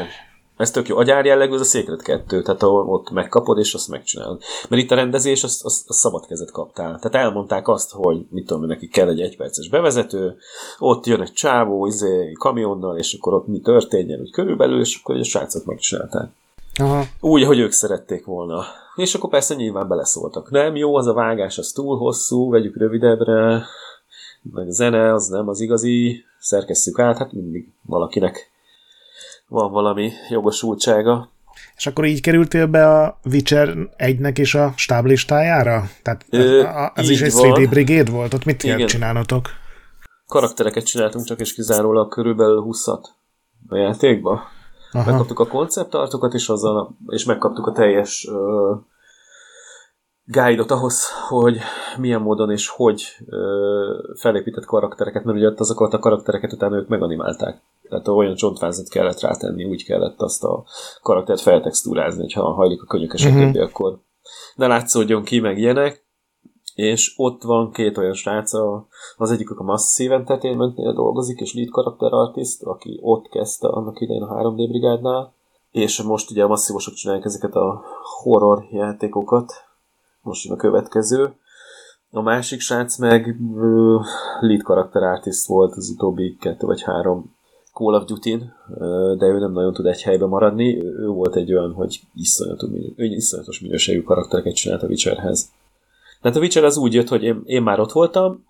ez tök jó. A gyár jellegű, az a Secret 2, tehát ahol ott megkapod, és azt megcsinálod. Mert itt a rendezés, az, az, az szabad kezet kaptál. Tehát elmondták azt, hogy mit tudom, neki kell egy egyperces bevezető, ott jön egy csávó, izé, kamionnal, és akkor ott mi történjen, úgy körülbelül, és akkor a srácok megcsinálták. Aha. Úgy, hogy ők szerették volna. És akkor persze nyilván beleszóltak. Nem jó, az a vágás, az túl hosszú, vegyük rövidebbre, meg a zene, az nem az igazi, szerkesszük át, hát mindig valakinek van valami jogosultsága. És akkor így kerültél be a Witcher 1-nek is a stáblistájára? Tehát Ö, az is egy 3D brigade volt? Ott mit kell csinálnotok? Karaktereket csináltunk csak és kizárólag körülbelül 20 a játékba. Aha. Megkaptuk a konceptartokat, és, azzal, és megkaptuk a teljes uh, guide-ot ahhoz, hogy milyen módon és hogy uh, felépített karaktereket, mert ugye azokat a karaktereket utána ők meganimálták. Tehát olyan csontvázat kellett rátenni, úgy kellett azt a karaktert feltextúrázni, hogyha hajlik a könyökes uh-huh. akkor ne látszódjon ki, meg ilyenek. És ott van két olyan srác, az egyik a Massive Entertainmentnél dolgozik, és lead karakter artist, aki ott kezdte annak idején a 3D brigádnál, és most ugye a masszívosok csinálják ezeket a horror játékokat, most jön a következő. A másik srác meg lead karakter artist volt az utóbbi kettő vagy három Call of Duty-n, de ő nem nagyon tud egy helyben maradni. Ő volt egy olyan, hogy iszonyatos, iszonyatos minőségű karaktereket csinált a Witcherhez. Tehát a Witcher az úgy jött, hogy én, én már ott voltam,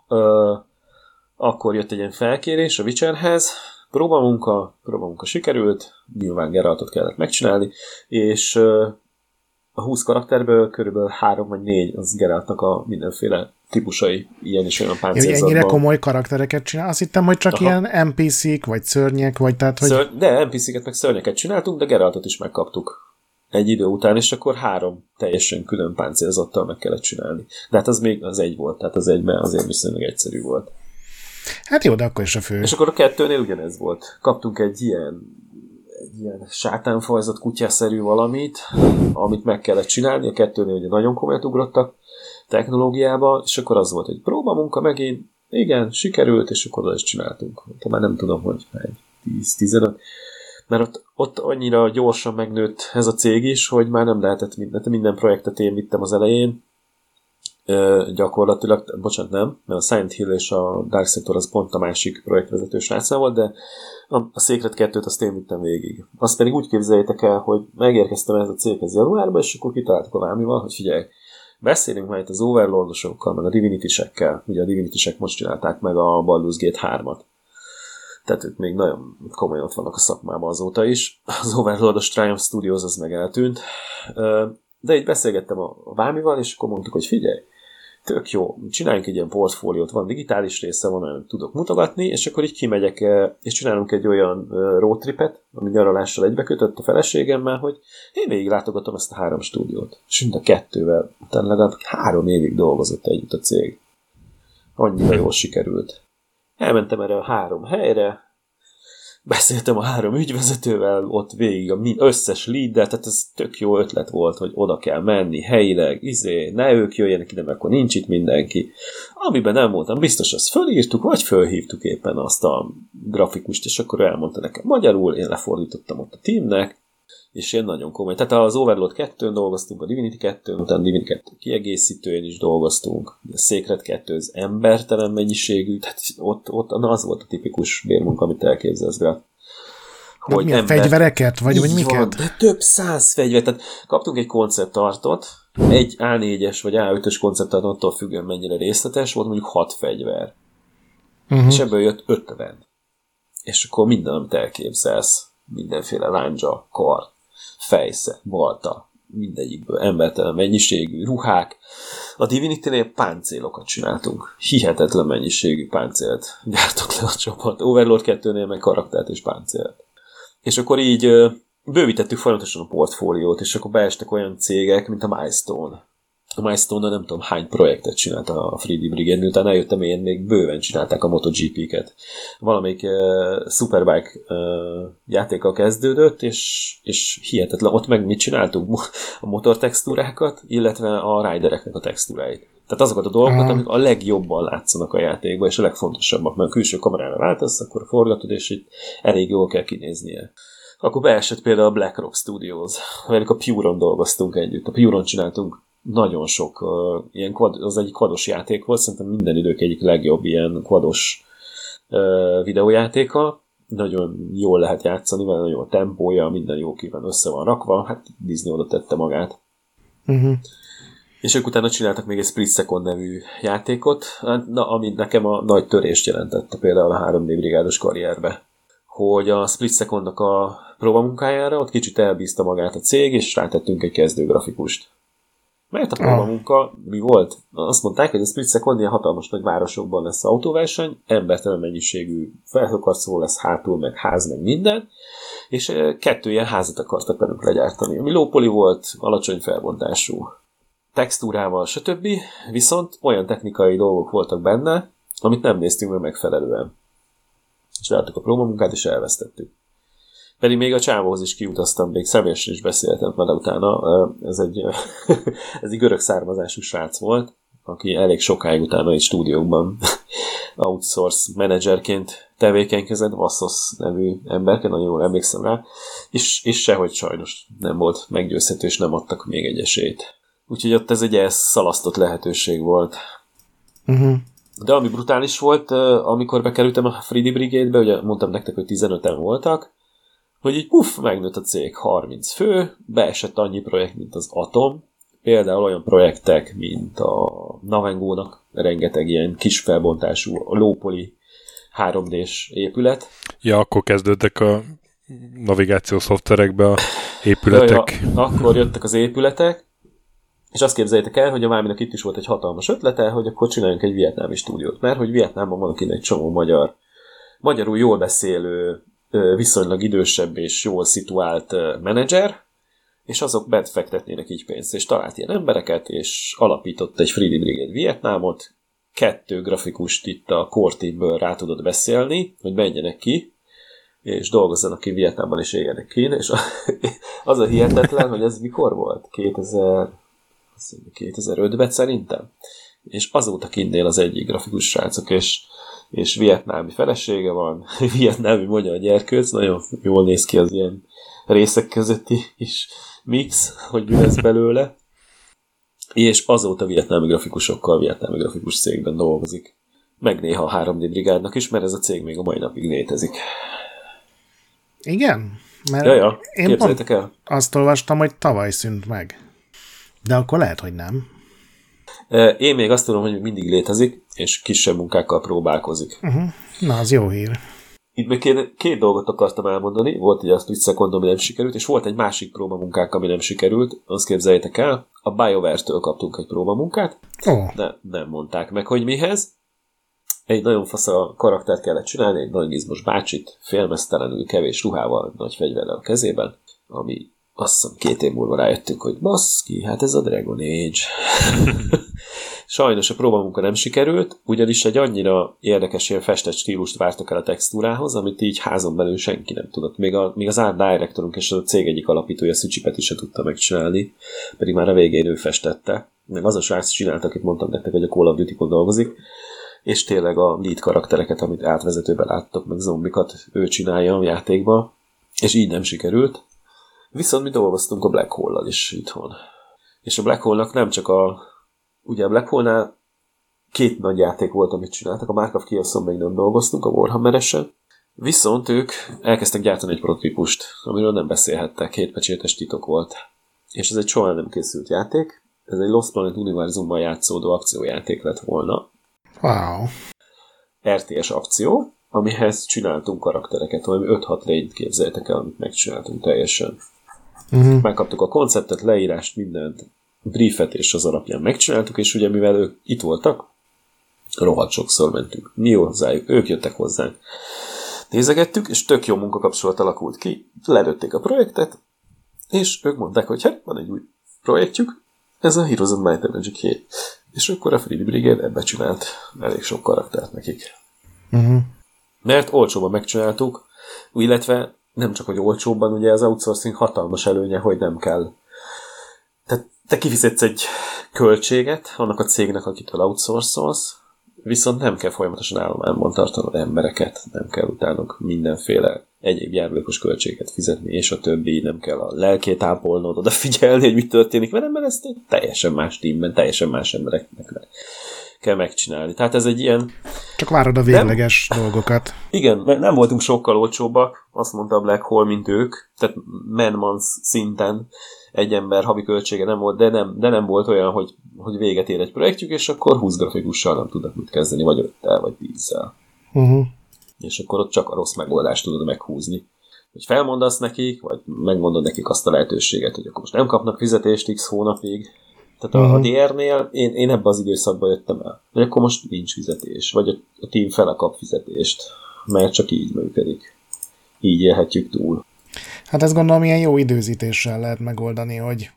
akkor jött egy ilyen felkérés a Witcherhez, próbamunka, próbamunka sikerült, nyilván Geraltot kellett megcsinálni, és a 20 karakterből körülbelül 3 vagy 4 az Geraltnak a mindenféle típusai, ilyen is olyan páncélzatban. Ennyire komoly karaktereket csinál? Azt hittem, hogy csak Aha. ilyen NPC-k, vagy szörnyek, vagy tehát, hogy... Ször... De NPC-ket meg szörnyeket csináltunk, de Geraltot is megkaptuk egy idő után, és akkor három teljesen külön páncélzattal meg kellett csinálni. De hát az még az egy volt, tehát az egyben azért viszonylag egyszerű volt. Hát jó, de akkor is a fő. És akkor a kettőnél ugyanez volt. Kaptunk egy ilyen egy ilyen sátánfajzat kutyaszerű valamit, amit meg kellett csinálni, a kettőnél ugye nagyon komolyat ugrottak technológiába, és akkor az volt egy próbamunka megint, igen, sikerült, és akkor oda is csináltunk. már nem tudom, hogy 10-15 mert ott, ott annyira gyorsan megnőtt ez a cég is, hogy már nem lehetett minden, minden projektet én vittem az elején, Ö, gyakorlatilag, bocsánat nem, mert a Silent Hill és a Dark Sector az pont a másik projektvezető srácán volt, de a, a Secret 2-t azt én vittem végig. Azt pedig úgy képzeljétek el, hogy megérkeztem ez a céghez januárban, és akkor kitaláltuk a Vámival, hogy figyelj, beszélünk majd az Overlordosokkal, meg a Divinity-sekkel. Ugye a Divinity-sek most csinálták meg a Baldur's Gate 3-at tehát ők még nagyon komolyan ott vannak a szakmában azóta is. Az Overlord-os Triumph Studios az meg eltűnt. De így beszélgettem a Vámival, és akkor mondtuk, hogy figyelj, tök jó, csináljunk egy ilyen portfóliót, van digitális része, van, amit tudok mutogatni, és akkor így kimegyek, és csinálunk egy olyan roadtripet, ami nyaralással egybekötött a feleségemmel, hogy én végig látogatom ezt a három stúdiót. És mind a kettővel, utána legalább három évig dolgozott együtt a cég. Annyira jól sikerült. Elmentem erre a három helyre, beszéltem a három ügyvezetővel, ott végig a összes lead tehát ez tök jó ötlet volt, hogy oda kell menni helyileg, izé, ne ők jöjjenek ide, mert akkor nincs itt mindenki. Amiben nem voltam biztos, azt fölírtuk, vagy fölhívtuk éppen azt a grafikust, és akkor elmondta nekem magyarul, én lefordítottam ott a teamnek, és ilyen nagyon komoly. Tehát az Overlord 2-n dolgoztunk, a Divinity 2-n, utána Divinity 2 kiegészítőjén is dolgoztunk, a Secret 2 az embertelen mennyiségű, tehát ott, ott na, az volt a tipikus bérmunka, amit elképzelsz, Grat. Hogy milyen ember... fegyvereket, vagy, vagy miket? Van, de több száz fegyver. Tehát kaptunk egy konceptartot, egy A4-es vagy A5-ös konceptartot attól függően mennyire részletes, volt mondjuk 6 fegyver. Uh-huh. És ebből jött 50. És akkor minden, amit elképzelsz, mindenféle lándzsa, kar, fejsze, balta, mindegyikből embertelen mennyiségű ruhák. A Divinity-nél páncélokat csináltunk. Hihetetlen mennyiségű páncélt gyártok le a csapat. Overlord 2-nél meg karaktert és páncélt. És akkor így bővítettük folyamatosan a portfóliót, és akkor beestek olyan cégek, mint a Milestone, a milestone nem tudom hány projektet csinált a Freedy Brigade, miután eljöttem én, még bőven csinálták a MotoGP-ket. Valamelyik uh, Superbike uh, játéka kezdődött, és, és hihetetlen, ott meg mit csináltuk? A motortextúrákat, illetve a ridereknek a textúráit. Tehát azokat a dolgokat, amik a legjobban látszanak a játékban, és a legfontosabbak, mert a külső kamerára váltasz, akkor forgatod, és itt elég jól kell kinéznie akkor beesett például a Black Rock Studios, velük a Pure-on dolgoztunk együtt. A Pure-on csináltunk nagyon sok uh, ilyen quad, az egyik quados játék volt, szerintem minden idők egyik legjobb ilyen quados uh, videójátéka. Nagyon jól lehet játszani, mert nagyon jó a tempója, minden jó ki van össze van rakva, hát Disney oda tette magát. Uh-huh. És ők utána csináltak még egy Split Second nevű játékot, na, ami nekem a nagy törést jelentette például a 3D brigádos karrierbe. Hogy a Split Secondnak a próbamunkájára ott kicsit elbízta magát a cég, és rátettünk egy kezdő grafikust. Mert a próbamunka mi volt? Azt mondták, hogy a Split Second ilyen hatalmas nagy városokban lesz autóverseny, embertelen mennyiségű felhőkarcoló lesz hátul, meg ház, meg minden, és kettő ilyen házat akartak velünk legyártani, ami lópoli volt, alacsony felbontású textúrával, stb. Viszont olyan technikai dolgok voltak benne, amit nem néztünk meg megfelelően. Csináltuk a próbamunkát, és elvesztettük. Pedig még a csávóhoz is kiutaztam, még személyesen is beszéltem vele utána. Ez egy, ez egy görög származású srác volt, aki elég sokáig utána egy stúdióban outsource menedzserként tevékenykezett, Vassos nevű emberke, nagyon jól emlékszem rá, és, és sehogy sajnos nem volt meggyőzhető, és nem adtak még egy esélyt. Úgyhogy ott ez egy szalasztott lehetőség volt. Uh-huh. De ami brutális volt, amikor bekerültem a Freddy Brigade-be, ugye mondtam nektek, hogy 15-en voltak, hogy így puff, megnőtt a cég 30 fő, beesett annyi projekt, mint az Atom, például olyan projektek, mint a Navengónak rengeteg ilyen kis felbontású lópoli 3D-s épület. Ja, akkor kezdődtek a navigációs szoftverekbe a épületek. Ja, ja, akkor jöttek az épületek, és azt képzeljétek el, hogy a Máminak itt is volt egy hatalmas ötlete, hogy akkor csináljunk egy vietnámi stúdiót. Mert hogy Vietnámban van egy csomó magyar, magyarul jól beszélő, viszonylag idősebb és jól szituált menedzser, és azok bent fektetnének így pénzt, és talált ilyen embereket, és alapított egy Freedy Brigade Vietnámot, kettő grafikust itt a core rá tudott beszélni, hogy menjenek ki, és dolgozzanak ki Vietnámban, és éljenek ki, és az a hihetetlen, hogy ez mikor volt? 2000 2005-ben szerintem. És azóta kinnél az egyik grafikus srácok, és, és vietnámi felesége van, vietnámi magyar gyerkőc, nagyon jól néz ki az ilyen részek közötti is mix, hogy mi lesz belőle. És azóta vietnámi grafikusokkal, vietnámi grafikus cégben dolgozik. Meg néha a 3D brigádnak is, mert ez a cég még a mai napig létezik. Igen? Mert ja, ja. Én Képzeljétek el. Azt olvastam, hogy tavaly szűnt meg. De akkor lehet, hogy nem. Én még azt tudom, hogy mindig létezik, és kisebb munkákkal próbálkozik. Uh-huh. Na, az jó hír. Itt még két, két dolgot akartam elmondani. Volt egy azt visszakondom, ami nem sikerült, és volt egy másik próbamunkák, ami nem sikerült. Azt képzeljétek el, a BioWare-től kaptunk egy próbamunkát. Oh. De nem mondták meg, hogy mihez. Egy nagyon fasz a karaktert kellett csinálni, egy nagy izmos bácsit, félmeztelenül kevés ruhával, nagy fegyverrel a kezében, ami azt hiszem két év múlva rájöttünk, hogy baszki, hát ez a Dragon Age. Sajnos a próbamunka nem sikerült, ugyanis egy annyira érdekes ilyen festett stílust vártak el a textúrához, amit így házon belül senki nem tudott. Még, a, még az art directorunk és a cég egyik alapítója Szücsipet is se tudta megcsinálni, pedig már a végén ő festette. Meg az a srác csinálta, akit mondtam nektek, hogy a Call of Duty-kon dolgozik, és tényleg a lead karaktereket, amit átvezetőben láttok, meg zombikat ő csinálja a játékba, és így nem sikerült. Viszont mi dolgoztunk a Black Hole-lal is itthon. És a Black Hole-nak nem csak a... Ugye a Black Hole-nál két nagy játék volt, amit csináltak. A Mark of chaos még nem dolgoztunk, a Warhammer-esen. Viszont ők elkezdtek gyártani egy prototípust, amiről nem beszélhettek, két pecsétes titok volt. És ez egy soha nem készült játék. Ez egy Lost Planet univerzumban játszódó akciójáték lett volna. Wow. RTS akció, amihez csináltunk karaktereket, valami 5-6 lényt képzeltek el, amit megcsináltunk teljesen. Uh-huh. Megkaptuk a konceptet, leírást, mindent, briefet, és az alapján megcsináltuk, és ugye mivel ők itt voltak, rohadt sokszor mentünk. Mi hozzájuk, ők jöttek hozzánk. Nézegettük, és tök jó munkakapcsolat alakult ki. Ledötték a projektet, és ők mondták, hogy hát van egy új projektjük, ez a Heroes of Might and Magic 7. És akkor a Free Brigade ebbe csinált elég sok karaktert nekik. Uh-huh. Mert olcsóban megcsináltuk, illetve nem csak, hogy olcsóbban, ugye az outsourcing hatalmas előnye, hogy nem kell. Tehát te kifizetsz egy költséget annak a cégnek, akitől outsourcolsz, viszont nem kell folyamatosan állományban tartanod embereket, nem kell utánuk mindenféle egyéb járulékos költséget fizetni, és a többi nem kell a lelkét ápolnod, odafigyelni, hogy mi történik velem, mert ezt egy teljesen más tímben, teljesen más embereknek kell megcsinálni. Tehát ez egy ilyen... Csak várod a végleges nem, dolgokat. Igen, mert nem voltunk sokkal olcsóbbak, azt mondta Black Hole, mint ők, tehát man szinten egy ember havi költsége nem volt, de nem, de nem volt olyan, hogy, hogy véget ér egy projektjük, és akkor 20 grafikussal nem tudnak mit kezdeni, vagy 5 vagy 10-szel. Uh-huh. És akkor ott csak a rossz megoldást tudod meghúzni. Hogy felmondasz nekik, vagy megmondod nekik azt a lehetőséget, hogy akkor most nem kapnak fizetést x hónapig, tehát uh-huh. a, a mhm. DR-nél én, én ebbe az időszakban jöttem el. Hogy akkor most nincs fizetés, vagy a, a team fele kap fizetést, mert csak így működik. Így élhetjük túl. Hát ezt gondolom, ilyen jó időzítéssel lehet megoldani, hogy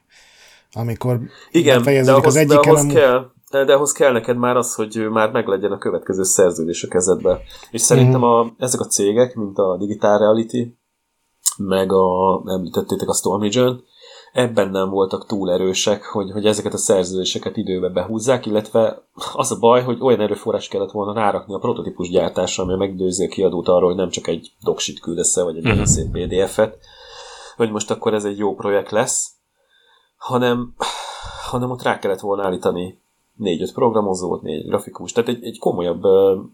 amikor Igen, de ahhoz, az egyik de ahhoz kell, de ahhoz kell neked már az, hogy már meglegyen a következő szerződés a kezedbe. És szerintem mhm. a, ezek a cégek, mint a Digital Reality, meg a, említettétek a Stormageon, ebben nem voltak túl erősek, hogy, hogy ezeket a szerződéseket időbe behúzzák, illetve az a baj, hogy olyan erőforrás kellett volna rárakni a prototípus gyártásra, ami meggyőzi a kiadót arról, hogy nem csak egy doksit küldesz vagy egy uh-huh. szép PDF-et, hogy most akkor ez egy jó projekt lesz, hanem, hanem ott rá kellett volna állítani négy-öt programozót, négy grafikus, tehát egy, egy komolyabb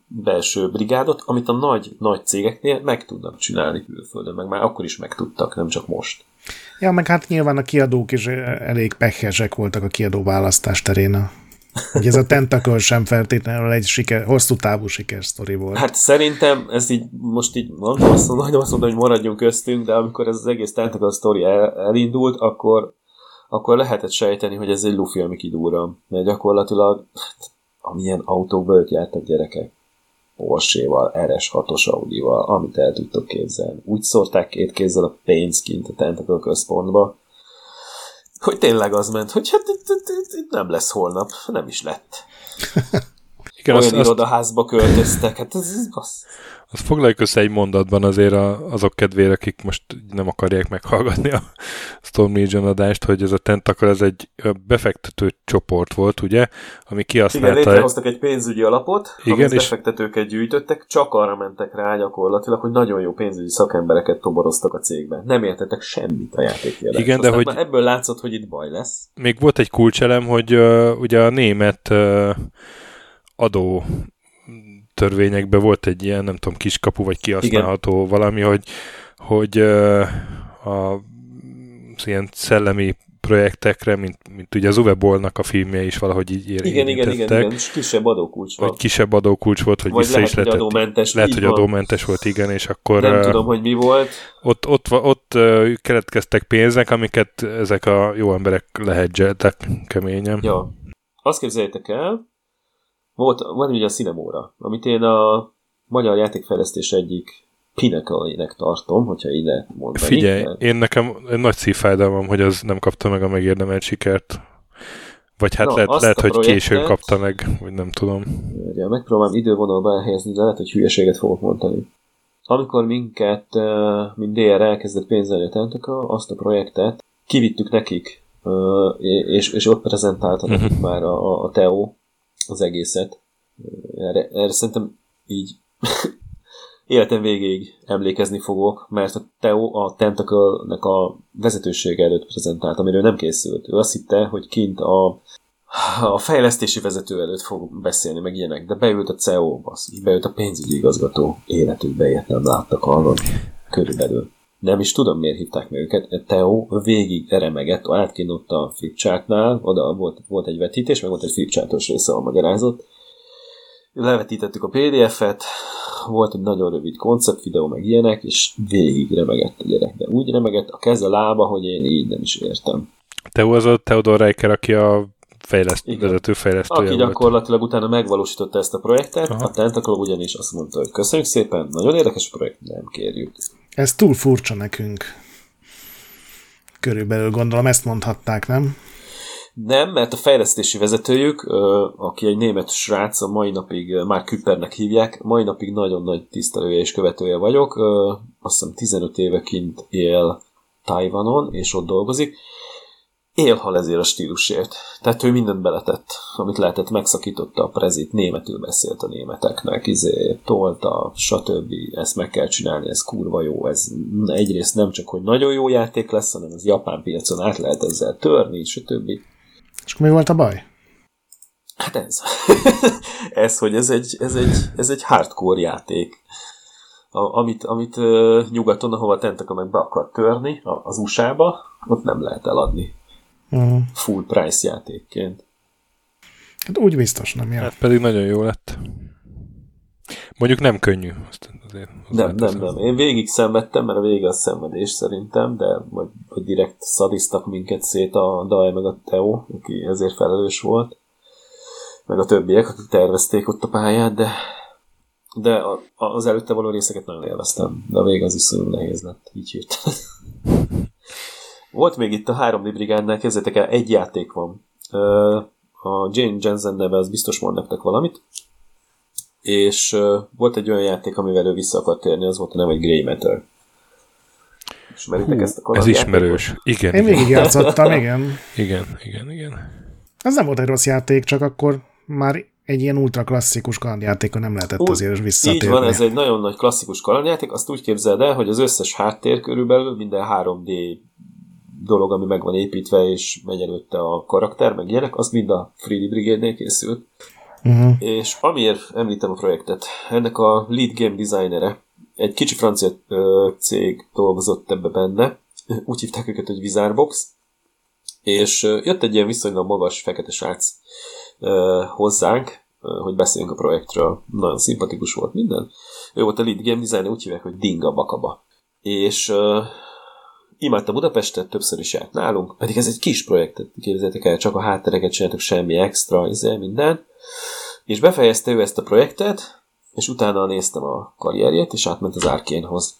belső brigádot, amit a nagy, nagy cégeknél meg tudnak csinálni külföldön, meg már akkor is meg tudtak, nem csak most. Ja, meg hát nyilván a kiadók is elég pehesek voltak a kiadó választás terén. Hogy ez a Tentacle sem feltétlenül egy siker, hosszú távú sikersztori volt. Hát szerintem ez így, most így mondom azt, mondom, azt mondom, hogy maradjunk köztünk, de amikor ez az egész Tentacle sztori el, elindult, akkor, akkor lehetett sejteni, hogy ez egy lufi, ami kidúra. Mert gyakorlatilag amilyen autókba ők jártak gyerekek. Porsche-val, RS6-os Audi-val, amit el tudtok képzelni. Úgy szórták két kézzel a pénzt kint a Tentacle központba, hogy tényleg az ment, hogy hát itt, itt, itt, itt nem lesz holnap, nem is lett. Igen, Olyan azt, irodaházba költöztek, hát ez, ez az. Azt foglaljuk össze egy mondatban azért a, azok kedvére, akik most nem akarják meghallgatni a Storm Legion adást, hogy ez a Tentacle ez egy befektető csoport volt, ugye, ami kihasználta... Igen, létrehoztak egy pénzügyi alapot, Igen, és befektetőket gyűjtöttek, csak arra mentek rá gyakorlatilag, hogy nagyon jó pénzügyi szakembereket toboroztak a cégbe. Nem értettek semmit a játékért. Igen, de hogy... ebből látszott, hogy itt baj lesz. Még volt egy kulcselem, hogy uh, ugye a német uh, adó törvényekben volt egy ilyen, nem tudom, kiskapu, vagy kihasználható Igen. valami, hogy, hogy a ilyen szellemi projektekre, mint, mint ugye az Uwe Bollnak a filmje is valahogy így ér, igen, igen, igen, igen, és kisebb adókulcs volt. Vagy kisebb adókulcs volt, hogy Vagy vissza lehet, is lehetett. adómentes. Lehet, hogy adómentes volt, igen, és akkor... Nem uh, tudom, hogy mi volt. Ott, ott, ott uh, keletkeztek pénzek, amiket ezek a jó emberek lehedzseltek keményen. Ja. Azt képzeljétek el, volt, van ugye a Cinemóra, amit én a magyar játékfejlesztés egyik pinnacle tartom, hogyha így lehet mondani. Figyelj, mert... én nekem egy nagy szívfájdalmam, hogy az nem kapta meg a megérdemelt sikert. Vagy hát Na, lehet, lehet hogy későn kapta meg, vagy nem tudom. Ja, megpróbálom idővonalba elhelyezni, de lehet, hogy hülyeséget fogok mondani. Amikor minket, mint DR elkezdett pénzelni a Tentacle, azt a projektet kivittük nekik, és, és ott prezentálta nekik uh-huh. már a, a Teo, az egészet. Erre, erre szerintem így életem végéig emlékezni fogok, mert a Teo a Tentacle-nek a vezetősége előtt prezentált, amiről nem készült. Ő azt hitte, hogy kint a, a fejlesztési vezető előtt fog beszélni, meg ilyenek, de beült a CEO, basszus, beült a pénzügyi igazgató, életükbe ilyet nem láttak hallod, körülbelül. Nem is tudom, miért hívták meg őket. Teo végig remegett, átkinott a flipchartnál, oda volt, volt egy vetítés, meg volt egy flipchartos része a magyarázat. Levetítettük a PDF-et, volt egy nagyon rövid konceptvideó, meg ilyenek, és végig remegett a gyerek. De úgy remegett a keze, a lába, hogy én így nem is értem. Teo az a Theodor Reicher, aki a fejleszt, Igen. vezető fejlesztője Aki gyakorlatilag volt. utána megvalósította ezt a projektet, Aha. a Tentacle ugyanis azt mondta, hogy köszönjük szépen, nagyon érdekes projekt, nem kérjük. Ez túl furcsa nekünk. Körülbelül gondolom ezt mondhatták, nem? Nem, mert a fejlesztési vezetőjük, aki egy német srác, a mai napig már Küppernek hívják, mai napig nagyon nagy tisztelője és követője vagyok. Azt hiszem 15 éve kint él Tajvanon, és ott dolgozik. Élhal ezért a stílusért. Tehát ő mindent beletett, amit lehetett, megszakította a prezit, németül beszélt a németeknek, izé, tolta, stb. Ezt meg kell csinálni, ez kurva jó, ez egyrészt nem csak, hogy nagyon jó játék lesz, hanem az japán piacon át lehet ezzel törni, stb. És mi volt a baj? Hát ez. ez, hogy ez egy, ez, egy, ez egy hardcore játék. A, amit, amit uh, nyugaton, ahova Tentaka meg be akar törni, az USA-ba, ott nem lehet eladni uh-huh. full price játékként. Hát úgy biztos nem jó. Hát pedig nagyon jó lett. Mondjuk nem könnyű. Azt azért, nem, nem, nem. Én végig szenvedtem, mert a vége a szenvedés szerintem, de vagy, vagy direkt szadisztak minket szét a Daj meg a Teo, aki ezért felelős volt, meg a többiek, akik tervezték ott a pályát, de de a, az előtte való részeket nagyon élveztem, de a vége az is nehéz lett, így hirtelen. Volt még itt a három Brigádnál, kezdetek el, egy játék van. A Jane Jensen neve, az biztos mond nektek valamit. És volt egy olyan játék, amivel ő vissza akart térni, az volt a neve, egy Grey Matter. Ismeritek Hú, ezt a Ez ismerős. Igen. Én végig játszottam, igen. Igen, igen, igen. Ez nem volt egy rossz játék, csak akkor már egy ilyen ultra klasszikus kalandjátéka nem lehetett Úgy, azért visszatérni. Így van, ez egy nagyon nagy klasszikus kalandjáték. Azt úgy képzeld el, hogy az összes háttér körülbelül minden 3D dolog, ami meg van építve, és megy előtte a karakter, meg ilyenek, az mind a Freely Brigade-nél készült. Uh-huh. És amiért említem a projektet, ennek a lead game designere, egy kicsi francia ö, cég dolgozott ebbe benne, úgy hívták őket, hogy Vizarbox, és ö, jött egy ilyen viszonylag magas fekete srác ö, hozzánk, hogy beszéljünk a projektről. Nagyon szimpatikus volt minden. Ő volt a lead game designer, úgy hívják, hogy Dinga Bakaba. És ö, imádta Budapestet, többször is járt nálunk, pedig ez egy kis projekt, képzeljétek el, csak a háttereket csináltak, semmi extra, izé, minden. És befejezte ő ezt a projektet, és utána néztem a karrierjét, és átment az Arkénhoz.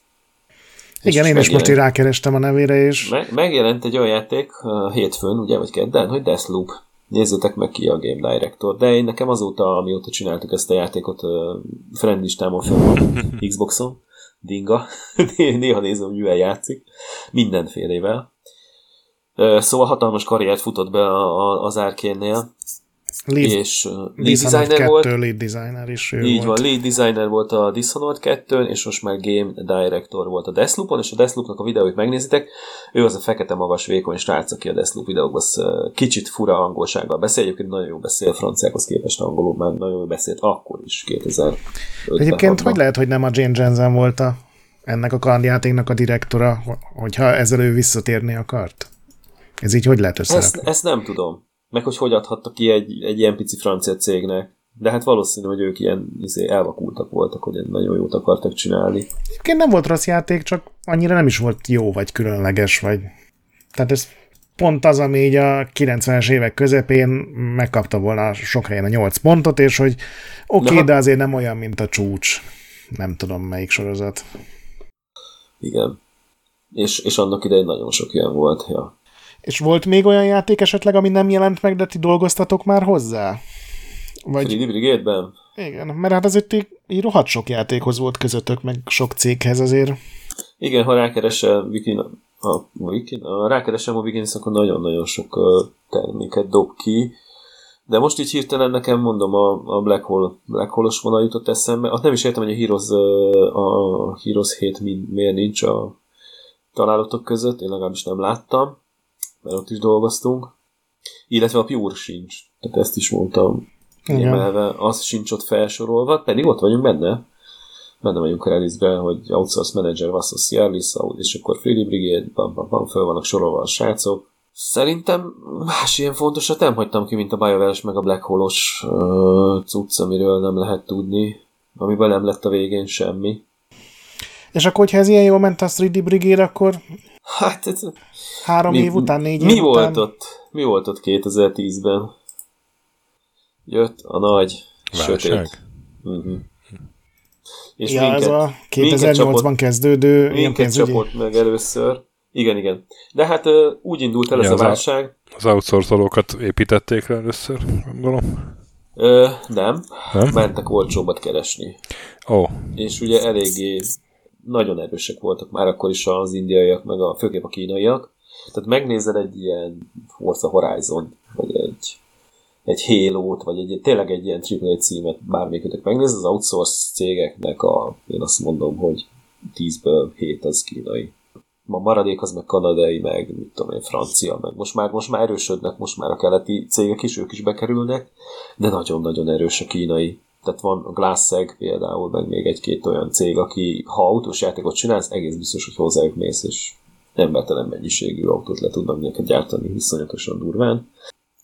Igen, én is most így rákerestem a nevére, és... Meg, megjelent egy olyan játék hétfőn, ugye, vagy kedden, hogy Deathloop. Nézzétek meg ki a Game Director. De én nekem azóta, amióta csináltuk ezt a játékot, uh, friendlistámon föl van Xboxon, dinga. Néha nézem, hogy mivel játszik. Mindenfélével. Szóval hatalmas karriert futott be az Árkénnél. Lead, és uh, lead designer volt. lead designer is ő Így volt. van, lead designer volt a Dishonored 2 és most már game director volt a Deathloopon, és a Deathloopnak a videóit megnézitek, ő az a fekete magas vékony srác, aki a Deathloop videókban kicsit fura angolsággal beszél, egyébként nagyon jó beszél franciákhoz képest angolul, már nagyon jó beszélt akkor is, 2000 Egyébként hogy lehet, hogy nem a Jane Jensen volt a, ennek a kalandjátéknak a direktora, hogyha ezzel ő visszatérni akart? Ez így hogy lehet összerakni? Ezt, ezt nem tudom meg hogy hogy adhatta ki egy, egy ilyen pici francia cégnek. De hát valószínű, hogy ők ilyen izé, elvakultak voltak, hogy nagyon jót akartak csinálni. Egyébként nem volt rossz játék, csak annyira nem is volt jó, vagy különleges, vagy... Tehát ez pont az, ami így a 90-es évek közepén megkapta volna sok helyen a 8 pontot, és hogy oké, okay, de azért nem olyan, mint a csúcs. Nem tudom, melyik sorozat. Igen. És, és annak idején nagyon sok ilyen volt, ja. És volt még olyan játék esetleg, ami nem jelent meg, de ti dolgoztatok már hozzá? Vagy... Free Brigade-ben? Igen, mert hát azért így, így rohadt sok játékhoz volt közöttök, meg sok céghez azért. Igen, ha rákeresel Wikin, a, Wikin, a rákeresem a Wikin, akkor nagyon-nagyon sok terméket dob ki, de most így hirtelen nekem mondom, a, a Black Hole, Black Hole-os vonal jutott eszembe. Azt nem is értem, hogy a Heroes, a Heroes 7 miért nincs a találatok között, én legalábbis nem láttam mert ott is dolgoztunk, illetve a Pure sincs, tehát ezt is mondtam. Emelve, az sincs ott felsorolva, pedig ott vagyunk benne, benne vagyunk a release hogy Outsource Manager, Vassos Cialis, és akkor Freely Brigade, bam, bam, bam, föl vannak sorolva a srácok. Szerintem más ilyen fontosat nem hagytam ki, mint a bioware meg a Black Hole-os uh, cucc, amiről nem lehet tudni, amiben nem lett a végén semmi. És akkor, hogyha ez ilyen jól ment a 3D Brigade, akkor Hát ez... Három mi, év után, négy mi év volt után? Ott, mi volt ott 2010-ben? Jött a nagy Válság. sötét. Uh-huh. És ja, minket, ez a 2008-ban kezdődő minket csapott meg először. Igen, igen. De hát úgy indult el ja, ez a válság. Az outsourcolókat építették le először, gondolom. Ö, nem. nem. Mentek olcsóbbat keresni. Ó. Oh. És ugye eléggé nagyon erősek voltak már akkor is az indiaiak, meg a, főképp a kínaiak. Tehát megnézed egy ilyen Forza Horizon, vagy egy, egy Halo-t, vagy egy, tényleg egy ilyen AAA címet, bármelyikötök megnézed, az outsource cégeknek a, én azt mondom, hogy 10-ből 7 az kínai. A maradék az meg kanadai, meg mit tudom én, francia, meg most már, most már erősödnek, most már a keleti cégek is, ők is bekerülnek, de nagyon-nagyon erős a kínai tehát van a Glasseg például, meg még egy-két olyan cég, aki ha autós játékot csinálsz, egész biztos, hogy hozzájuk mész, és embertelen mennyiségű autót le tudnak neked gyártani viszonyatosan durván.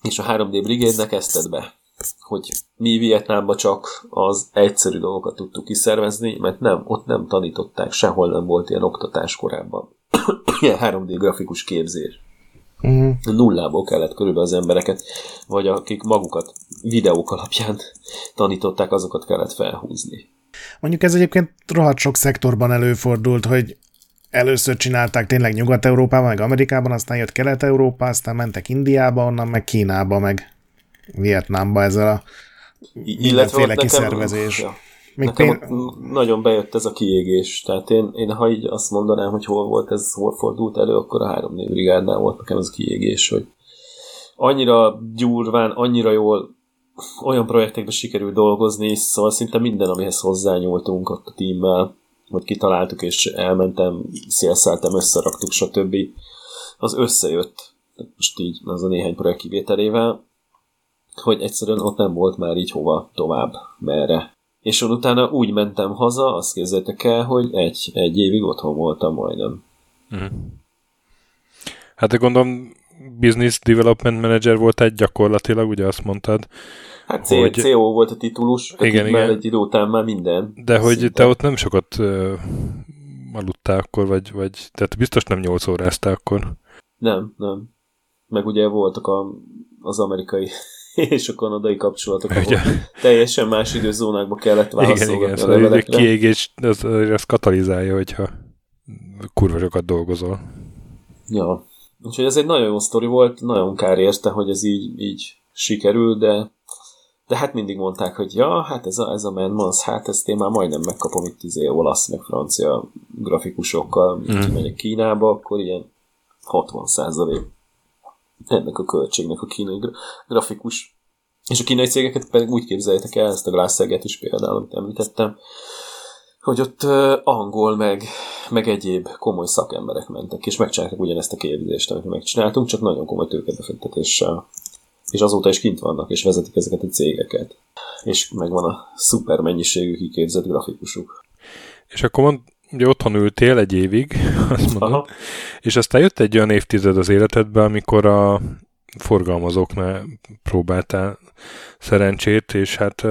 És a 3D Brigade-nek ezt be, hogy mi Vietnámban csak az egyszerű dolgokat tudtuk kiszervezni, mert nem, ott nem tanították, sehol nem volt ilyen oktatás korábban. ilyen 3D grafikus képzés. Uh-huh. Nullából kellett körülbelül az embereket, vagy akik magukat videók alapján tanították, azokat kellett felhúzni. Mondjuk ez egyébként rohadt sok szektorban előfordult, hogy először csinálták tényleg Nyugat-Európában, meg Amerikában, aztán jött Kelet-Európa, aztán mentek Indiába, onnan meg Kínába, meg Vietnámba ezzel a mindenféle kiszervezés. Ja. Még Nekem pénz... nagyon bejött ez a kiégés. Tehát én, én, ha így azt mondanám, hogy hol volt ez, hol fordult elő, akkor a három név brigádnál volt nekem ez a kiégés, hogy annyira gyúrván, annyira jól olyan projektekben sikerült dolgozni, szóval szinte minden, amihez hozzányúltunk ott a tímmel, hogy kitaláltuk, és elmentem, szélszáltam, összeraktuk, stb. Az összejött, most így az a néhány projekt kivételével, hogy egyszerűen ott nem volt már így hova tovább, merre és utána úgy mentem haza, azt képzeljétek el, hogy egy, egy évig otthon voltam majdnem. Uh-huh. Hát de gondolom Business Development Manager volt egy gyakorlatilag, ugye azt mondtad. Hát C- hogy... CO volt a titulus, igen, igen. már egy idő után már minden. De hogy szinte. te ott nem sokat uh, aludtál akkor, vagy, vagy tehát biztos nem 8 óráztál akkor. Nem, nem. Meg ugye voltak a, az amerikai és a kanadai kapcsolatok, ahol teljesen más időzónákba kellett válaszolni igen, igen, a szóval levelekre. kiégés az, az katalizálja, hogyha kurva sokat dolgozol. Ja, úgyhogy ez egy nagyon jó sztori volt, nagyon kár érte, hogy ez így, így sikerül, de de hát mindig mondták, hogy ja, hát ez a, ez a Manmans, hát ezt én már majdnem megkapom itt izé olasz, meg francia grafikusokkal, mm. kimegyek Kínába, akkor ilyen 60 százalék ennek a költségnek a kínai grafikus. És a kínai cégeket pedig úgy képzeljétek el, ezt a Glasseget is például, amit említettem, hogy ott angol, meg, meg egyéb komoly szakemberek mentek, és megcsinálták ugyanezt a képzést, amit megcsináltunk, csak nagyon komoly tőkebefektetéssel. És azóta is kint vannak, és vezetik ezeket a cégeket. És megvan a szuper mennyiségű kiképzett grafikusuk. És akkor mond, ugye otthon ültél egy évig, azt mondod, Aha. és aztán jött egy olyan évtized az életedbe, amikor a forgalmazóknál próbáltál szerencsét, és hát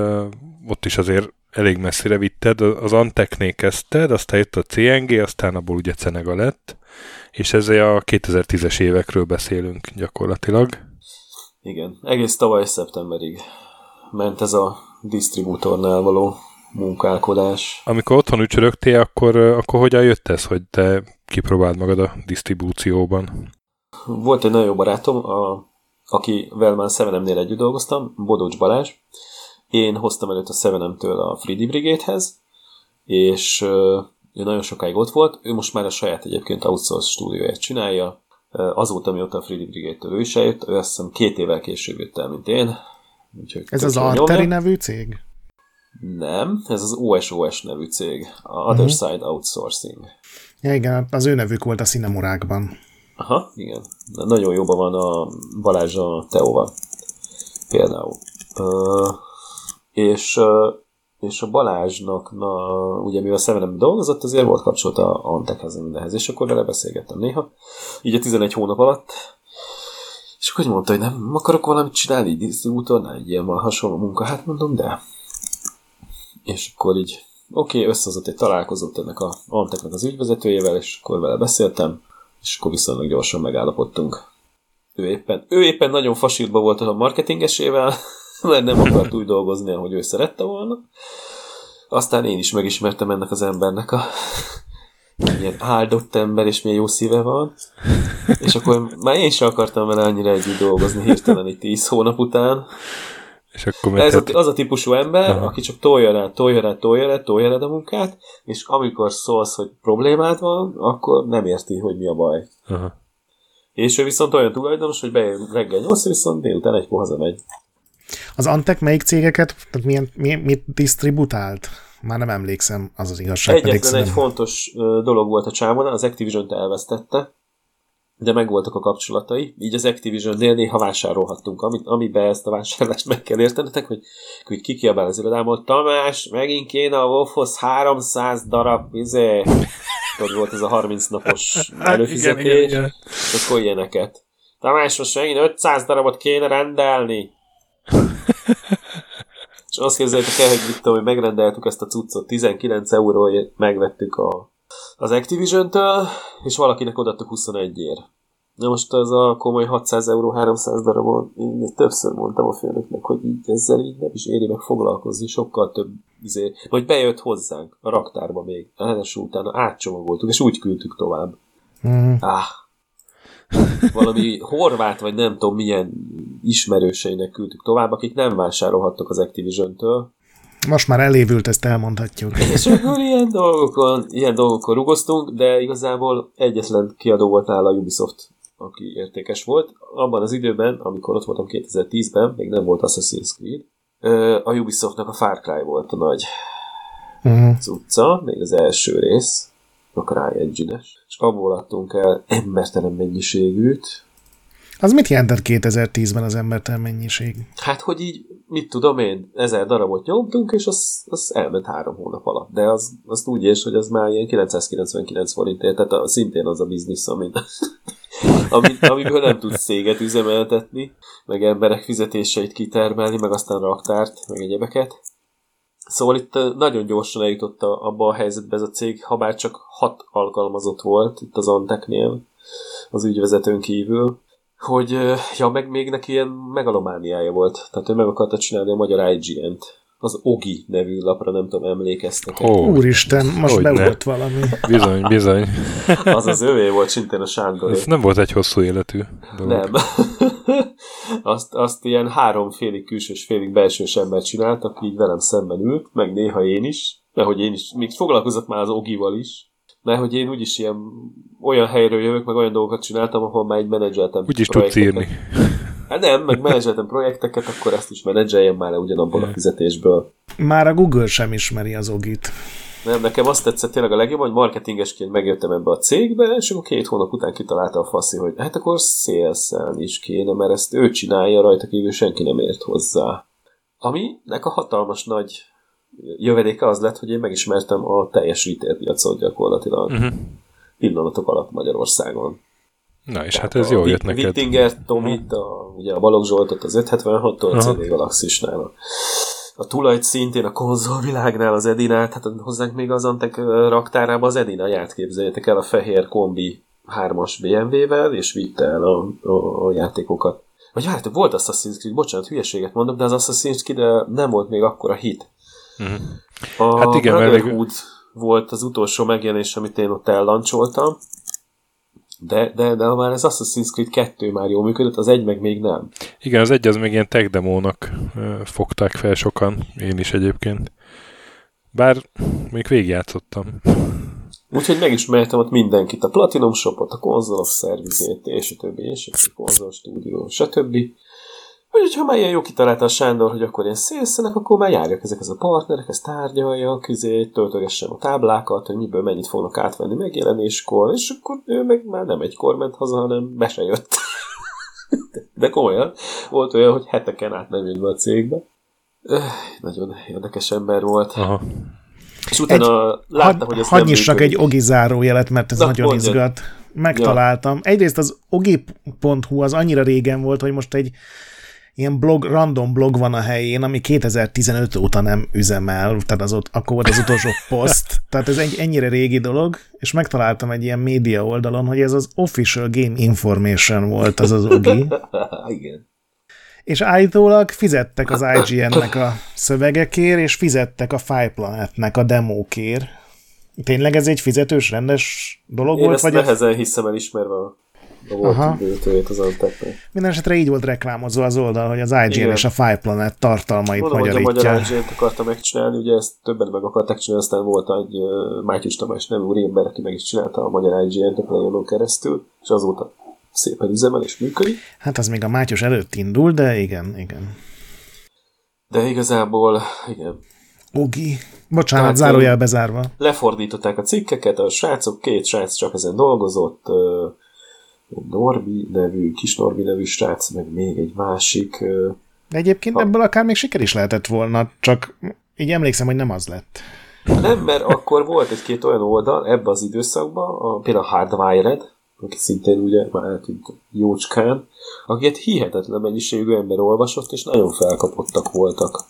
ott is azért elég messzire vitted. Az Anteknél kezdted, aztán jött a CNG, aztán abból ugye Cenega lett, és ez a 2010-es évekről beszélünk gyakorlatilag. Igen, egész tavaly szeptemberig ment ez a disztribútornál való munkálkodás. Amikor otthon ücsörögtél, akkor, akkor hogyan jött ez, hogy te kipróbáld magad a disztribúcióban? Volt egy nagyon jó barátom, a, akivel már Sevenemnél együtt dolgoztam, Bodócs Balázs. Én hoztam előtt a Sevenemtől a Freedy Brigade-hez, és ő nagyon sokáig ott volt. Ő most már a saját egyébként outsource stúdióját csinálja. Azóta, mióta a Freedy Brigade-től ő is eljött, ő azt hiszem két évvel később jött el, mint én. Úgyhogy Ez az Arteri nevű cég? Nem, ez az OSOS nevű cég, a Other uh-huh. Side Outsourcing. Ja igen, az ő nevük volt a Színemurákban. Aha, igen. De nagyon jóban van a Balázs a Teóval. Például. Uh, és, uh, és a Balázsnak, na, ugye mivel Sevenem dolgozott, azért volt kapcsolata a Antekhez mindenhez, és akkor vele beszélgettem néha. Így a 11 hónap alatt, és akkor mondta, hogy nem akarok valamit csinálni, disztribútornál, egy ilyen hasonló munka, hát mondom, de és akkor így oké, okay, összehozott egy találkozót ennek a Anteknek az ügyvezetőjével, és akkor vele beszéltem, és akkor viszonylag gyorsan megállapodtunk. Ő éppen, ő éppen nagyon fasírba volt a marketingesével, mert nem akart úgy dolgozni, ahogy ő szerette volna. Aztán én is megismertem ennek az embernek a ilyen áldott ember, és milyen jó szíve van. És akkor már én sem akartam vele annyira együtt dolgozni hirtelen egy tíz hónap után. És akkor Ez a, az a típusú ember, Aha. aki csak tolja rá, tolja rá, tolja rá, tolja rá a munkát, és amikor szólsz, hogy problémád van, akkor nem érti, hogy mi a baj. Aha. És ő viszont olyan tulajdonos, hogy bejön reggel 8 viszont délután egykor hazamegy. Az Antek melyik cégeket, tehát milyen, milyen, mit disztributált? Már nem emlékszem, az az igazság. Egyetlen egy fontos dolog volt a csávon, az Activision-t elvesztette, de megvoltak a kapcsolatai, így az Activision-nél néha vásárolhattunk, amit, amiben ezt a vásárlást meg kell értenetek, hogy, hogy kikiabál az irodámból, Tamás, megint kéne a Wolfhoz 300 darab, izé, hogy volt ez a 30 napos előfizetés, igen, igen, igen. akkor ilyeneket. Tamás, most megint 500 darabot kéne rendelni. És azt képzeljétek el, hogy mit tudom, hogy megrendeltük ezt a cuccot, 19 euróért megvettük a, az Activision-től, és valakinek odaadtuk 21 ér. Na most az a komoly 600 euró, 300 darabon, én többször mondtam a főnöknek, hogy így ezzel így nem is éri meg foglalkozni, sokkal több izé, vagy bejött hozzánk a raktárba még, ráadásul utána átcsomagoltuk, és úgy küldtük tovább. Mm. Ah, valami horvát, vagy nem tudom milyen ismerőseinek küldtük tovább, akik nem vásárolhattak az Activision-től. Most már elévült, ezt elmondhatjuk. És akkor ilyen dolgokon, ilyen dolgokon rugoztunk, de igazából egyetlen kiadó volt nála a Ubisoft, aki értékes volt. Abban az időben, amikor ott voltam 2010-ben, még nem volt Assassin's Creed, a Ubisoftnak a Far Cry volt a nagy uh-huh. cucca, még az első rész, a CryEngine-es, és abból adtunk el embertelen mennyiségűt. Az mit jelentett 2010-ben az embertelen mennyiség? Hát, hogy így, mit tudom én, ezer darabot nyomtunk, és az, az elment három hónap alatt. De az, azt úgy és hogy az már ilyen 999 forintért, tehát a, szintén az a biznisz, amit, amit, amiből nem tudsz széget üzemeltetni, meg emberek fizetéseit kitermelni, meg aztán raktárt, meg egyebeket. Szóval itt nagyon gyorsan eljutott abba a helyzetbe ez a cég, ha bár csak hat alkalmazott volt itt az Anteknél, az ügyvezetőn kívül, hogy ja, meg még neki ilyen megalomániája volt. Tehát ő meg akarta csinálni a magyar IGN-t az Ogi nevű lapra, nem tudom, emlékeztek. Oh, Úristen, most be volt valami. Bizony, bizony. az az övé volt, szintén a Sándor. Ez nem volt egy hosszú életű dolog. Nem. azt, azt ilyen három félig külsős, félig belsős ember csináltak, így velem szemben ült, meg néha én is, mert hogy én is, még foglalkozok már az Ogival is, mert hogy én úgyis ilyen olyan helyről jövök, meg olyan dolgokat csináltam, ahol már egy menedzseltem Úgyis tudsz írni. Hát nem, meg menedzseltem projekteket, akkor ezt is menedzseljem már le ugyanabból a fizetésből. Már a Google sem ismeri az ogit. Nem, nekem azt tetszett tényleg a legjobb, hogy marketingesként megjöttem ebbe a cégbe, és akkor két hónap után kitalálta a faszi, hogy hát akkor szélszelni is kéne, mert ezt ő csinálja, rajta kívül senki nem ért hozzá. Aminek a hatalmas nagy jövedéke az lett, hogy én megismertem a teljes retail piacot gyakorlatilag uh-huh. pillanatok alatt Magyarországon. Na, és Tehát hát ez jól jött neked. Wittinger Tomit, a, ugye a Balogh Zsoltot az 576-tól, a CD Galaxisnál, a, a tulajt szintén a konzolvilágnál az Edinát, hát hozzánk még az Antek raktárába az Edina járt képzeljétek el a fehér kombi 3-as BMW-vel, és vitte el a, a, a játékokat. Vagy várjátok, volt Assassin's Creed, bocsánat, hülyeséget mondok, de az Assassin's Creed nem volt még akkora hit. Uh-huh. A hát igen, Brotherhood mert... volt az utolsó megjelenés, amit én ott ellancsoltam, de, de, de már ez Assassin's Creed 2 már jól működött, az egy meg még nem. Igen, az egy az még ilyen tech demónak fogták fel sokan, én is egyébként. Bár még végigjátszottam. Úgyhogy megismertem ott mindenkit, a Platinum Shopot, a konzolok szervizét, és a többi, és a konzol stúdió, stb. Úgyhogy ha már ilyen jó kitalálta a Sándor, hogy akkor én szélszenek, akkor már járjak ezekhez a partnerek, ezt tárgyalja, közé töltögessen a táblákat, hogy miből mennyit fognak átvenni megjelenéskor, és akkor ő meg már nem egykor ment haza, hanem be se jött. De komolyan, volt olyan, hogy heteken át nem jött be a cégbe. Öh, nagyon érdekes ember volt. Aha. És utána egy, látta, hogy ez Hadd nyissak egy ogi zárójelet, mert ez Na, nagyon mondjad. izgat. Megtaláltam. Ja. Egyrészt az ogi.hu az annyira régen volt, hogy most egy ilyen blog, random blog van a helyén, ami 2015 óta nem üzemel, tehát az ott, akkor volt az utolsó poszt, tehát ez egy ennyire régi dolog, és megtaláltam egy ilyen média oldalon, hogy ez az Official Game Information volt az az OGI. Igen. És állítólag fizettek az IGN-nek a szövegekért, és fizettek a Five Planet-nek a demókért. Tényleg ez egy fizetős, rendes dolog Én volt? ezt vagy nehezen hiszem el ismerve a volt az Anteknek. Minden esetre így volt reklámozva az oldal, hogy az IGN Igen. és a Five Planet tartalmait Mondom, magyarítja. Hogy a magyar IGN-t akarta megcsinálni, ugye ezt többen meg akarták csinálni, aztán volt egy uh, Mátyus Tamás nevű úriember, aki meg is csinálta a magyar IGN-t a Playonon keresztül, és azóta szépen üzemel és működik. Hát az még a Mátyus előtt indul, de igen, igen. De igazából, igen. Ogi. Bocsánat, Tehát, zárójel bezárva. Lefordították a cikkeket, a srácok, két srác csak ezen dolgozott, Norbi nevű, kis Norbi nevű srác, meg még egy másik. De egyébként ha... ebből akár még siker is lehetett volna, csak így emlékszem, hogy nem az lett. Nem, mert akkor volt egy-két olyan oldal ebbe az időszakban, a, például Hardwired, aki szintén ugye már eltűnt jócskán, akiket hihetetlen mennyiségű ember olvasott, és nagyon felkapottak voltak.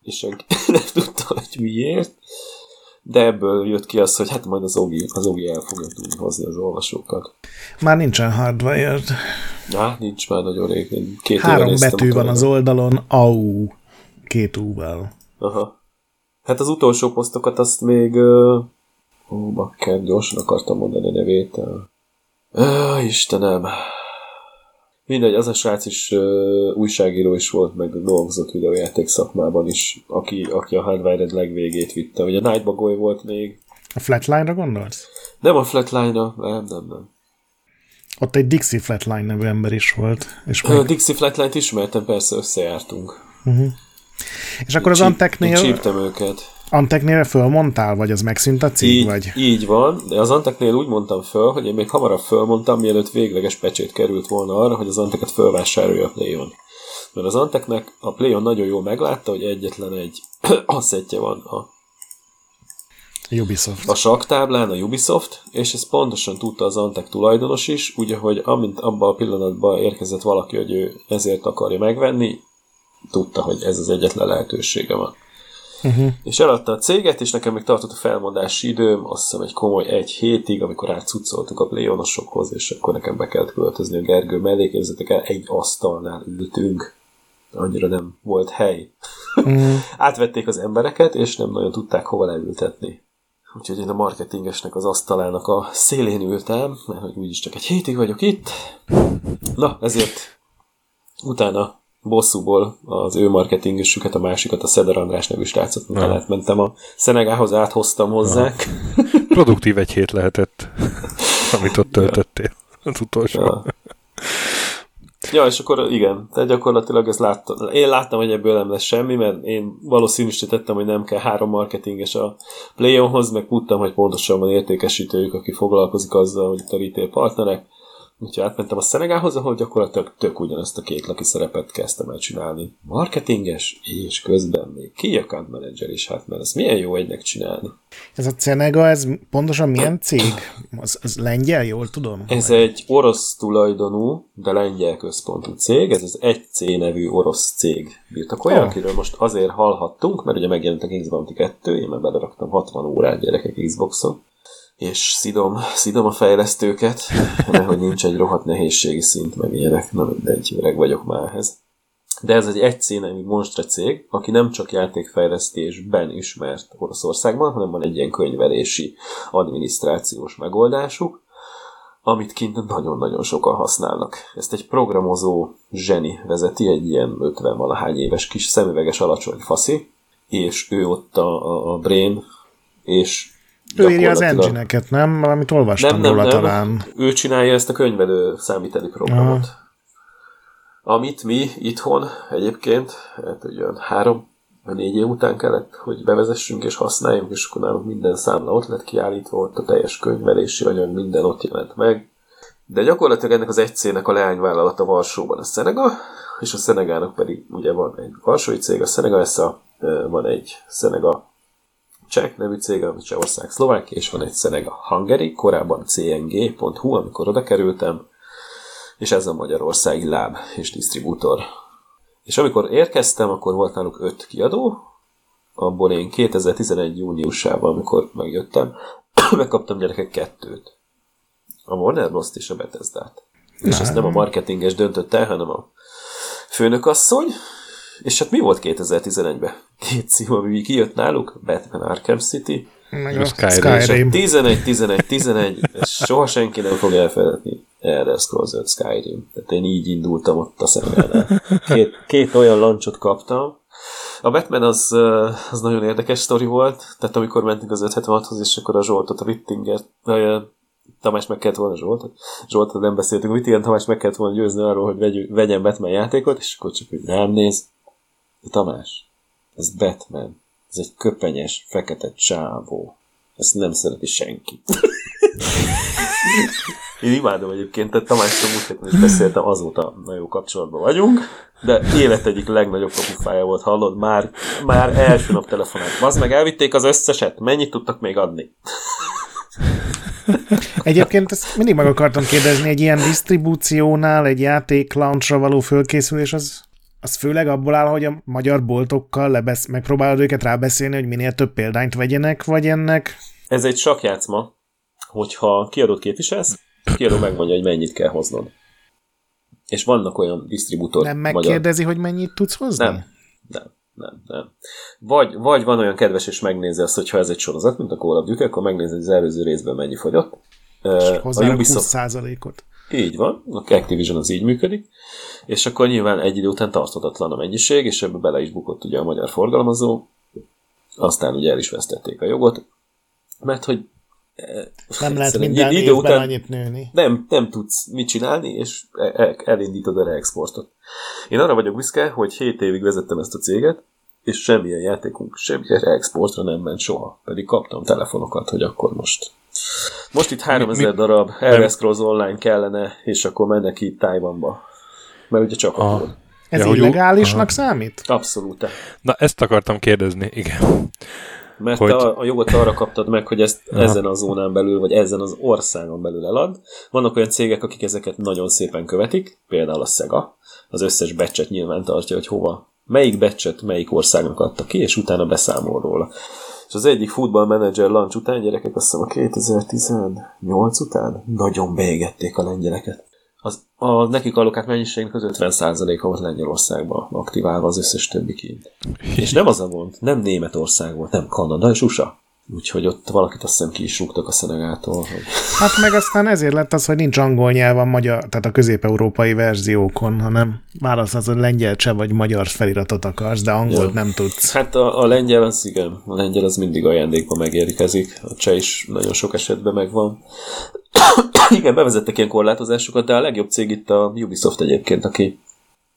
És senki nem tudta, hogy miért. De ebből jött ki az, hogy hát majd az Ogi, az Ogi el fogja tudni hozni az olvasókat. Már nincsen hardwired. Na, nincs már nagyon rég. Két Három betű van az oldalon, AU, két U-val. Aha. Hát az utolsó posztokat azt még... Ó, bakker, gyorsan akartam mondani a nevét. Uh, Istenem. Mindegy, az a srác is uh, újságíró is volt, meg dolgozott videójáték szakmában is, aki, aki a Hardwired legvégét vitte. Ugye Nightbagoy volt még. A Flatline-ra gondolsz? Nem a Flatline-ra, nem, nem, nem. Ott egy Dixie Flatline nevű ember is volt. És meg... A Dixie Flatline-t ismertem, persze összejártunk. Uh-huh. És akkor az Anteknél... Csíptem őket. Anteknél fölmondtál, vagy az megszűnt a cég? Így, vagy? így van, de az Anteknél úgy mondtam föl, hogy én még hamarabb fölmondtam, mielőtt végleges pecsét került volna arra, hogy az Anteket fölvásárolja a Playon. Mert az Anteknek a Playon nagyon jól meglátta, hogy egyetlen egy asszettje van a Ubisoft. A saktáblán a Ubisoft, és ezt pontosan tudta az Antek tulajdonos is, ugye, hogy amint abban a pillanatban érkezett valaki, hogy ő ezért akarja megvenni, tudta, hogy ez az egyetlen lehetősége van. Uh-huh. És eladta a céget, és nekem még tartott a felmondási időm, azt hiszem egy komoly egy hétig, amikor átcucoltuk a pléonosokhoz, és akkor nekem be kellett költözni a Gergő mellé, képzeljétek el, egy asztalnál ültünk, annyira nem volt hely. Uh-huh. Átvették az embereket, és nem nagyon tudták hova leültetni. Úgyhogy én a marketingesnek az asztalának a szélén ültem, mert hogy úgyis csak egy hétig vagyok itt. Na, ezért utána bosszúból az ő marketingesüket, a másikat, a Szeder András nevű srácot, utána átmentem a Szenegához, áthoztam hozzák. Produktív egy hét lehetett, amit ott töltöttél az utolsó. Ja. Ja, és akkor igen, tehát gyakorlatilag ez láttam. Én láttam, hogy ebből nem lesz semmi, mert én valószínűsítettem, hogy nem kell három marketinges a Playonhoz, meg tudtam, hogy pontosan van értékesítőjük, aki foglalkozik azzal, hogy a retail partnerek, Úgyhogy átmentem a Szenegához, ahol gyakorlatilag tök ugyanezt a két laki szerepet kezdtem el csinálni. Marketinges, és közben még ki account manager is, hát mert ez milyen jó egynek csinálni. Ez a Szenega, ez pontosan milyen cég? Az, az lengyel, jól tudom? Ez vagy? egy orosz tulajdonú, de lengyel központú cég, ez az 1C nevű orosz cég birtokolja, oh. akiről most azért hallhattunk, mert ugye megjelent a Bounty 2, én már beleraktam 60 órát gyerekek Xboxon, és szidom, szidom a fejlesztőket, mert hogy nincs egy rohadt nehézségi szint, meg ilyenek, na mindegy, öreg vagyok már ehhez. De ez egy egy nevű monstre cég, aki nem csak játékfejlesztésben ismert Oroszországban, hanem van egy ilyen könyvelési adminisztrációs megoldásuk, amit kint nagyon-nagyon sokan használnak. Ezt egy programozó zseni vezeti, egy ilyen 50 valahány éves kis szemüveges alacsony faszi, és ő ott a, a, a Brain, és ő írja az engine nem? Valamit olvastam nem, nem, róla nem. talán. Ő csinálja ezt a könyvelő számíteli programot. Aha. Amit mi itthon egyébként, hát olyan három vagy négy év után kellett, hogy bevezessünk és használjunk, és akkor nálunk minden számla ott lett kiállítva, ott a teljes könyvelési anyag, minden ott jelent meg. De gyakorlatilag ennek az egy cégnek a leányvállalata Varsóban a Szenega, és a Szenegának pedig ugye van egy varsói cég, a Szenega a van egy Szenega Cseh nevű cég, ami Csehország, Szlovákia, és van egy Szenega Hungary, korábban cng.hu, amikor oda kerültem, és ez a magyarországi láb és disztribútor. És amikor érkeztem, akkor volt náluk öt kiadó, abból én 2011. júniusában, amikor megjöttem, megkaptam gyerekek kettőt. A Warner bros és a Bethesda-t. És ezt nem a marketinges döntött el, hanem a főnökasszony, és hát mi volt 2011-ben? Két cím, ami kijött náluk, Batman Arkham City, meg a Skyrim. Skyrim. 11, 11, 11, soha senki nem fog elfelejteni Elder Scrolls 5 Skyrim. Tehát én így indultam ott a szemben. Két, két olyan lancsot kaptam. A Batman az, az nagyon érdekes sztori volt, tehát amikor mentünk az 576-hoz, és akkor a Zsoltot, a Rittinger Tamás meg kellett volna Zsoltot. Zsoltot nem beszéltünk, mit ilyen Tamás meg kellett volna győzni arról, hogy vegy, vegyen Batman játékot, és akkor csak, hogy nem néz. Tamás, ez Batman. Ez egy köpenyes, fekete csávó. Ezt nem szereti senki. Én imádom egyébként, tehát Tamástól múlt is beszéltem, azóta nagyon jó kapcsolatban vagyunk, de élet egyik legnagyobb kapufája volt, hallod? Már, már első nap telefonált. Az meg elvitték az összeset, mennyit tudtak még adni? Egyébként ezt mindig meg akartam kérdezni, egy ilyen disztribúciónál, egy játék launchra való fölkészülés, az, az főleg abból áll, hogy a magyar boltokkal lebesz, megpróbálod őket rábeszélni, hogy minél több példányt vegyenek, vagy ennek? Ez egy sakjátszma, hogyha kiadót képviselsz, kiadó megmondja, hogy mennyit kell hoznod. És vannak olyan disztribútor. Nem megkérdezi, magyar... hogy mennyit tudsz hozni? Nem, nem, nem, nem. Vagy, vagy van olyan kedves, és megnézi azt, hogy ha ez egy sorozat, mint a Call of Duty, akkor megnézi, hogy az előző részben mennyi fogyott. És a Ubisoft... 20%-ot. Így van, a Activision az így működik, és akkor nyilván egy idő után tarthatatlan a mennyiség, és ebbe bele is bukott ugye a magyar forgalmazó, aztán ugye el is vesztették a jogot, mert hogy nem lehet minden idő évben után annyit nőni. Nem, nem tudsz mit csinálni, és e- e- elindítod a reexportot. Én arra vagyok büszke, hogy 7 évig vezettem ezt a céget, és semmilyen játékunk, semmilyen reexportra nem ment soha. Pedig kaptam telefonokat, hogy akkor most most itt 3000 mi, darab Elder Scrolls Online kellene, és akkor mennek itt Taiwanba. Mert ugye csak a, akkor. Ez ja, illegálisnak számít? Abszolút. Na, ezt akartam kérdezni, igen. Mert hogy... te a, a jogot arra kaptad meg, hogy ezt Aha. ezen a zónán belül, vagy ezen az országon belül elad. Vannak olyan cégek, akik ezeket nagyon szépen követik, például a Sega. Az összes becset nyilván tartja, hogy hova, melyik becset melyik országnak adta ki, és utána beszámol róla. És az egyik Football Manager launch után, gyerekek, azt hiszem a 2018 után nagyon beégették a lengyeleket az, a nekik allokált mennyiségnek az 50%-a volt Lengyelországban aktiválva az összes többi kint. És nem az a gond, nem Németország volt, nem Kanada és USA. Úgyhogy ott valakit azt hiszem ki is rúgtak a Szenegától. Hogy... Hát meg aztán ezért lett az, hogy nincs angol nyelven magyar, tehát a közép-európai verziókon, hanem választhatsz, hogy lengyel cseh vagy magyar feliratot akarsz, de angolt ja. nem tudsz. Hát a, a lengyel az igen, a lengyel az mindig ajándékba megérkezik, a cseh is nagyon sok esetben megvan. Igen, bevezettek ilyen korlátozásokat, de a legjobb cég itt a Ubisoft egyébként, aki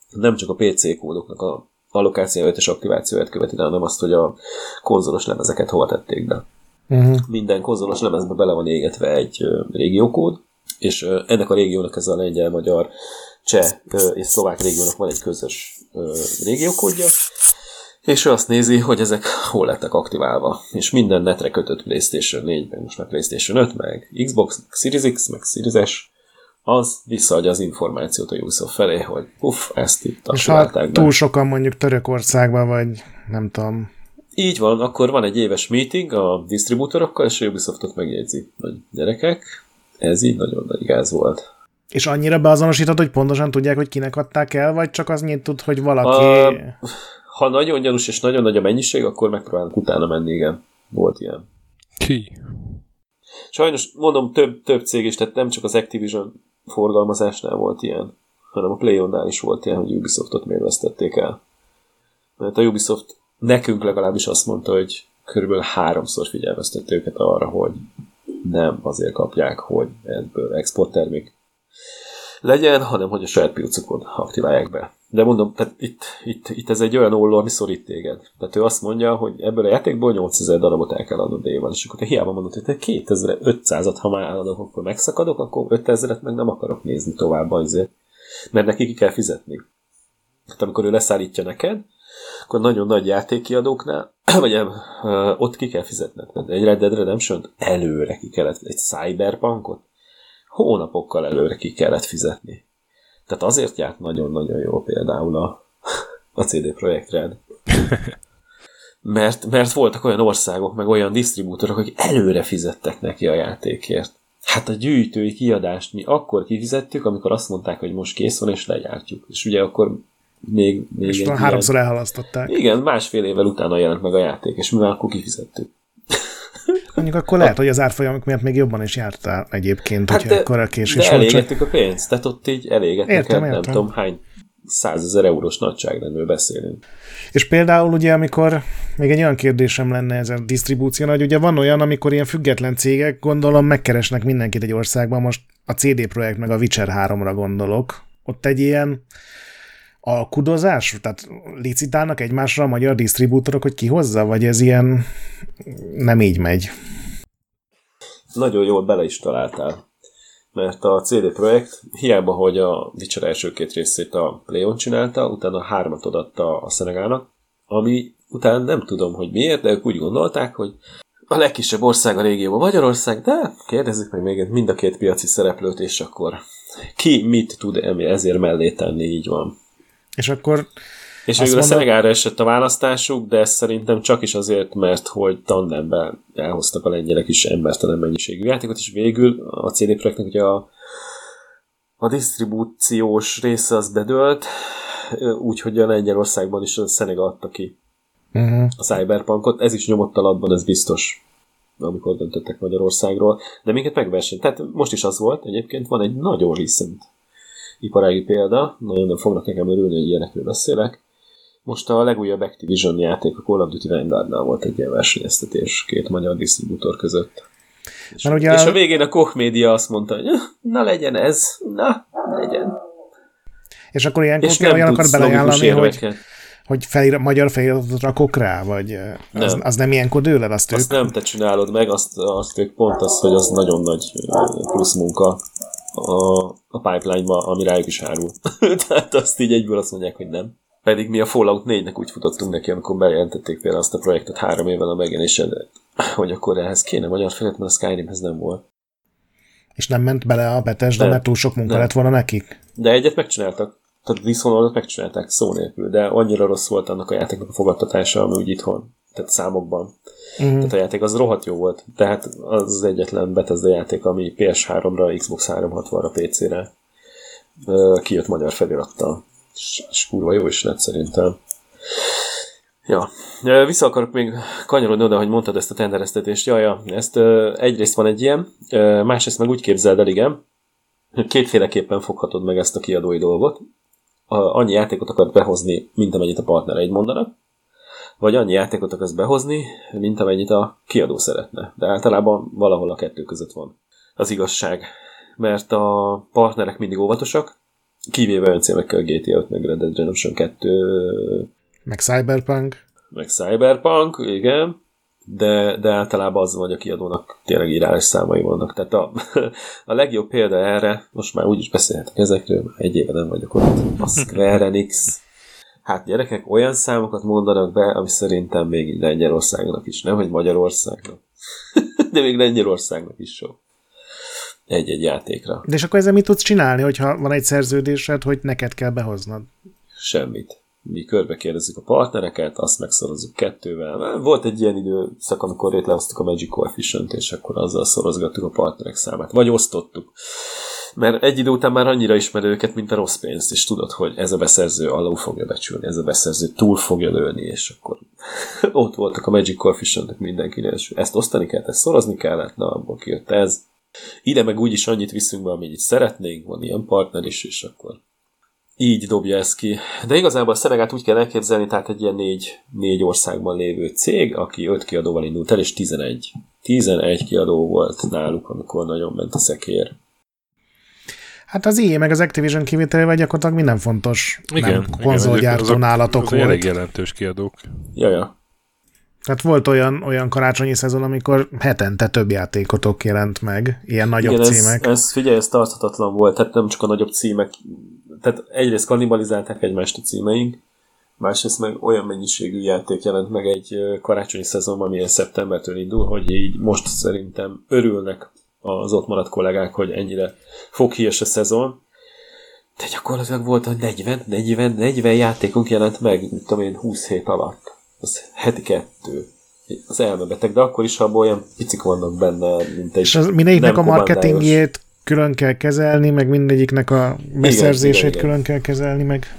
nem csak a PC kódoknak a allokációját és aktivációját követi, hanem azt, hogy a konzolos lemezeket hova tették be. Uh-huh. Minden konzolos lemezbe bele van égetve egy régiókód, és ennek a régiónak ez a lengyel, magyar, cseh és szlovák régiónak van egy közös régiókódja, és ő azt nézi, hogy ezek hol lettek aktiválva. És minden netre kötött PlayStation 4, meg most már PlayStation 5, meg Xbox, meg Series X, meg Series S, az visszaadja az információt a Ubisoft felé, hogy uff, ezt itt És ha be. túl sokan mondjuk Törökországban, vagy nem tudom. Így van, akkor van egy éves meeting a disztribútorokkal, és a Ubisoftot megjegyzi, hogy gyerekek, ez így nagyon nagy gáz volt. És annyira beazonosítod, hogy pontosan tudják, hogy kinek adták el, vagy csak az nyit tud, hogy valaki... A ha nagyon gyanús és nagyon nagy a mennyiség, akkor megpróbálunk utána menni, igen. Volt ilyen. Ki? Sajnos mondom, több, több cég is, tehát nem csak az Activision forgalmazásnál volt ilyen, hanem a PlayOn-nál is volt ilyen, hogy Ubisoftot miért vesztették el. Mert a Ubisoft nekünk legalábbis azt mondta, hogy körülbelül háromszor figyelmeztette őket arra, hogy nem azért kapják, hogy ebből export termék legyen, hanem hogy a saját piacukon aktiválják be. De mondom, tehát itt, itt, itt ez egy olyan olló, ami szorít téged. Tehát ő azt mondja, hogy ebből a játékból 8000 darabot el kell adnod éjjel, és akkor te hiába mondod, hogy te 2500-at, ha már eladok, akkor megszakadok, akkor 5000-et meg nem akarok nézni tovább azért. Mert neki ki kell fizetni. Tehát amikor ő leszállítja neked, akkor nagyon nagy játékkiadóknál, vagy nem, ott ki kell fizetned. Egy Red Dead redemption előre ki kellett, egy Cyberpunkot hónapokkal előre ki kellett fizetni. Tehát azért járt nagyon-nagyon jó például a, a CD Projekt Red. Mert, mert voltak olyan országok, meg olyan disztribútorok, akik előre fizettek neki a játékért. Hát a gyűjtői kiadást mi akkor kifizettük, amikor azt mondták, hogy most kész van, és legyártjuk. És ugye akkor még... még és háromszor ilyen... elhalasztották. Igen, másfél évvel utána jelent meg a játék, és mivel akkor kifizettük. Mondjuk akkor lehet, hogy az árfolyamok miatt még jobban is jártál egyébként, hát hogyha akkor a késés de elégettük a pénzt, tehát ott így elégettük, értem, értem. nem tudom hány százezer eurós nagyságrendről beszélünk. És például ugye, amikor még egy olyan kérdésem lenne ezen a disztribúción, hogy ugye van olyan, amikor ilyen független cégek, gondolom megkeresnek mindenkit egy országban, most a CD Projekt meg a Witcher 3-ra gondolok, ott egy ilyen alkudozás? Tehát licitálnak egymásra a magyar disztribútorok, hogy ki hozza, vagy ez ilyen nem így megy? Nagyon jól bele is találtál. Mert a CD Projekt hiába, hogy a Witcher első két részét a Playon csinálta, utána hármat odatta a Szenegának, ami utána nem tudom, hogy miért, de ők úgy gondolták, hogy a legkisebb ország a régióban Magyarország, de kérdezzük meg még mind a két piaci szereplőt, és akkor ki mit tud ezért mellé tenni, így van. És akkor... És végül mondod... a Szenegára esett a választásuk, de szerintem csak is azért, mert hogy tandemben elhoztak a lengyelek is embertelen mennyiségű játékot, és végül a CD Projektnek ugye a, a disztribúciós része az bedőlt, úgyhogy a Lengyelországban is a Szenega adta ki uh-huh. a Cyberpunkot. Ez is nyomott alatban, ez biztos amikor döntöttek Magyarországról, de minket megverseny. Tehát most is az volt, egyébként van egy nagyon recent iparági példa, nagyon nem fognak nekem örülni, hogy ilyenekről beszélek. Most a legújabb Activision játék, a Call of Duty Vanguardnál volt egy ilyen versenyeztetés két magyar disztribútor között. És, ugye és a végén a Koch Media azt mondta, hogy na legyen ez, na legyen. És akkor ilyenkor és olyanokat beleajánlani, hogy, hogy felir, magyar feliratot rakok rá, vagy nem. Az, az nem ilyenkor dől el, azt, azt ők... nem te csinálod meg, azt, azt ők pont az, hogy az nagyon nagy plusz munka a, a pipeline-ba, ami rájuk is árul. Tehát azt így egyből azt mondják, hogy nem. Pedig mi a Fallout 4-nek úgy futottunk neki, amikor bejelentették például azt a projektet három évvel a megjelenésen, hogy akkor ehhez kéne magyar felett, mert a Skyrimhez nem volt. És nem ment bele a Bethesda, mert túl sok munka nem. lett volna nekik? De egyet megcsináltak. Tehát Dishonored megcsinálták szó nélkül, de annyira rossz volt annak a játéknak a fogadtatása, ami úgy itthon, tehát számokban. Uh-huh. Tehát a játék az rohadt jó volt. Tehát az az egyetlen Bethesda játék, ami PS3-ra, Xbox 360-ra, PC-re kijött magyar felirattal. És, kurva jó is lett szerintem. Ja, vissza akarok még kanyarodni oda, hogy mondtad ezt a tendereztetést. Ja, ja, ezt egyrészt van egy ilyen, másrészt meg úgy képzeld el, igen, kétféleképpen foghatod meg ezt a kiadói dolgot. Annyi játékot akart behozni, mint amennyit a partnereid mondanak, vagy annyi játékot akarsz behozni, mint amennyit a kiadó szeretne. De általában valahol a kettő között van az igazság. Mert a partnerek mindig óvatosak, kivéve olyan címekkel GTA 5, meg Red Dead Redemption 2, meg Cyberpunk. Meg Cyberpunk, igen. De, de általában az vagy a kiadónak tényleg írás számai vannak. Tehát a, a legjobb példa erre, most már úgyis beszélhetek ezekről, egy éve nem vagyok ott, a Square Enix Hát gyerekek olyan számokat mondanak be, ami szerintem még Lengyelországnak is, nem hogy Magyarországnak. De még Lengyelországnak is sok. Egy-egy játékra. De és akkor ezzel mit tudsz csinálni, hogyha van egy szerződésed, hogy neked kell behoznod? Semmit. Mi körbe kérdezzük a partnereket, azt megszorozzuk kettővel. Volt egy ilyen időszak, amikor létrehoztuk a Magic Coefficient, és akkor azzal szorozgattuk a partnerek számát. Vagy osztottuk mert egy idő után már annyira ismerő őket, mint a rossz pénzt, és tudod, hogy ez a beszerző alul fogja becsülni, ez a beszerző túl fogja lőni, és akkor ott voltak a Magic Coefficient mindenkinél, és ezt osztani kellett, ezt szorozni kellett, na, abból kijött ez. Ide meg úgyis annyit viszünk be, amennyit szeretnénk, van ilyen partner is, és akkor így dobja ezt ki. De igazából a Szenegát úgy kell elképzelni, tehát egy ilyen négy, négy országban lévő cég, aki öt kiadóval indult el, és 11. 11 kiadó volt náluk, amikor nagyon ment a szekér. Hát az IE meg az Activision kivételével gyakorlatilag minden fontos igen, konzolgyártó nálatok volt. Elég jelentős kiadók. Ja, ja. Tehát volt olyan, olyan karácsonyi szezon, amikor hetente több játékotok jelent meg, ilyen nagyobb Igen, címek. Ez, ez figyelj, ez tarthatatlan volt, tehát nem csak a nagyobb címek, tehát egyrészt kannibalizálták egymást a címeink, másrészt meg olyan mennyiségű játék jelent meg egy karácsonyi szezonban, amilyen szeptembertől indul, hogy így most szerintem örülnek az ott maradt kollégák, hogy ennyire foghíjas a szezon, de gyakorlatilag volt, hogy 40, 40, 40 játékunk jelent meg, mint tudom én, 20 hét alatt. Az heti kettő. Az elmebeteg, de akkor is abból olyan picik vannak benne, mint egy És az mindegyiknek a marketingjét külön kell kezelni, meg mindegyiknek a beszerzését igen, igen, külön kell kezelni, meg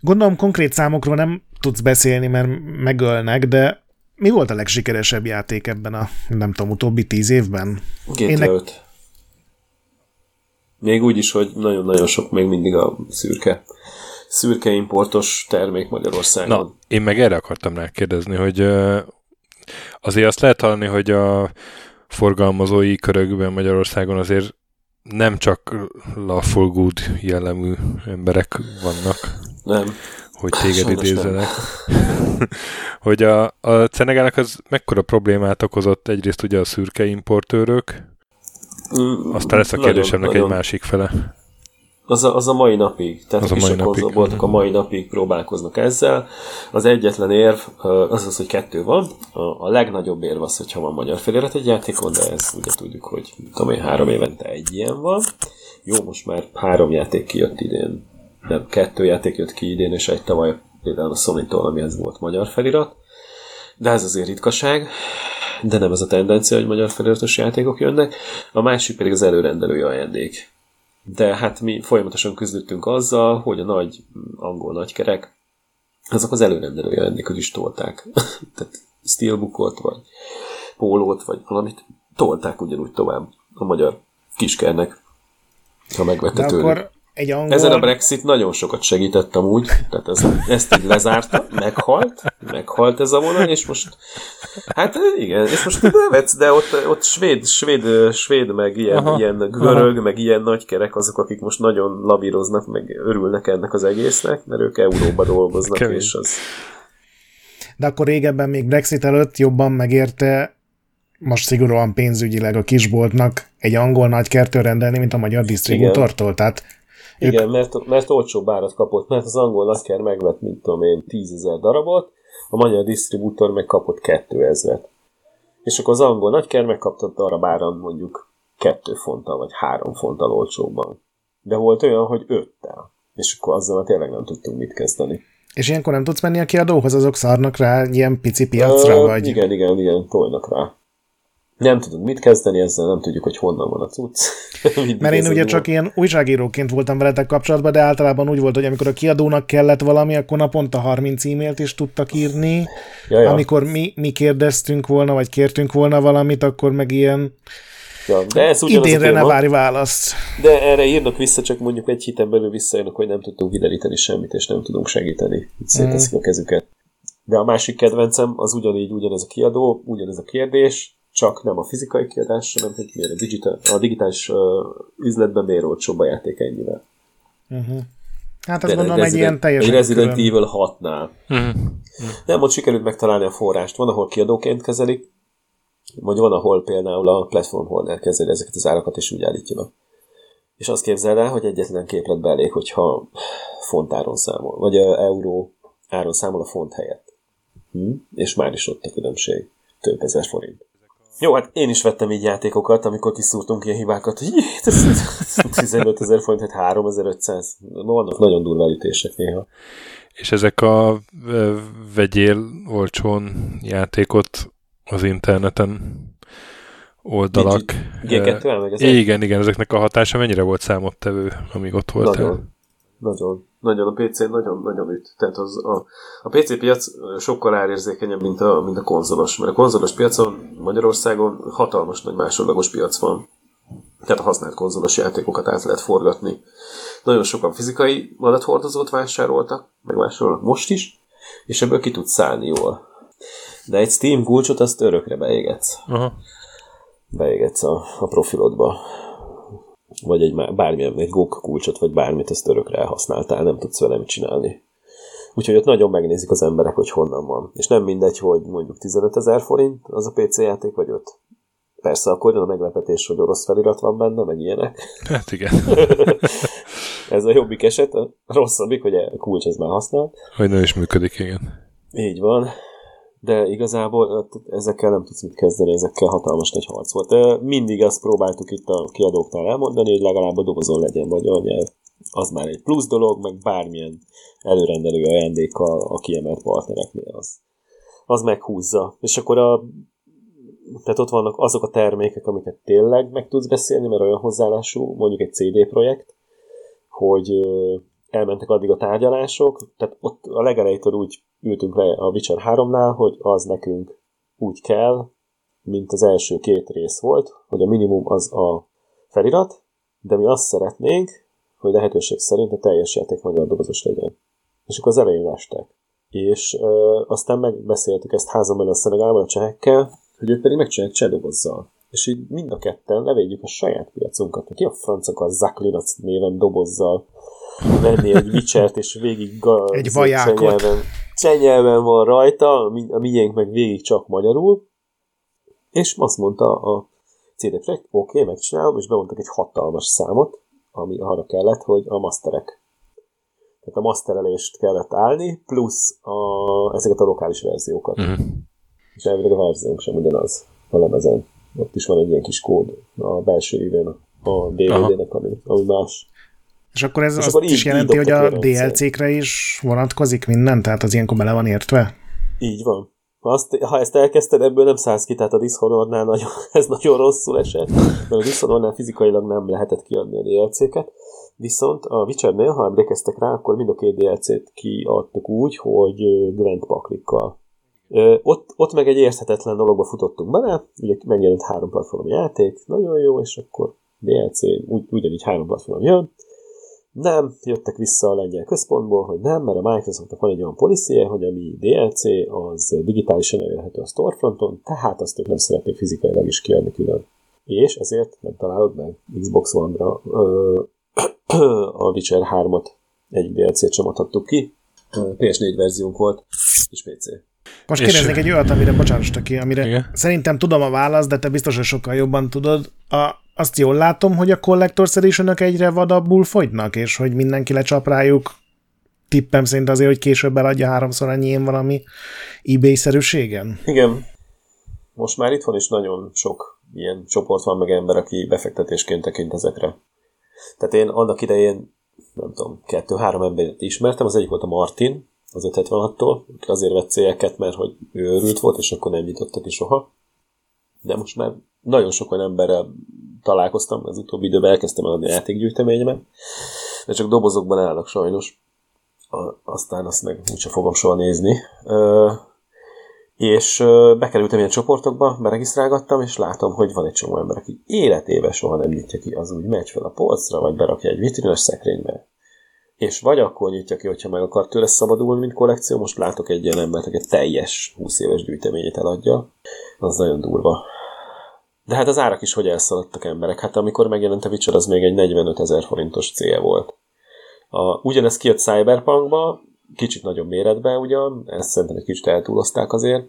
gondolom konkrét számokról nem tudsz beszélni, mert megölnek, de mi volt a legsikeresebb játék ebben a, nem tudom, utóbbi tíz évben? GTA Ének... 5. Még úgy is, hogy nagyon-nagyon sok még mindig a szürke szürke importos termék Magyarországon. Na, én meg erre akartam rá kérdezni, hogy azért azt lehet hallani, hogy a forgalmazói körökben Magyarországon azért nem csak Lawful Good jellemű emberek vannak. Nem. Hogy téged idézenek. hogy a, a Cenegának az mekkora problémát okozott egyrészt ugye a szürke importőrök, mm, aztán lesz a kérdésemnek nagyon, egy nagyon. másik fele. Az a, az a mai napig. Tehát az a mai napig. voltak a mai napig próbálkoznak ezzel. Az egyetlen érv az az, hogy kettő van. A, a legnagyobb érv az, hogyha van magyar felirat egy játékon, de ezt ugye tudjuk, hogy tudom én, három évente egy ilyen van. Jó, most már három játék kijött idén. Nem, kettő játék jött ki idén, és egy tavaly például a Sony-tól, amihez volt magyar felirat. De ez azért ritkaság de nem ez a tendencia, hogy magyar feliratos játékok jönnek. A másik pedig az előrendelői ajándék de hát mi folyamatosan küzdöttünk azzal, hogy a nagy angol nagykerek, azok az előrendelő jelenlékük is tolták. Tehát steelbookot, vagy pólót, vagy valamit tolták ugyanúgy tovább a magyar kiskernek, ha megvette tőlük. Akkor egy angol... Ezen a Brexit nagyon sokat segített amúgy, tehát ez, ezt így lezárta, meghalt, meghalt ez a vonal, és most, hát igen, és most nevetsz, de ott, ott svéd, svéd, svéd meg ilyen, aha, ilyen görög, aha. meg ilyen nagykerek azok, akik most nagyon lavíroznak, meg örülnek ennek az egésznek, mert ők Euróba dolgoznak, Kevin. és az... De akkor régebben még Brexit előtt jobban megérte most szigorúan pénzügyileg a kisboltnak egy angol nagykertől rendelni, mint a magyar disztribútortól. Tehát igen, mert, mert olcsóbb árat kapott, mert az angol laker megvett, mint tudom én, 10 ezer darabot, a magyar disztribútor meg kapott 2000 És akkor az angol nagyker megkapta darab áran mondjuk 2 fonttal, vagy 3 fonttal olcsóbban. De volt olyan, hogy 5 És akkor azzal már tényleg nem tudtunk mit kezdeni. És ilyenkor nem tudsz menni a kiadóhoz, azok szarnak rá ilyen pici piacra, uh, vagy? Igen, igen, igen, tolnak rá nem tudunk mit kezdeni ezzel, nem tudjuk, hogy honnan van a cucc. Mert én ugye csak ilyen újságíróként voltam veletek kapcsolatban, de általában úgy volt, hogy amikor a kiadónak kellett valami, akkor naponta 30 e-mailt is tudtak írni. Ja, Amikor mi, mi kérdeztünk volna, vagy kértünk volna valamit, akkor meg ilyen Ja, de ez idénre ne várj választ. De erre írnak vissza, csak mondjuk egy hiten belül visszajönnek, hogy nem tudtunk kideríteni semmit, és nem tudunk segíteni. Széteszik mm. a kezüket. De a másik kedvencem az ugyanígy ugyanez a kiadó, ugyanez a kérdés, csak nem a fizikai kiadás, hanem hogy miért a, digital, a digitális uh, üzletben miért olcsóbb a játék ennyivel. Uh-huh. Hát azt mondom, egy ilyen teljesen Egy Resident külön. Evil 6-nál. Uh-huh. Nem, ott sikerült megtalálni a forrást. Van, ahol kiadóként kezelik, vagy van, ahol például a platform holder kezeli ezeket az árakat, és úgy állítja be. És azt képzel el, hogy egyetlen képletbe elég, hogyha fontáron számol, vagy euró áron számol a font helyett. Hm? És már is ott a különbség. Több ezer forint. Jó, hát én is vettem így játékokat, amikor kiszúrtunk ilyen hibákat, hogy ez 15 ezer forint, hát 3500. Vannak nagyon durva ütések néha. És ezek a vegyél olcsón játékot az interneten oldalak. G2 meg Igen, igen, ezeknek a hatása mennyire volt számottevő, amíg ott voltál? Nagyon. Nagyon. Nagyon a PC nagyon, nagyon üt. Tehát az, a, a PC piac sokkal árérzékenyebb, mint a, mint a konzolos. Mert a konzolos piacon Magyarországon hatalmas nagy másodlagos piac van. Tehát a használt konzolos játékokat át lehet forgatni. Nagyon sokan fizikai adathordozót vásároltak, megvásárolnak most is, és ebből ki tud szállni jól. De egy Steam kulcsot azt örökre beégetsz. Aha. Beégetsz a, a profilodba vagy egy bármilyen, egy GOG kulcsot, vagy bármit, ezt örökre elhasználtál, nem tudsz vele mit csinálni. Úgyhogy ott nagyon megnézik az emberek, hogy honnan van. És nem mindegy, hogy mondjuk 15 ezer forint az a PC játék, vagy 5. Persze akkor jön a meglepetés, hogy orosz felirat van benne, meg ilyenek. Hát igen. Ez a jobbik eset, a rosszabbik, hogy a kulcs ez már használ. Hogy nem is működik, igen. Így van de igazából ezekkel nem tudsz mit kezdeni, ezekkel hatalmas nagy harc volt. Mindig azt próbáltuk itt a kiadóknál elmondani, hogy legalább a dobozon legyen magyar nyelv. Az már egy plusz dolog, meg bármilyen előrendelő ajándéka a kiemelt partnereknél az. Az meghúzza. És akkor a tehát ott vannak azok a termékek, amiket tényleg meg tudsz beszélni, mert olyan hozzáállású, mondjuk egy CD projekt, hogy elmentek addig a tárgyalások, tehát ott a legelejétől úgy ültünk le a Witcher 3-nál, hogy az nekünk úgy kell, mint az első két rész volt, hogy a minimum az a felirat, de mi azt szeretnénk, hogy lehetőség szerint a teljes játék magyar dobozos legyen. És akkor az elején lestek. És ö, aztán megbeszéltük ezt házam a Szenegálban a csehekkel, hogy ők pedig megcsinálják csedobozzal. És így mind a ketten levédjük a saját piacunkat. Ki a franc akar Zaklinac néven dobozzal venni egy vicsert, és végig ga- egy vajákot. Csenyelven, csenyelven van rajta, a, mi, a miénk meg végig csak magyarul. És azt mondta a CD Projekt, oké, okay, megcsinálom, és bemondtak egy hatalmas számot, ami arra kellett, hogy a masterek. Tehát a masterelést kellett állni, plusz a, ezeket a lokális verziókat. Uh-huh. És elvileg a verziónk sem ugyanaz a lemezen. Ott is van egy ilyen kis kód a belső évén a DVD-nek, ami, ami más. És akkor ez és azt akkor is jelenti, hogy a DLC-kre is vonatkozik minden? Tehát az ilyenkor bele van értve? Így van. Azt, ha ezt elkezdted, ebből nem szállsz ki, tehát a Dishonorednál nagyon, ez nagyon rosszul esett, mert a Dishonorednál fizikailag nem lehetett kiadni a DLC-ket, viszont a Witchernél, ha emlékeztek rá, akkor mind a két DLC-t kiadtuk úgy, hogy Gwent paklikkal. Ott, ott meg egy érthetetlen dologba futottunk bele, ugye megjelent három platform játék, nagyon jó, és akkor DLC úgy, ugyanígy három platform jön, nem, jöttek vissza a lengyel központból, hogy nem, mert a Microsoftnak van egy olyan policie, hogy ami DLC, az digitálisan elérhető a storefronton, tehát azt ők nem szeretnék fizikailag is kiadni külön. És ezért nem találod meg Xbox One-ra a Witcher 3-at egy DLC-t sem adhattuk ki. PS4 verziónk volt, és PC. Most kérdeznék egy olyat, amire, bocsánat, ki, amire Igen? szerintem tudom a választ, de te biztos, hogy sokkal jobban tudod. A, azt jól látom, hogy a Collector's edition egyre vadabbul fogynak, és hogy mindenki lecsap rájuk tippem szerint azért, hogy később eladja háromszor annyi valami eBay-szerűségen. Igen. Most már itt van is nagyon sok ilyen csoport van meg ember, aki befektetésként tekint ezekre. Tehát én annak idején, nem tudom, kettő-három embert ismertem, az egyik volt a Martin, az 576-tól, azért vett céleket, mert hogy ő őrült volt, és akkor nem nyitottak ki soha. De most már nagyon sok olyan emberrel találkoztam, az utóbbi időben elkezdtem eladni a játékgyűjteményemet, de csak dobozokban állnak sajnos. A, aztán azt meg úgyse fogom soha nézni. Ö, és ö, bekerültem ilyen csoportokba, beregisztrálgattam, és látom, hogy van egy csomó ember, aki életébe soha nem nyitja ki, az úgy megy fel a polcra, vagy berakja egy vitrines szekrénybe, és vagy akkor nyitja ki, hogyha meg akar tőle szabadulni, mint kollekció. Most látok egy ilyen embert, aki teljes 20 éves gyűjteményét eladja. Az nagyon durva. De hát az árak is hogy elszaladtak emberek. Hát amikor megjelent a Witcher, az még egy 45 ezer forintos cél volt. A, ugyanez kijött Cyberpunkba, kicsit nagyobb méretben ugyan, ezt szerintem egy kicsit eltúlozták azért,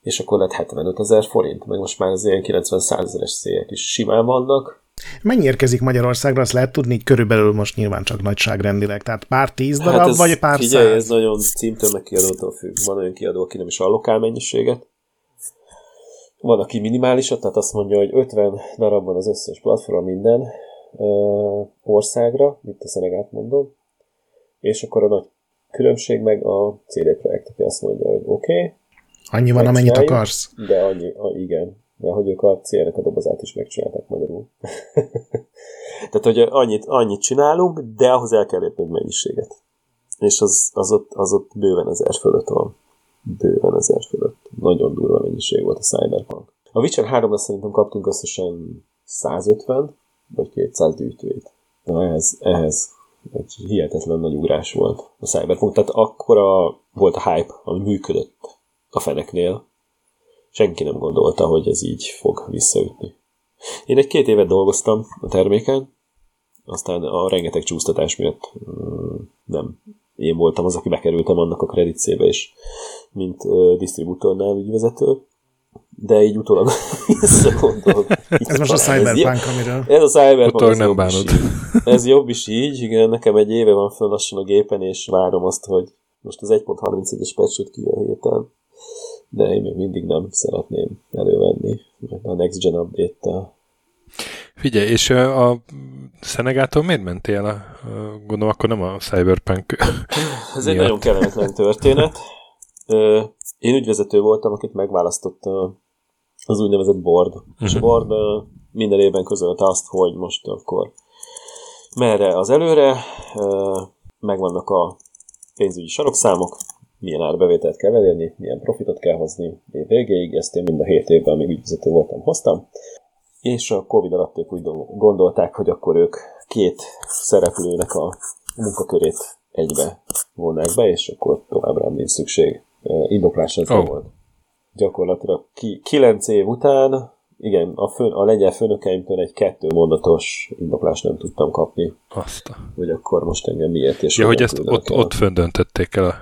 és akkor lett 75 ezer forint, meg most már az ilyen 90-100 ezeres szélyek is simán vannak, Mennyi érkezik Magyarországra, azt lehet tudni, így körülbelül most nyilván csak nagyságrendileg, tehát pár tíz darab, hát ez, vagy pár figyelj, száz? ez nagyon címtől meg kiadótól függ. Van olyan kiadó, aki nem is allokál mennyiséget. Van, aki minimálisat, tehát azt mondja, hogy 50 darab van az összes platform minden ö, országra, itt a Szenegát mondom, és akkor a nagy különbség meg a CD projekt, aki azt mondja, hogy oké, okay, Annyi van, amennyit akarsz. De annyi, a, igen mert hogy ők a célnak a dobozát is megcsinálták magyarul. Tehát, hogy annyit, annyit csinálunk, de ahhoz el kell lépnünk mennyiséget. És az, az, ott, az ott bőven ezer fölött van. Bőven ezer fölött. Nagyon durva mennyiség volt a Cyberpunk. A Witcher 3 szerintem kaptunk összesen 150 vagy 200 gyűjtőit. Na ehhez, ehhez egy hihetetlen nagy ugrás volt a Cyberpunk. Tehát akkora volt a hype, ami működött a feneknél, senki nem gondolta, hogy ez így fog visszaütni. Én egy két évet dolgoztam a terméken, aztán a rengeteg csúsztatás miatt mm, nem én voltam az, aki bekerültem annak a kreditszébe is, mint uh, disztribútornál ügyvezető, de így utólag visszagondolok. ez most a Cyberpunk, amiről. Ez a Cyberpunk, ez, nem így. ez jobb is így, igen, nekem egy éve van föl lassan a gépen, és várom azt, hogy most az 1.31-es patch kijön héten, de én még mindig nem szeretném elővenni a Next Gen update-tel. Figyelj, és a Szenegától miért mentél? A, gondolom, akkor nem a Cyberpunk Ez egy nagyon kellemetlen történet. Én ügyvezető voltam, akit megválasztott az úgynevezett board. Uh-huh. És a mhm. board minden évben közölte azt, hogy most akkor merre az előre, megvannak a pénzügyi sarokszámok, milyen árbevételt kell elérni, milyen profitot kell hozni év végéig, ezt én mind a hét évben, amíg ügyvezető voltam, hoztam. És a Covid alatt ők úgy gondolták, hogy akkor ők két szereplőnek a munkakörét egybe volnák be, és akkor továbbra nincs szükség. Indoklás az oh. volt. Gyakorlatilag ki, kilenc év után, igen, a, fön, a lengyel főnökeimtől egy kettő mondatos indoklást nem tudtam kapni. Azt. Hogy akkor most engem miért és Ja, hogy ezt ott, el. ott föndöntötték el.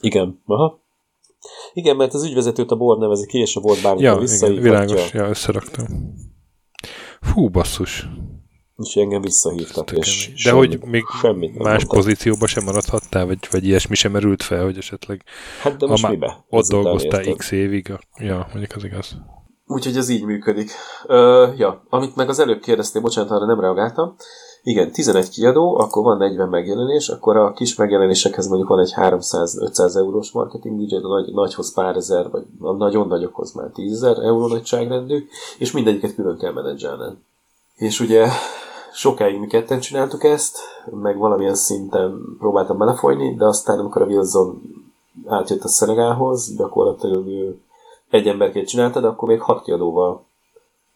Igen, aha. Igen, mert az ügyvezetőt a board nevezi ki, és a board bármikor ja, igen, világos, ja, összeraktam. Fú, basszus. És engem visszahívtak, és De hogy még semmit más mondtam. pozícióba sem maradhattál, vagy, vagy ilyesmi sem merült fel, hogy esetleg hát de most mibe? ott dolgoztál x évig. Ja, mondjuk az igaz. Úgyhogy ez így működik. Ö, ja, amit meg az előbb kérdeztél, bocsánat, arra nem reagáltam. Igen, 11 kiadó, akkor van 40 megjelenés, akkor a kis megjelenésekhez mondjuk van egy 300-500 eurós marketing budget, a nagy, nagyhoz pár ezer, vagy a nagyon nagyokhoz már 10 ezer euró nagyságrendű, és mindegyiket külön kell menedzselni. És ugye sokáig mi ketten csináltuk ezt, meg valamilyen szinten próbáltam belefolyni, de aztán amikor a Wilson átjött a Szenegához, gyakorlatilag ő egy emberként csinálta, de akkor még hat kiadóval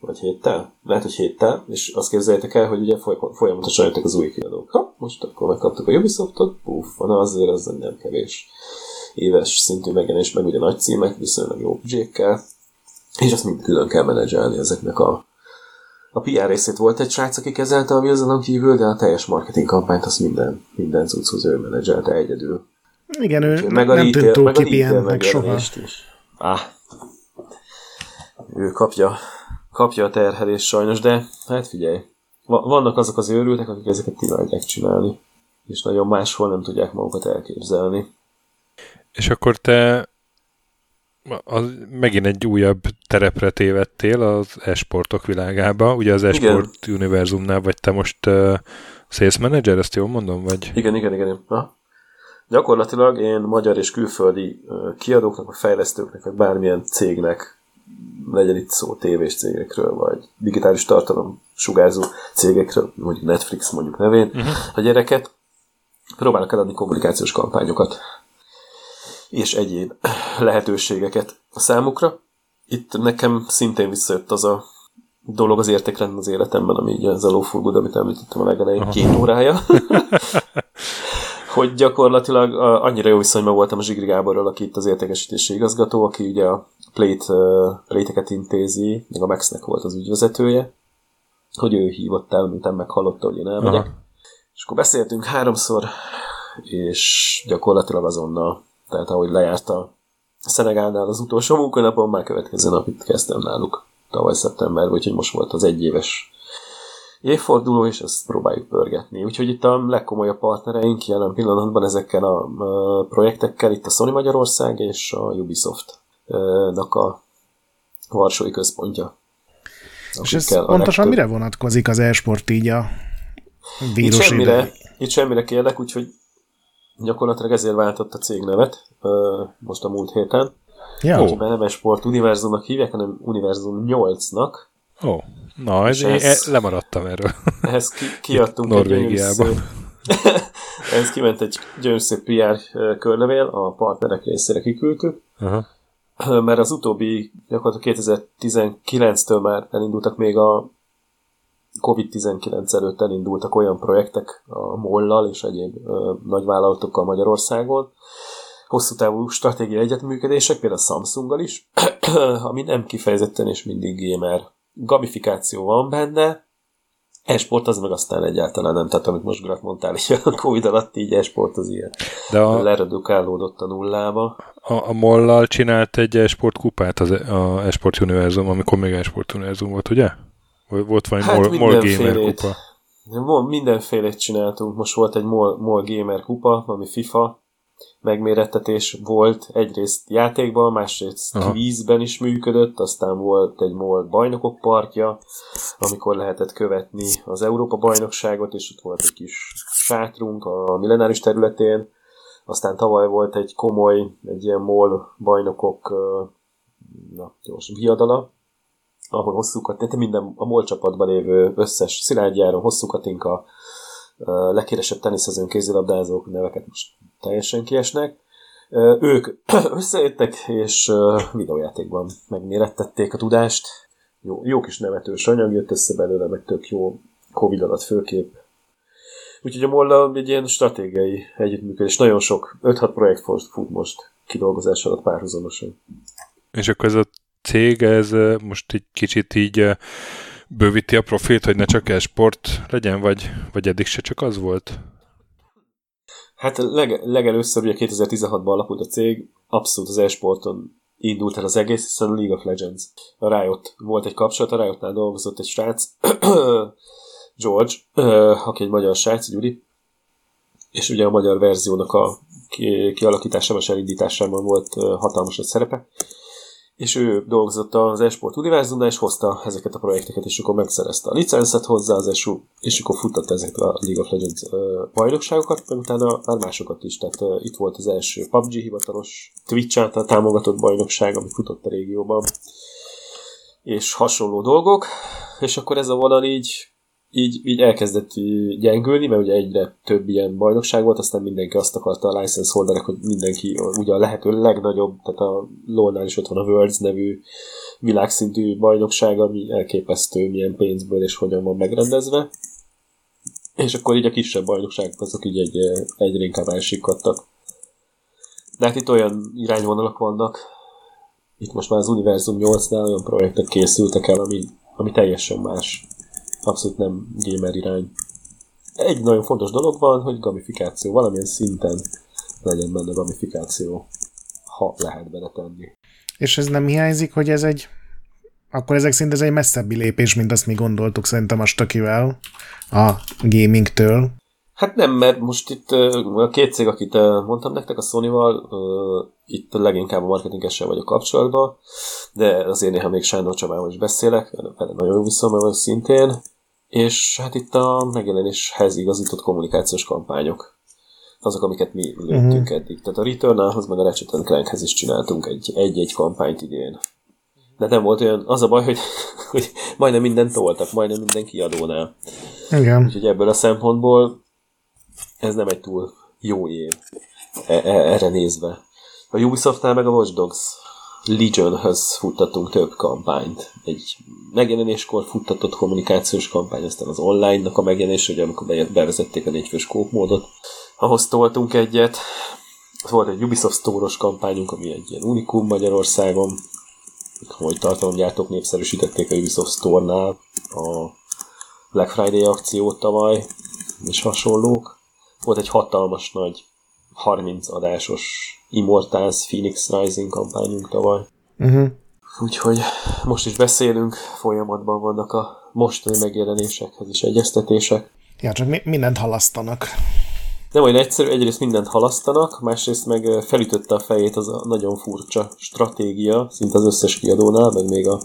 vagy héttel? Lehet, hogy héttel, és azt képzeljétek el, hogy ugye folyamatosan jöttek az új kiadók. Ha, most akkor megkaptuk a Ubisoftot, puff, na azért az nem kevés éves szintű megjelenés, meg ugye nagy címek, viszonylag jó budgékkel, és azt mind külön kell menedzselni ezeknek a a PR részét volt egy srác, aki kezelte a Wilsonon kívül, de a teljes marketing kampányt azt minden, minden cucchoz ő menedzselte egyedül. Igen, ő meg a nem tűnt túl kipihennek soha. Is. Ah, ő kapja, kapja a terhelést sajnos, de hát figyelj, vannak azok az őrültek, akik ezeket imádják csinálni, és nagyon máshol nem tudják magukat elképzelni. És akkor te az megint egy újabb terepre tévedtél az esportok világába. Ugye az esport igen. univerzumnál vagy te most uh, sales manager, ezt jól mondom? Vagy? Igen, igen, igen. Ha? Gyakorlatilag én magyar és külföldi uh, kiadóknak, vagy fejlesztőknek, vagy bármilyen cégnek legyen itt szó tévés cégekről, vagy digitális tartalom sugárzó cégekről, mondjuk Netflix mondjuk nevén, uh-huh. a gyereket, próbálnak eladni kommunikációs kampányokat és egyéb lehetőségeket a számukra. Itt nekem szintén visszajött az a dolog az értékrend az életemben, ami így az a lófurgud, amit említettem a legelején, két órája. hogy gyakorlatilag annyira jó viszonyban voltam a Zsigri Gáborral, aki itt az értékesítési igazgató, aki ugye a plate, plate intézi, meg a Maxnek volt az ügyvezetője, hogy ő hívott el, miután meghallotta, hogy én elmegyek. Aha. És akkor beszéltünk háromszor, és gyakorlatilag azonnal, tehát ahogy lejárt a Szenegálnál az utolsó munkanapon, már következő nap itt kezdtem náluk tavaly szeptemberben, úgyhogy most volt az egyéves évforduló, és ezt próbáljuk pörgetni. Úgyhogy itt a legkomolyabb partnereink jelen pillanatban ezekkel a projektekkel, itt a Sony Magyarország és a Ubisoft-nak a Varsói központja. És ez pontosan mire vonatkozik az e-sport így a vírus itt semmire, itt semmire kérlek, úgyhogy gyakorlatilag ezért váltott a cég nevet most a múlt héten. Ja. Ó. nem e-sport univerzumnak hívják, hanem univerzum 8-nak. Ó. Na, ez, ez, ez, lemaradtam erről. Ehhez ki, kiadtunk Norvégiában. Egy ehhez kiment egy gyönyörű PR körlevél, a partnerek részére kiküldtük, uh-huh. mert az utóbbi, gyakorlatilag 2019-től már elindultak még a COVID-19 előtt elindultak olyan projektek a Mollal és egyéb ö, nagyvállalatokkal Magyarországon, hosszú távú stratégiai egyetműködések, például a Samsunggal is, ami nem kifejezetten és mindig gamer gamifikáció van benne, esport az meg aztán egyáltalán nem, tehát amit most Grat mondtál, hogy a Covid alatt így esport az ilyen De a, leredukálódott a nullába. A, a Mollal csinált egy esport kupát az a esport univerzum, amikor még esport univerzum volt, ugye? Volt valami hát Mol, Mol Gamer kupa. Mindenfélét csináltunk, most volt egy Mol, Mol Gamer kupa, ami FIFA, megmérettetés volt egyrészt játékban, másrészt Aha. vízben is működött, aztán volt egy MOL bajnokok parkja, amikor lehetett követni az Európa bajnokságot, és ott volt egy kis sátrunk a millenáris területén, aztán tavaly volt egy komoly, egy ilyen MOL bajnokok na, gyors, viadala, ahol hosszú tehát minden a MOL csapatban lévő összes Szilágyáron, hosszú Katinka, legkéresebb teniszezőn kézilabdázók neveket most teljesen kiesnek. Ők összejöttek, és videójátékban megmérettették a tudást. Jó, jó kis nevetős anyag jött össze belőle, meg tök jó Covid alatt főkép. Úgyhogy a Molla egy ilyen stratégiai együttműködés. Nagyon sok, 5-6 projekt fut most kidolgozás alatt párhuzamosan. És akkor ez a cég, ez most egy kicsit így bővíti a profilt, hogy ne csak e-sport legyen, vagy, vagy eddig se csak az volt? Hát leg, legelőször ugye 2016-ban alapult a cég, abszolút az e-sporton indult el az egész, hiszen a League of Legends. A Riot volt egy kapcsolat, a Riotnál dolgozott egy srác, George, aki egy magyar srác, Gyuri, és ugye a magyar verziónak a kialakításában és elindításában volt hatalmas egy szerepe, és ő dolgozott az Esport univerzumnál, és hozta ezeket a projekteket, és akkor megszerezte a licenszet hozzá az ESU, és akkor futtatta ezeket a League of Legends bajnokságokat, meg utána már másokat is, tehát itt volt az első PUBG hivatalos Twitch által támogatott bajnokság, ami futott a régióban, és hasonló dolgok, és akkor ez a vonal így így, így elkezdett gyengülni, mert ugye egyre több ilyen bajnokság volt, aztán mindenki azt akarta a license holderek, hogy mindenki ugye a lehető legnagyobb, tehát a LoL-nál is ott van a Worlds nevű világszintű bajnokság, ami elképesztő milyen pénzből és hogyan van megrendezve. És akkor így a kisebb bajnokságok azok így egy, egyre inkább elsikadtak. De hát itt olyan irányvonalak vannak, itt most már az Univerzum 8-nál olyan projektek készültek el, ami, ami teljesen más abszolút nem gamer irány. Egy nagyon fontos dolog van, hogy gamifikáció, valamilyen szinten legyen benne gamifikáció, ha lehet benne tenni. És ez nem hiányzik, hogy ez egy akkor ezek szerint ez egy messzebbi lépés, mint azt mi gondoltuk szerintem a Stakivel a gamingtől. Hát nem, mert most itt a két cég, akit mondtam nektek, a Sony-val, itt leginkább a marketingessel vagyok kapcsolatban, de azért néha még Sándor Csabával is beszélek, vele nagyon jó viszonyban szintén, és hát itt a megjelenéshez igazított kommunikációs kampányok. Azok, amiket mi lőttünk uh-huh. eddig. Tehát a Returnalhoz, meg a Ratchet Clankhez is csináltunk egy, egy-egy kampányt idén. De nem volt olyan, az a baj, hogy, hogy majdnem mindent toltak, majdnem minden kiadónál. Igen. Úgyhogy ebből a szempontból ez nem egy túl jó év e- e- erre nézve. A Ubisoftnál meg a Watch Dogs Legionhöz futtatunk több kampányt. Egy megjelenéskor futtatott kommunikációs kampány, aztán az online-nak a megjelenés, ugye amikor bevezették a négyfős kópmódot. Ahhoz toltunk egyet. Volt egy Ubisoft Store-os kampányunk, ami egy ilyen unikum Magyarországon. Hogy tartalomgyártók népszerűsítették a Ubisoft Store-nál a Black Friday akciót tavaly, és hasonlók. Volt egy hatalmas nagy 30 adásos Immortals Phoenix Rising kampányunk tavaly. Uh-huh. Úgyhogy most is beszélünk, folyamatban vannak a mostani megjelenésekhez is egyeztetések. Ja, csak mi- mindent halasztanak. Nem olyan egyszerű, egyrészt mindent halasztanak, másrészt meg felütötte a fejét az a nagyon furcsa stratégia, szinte az összes kiadónál, meg még a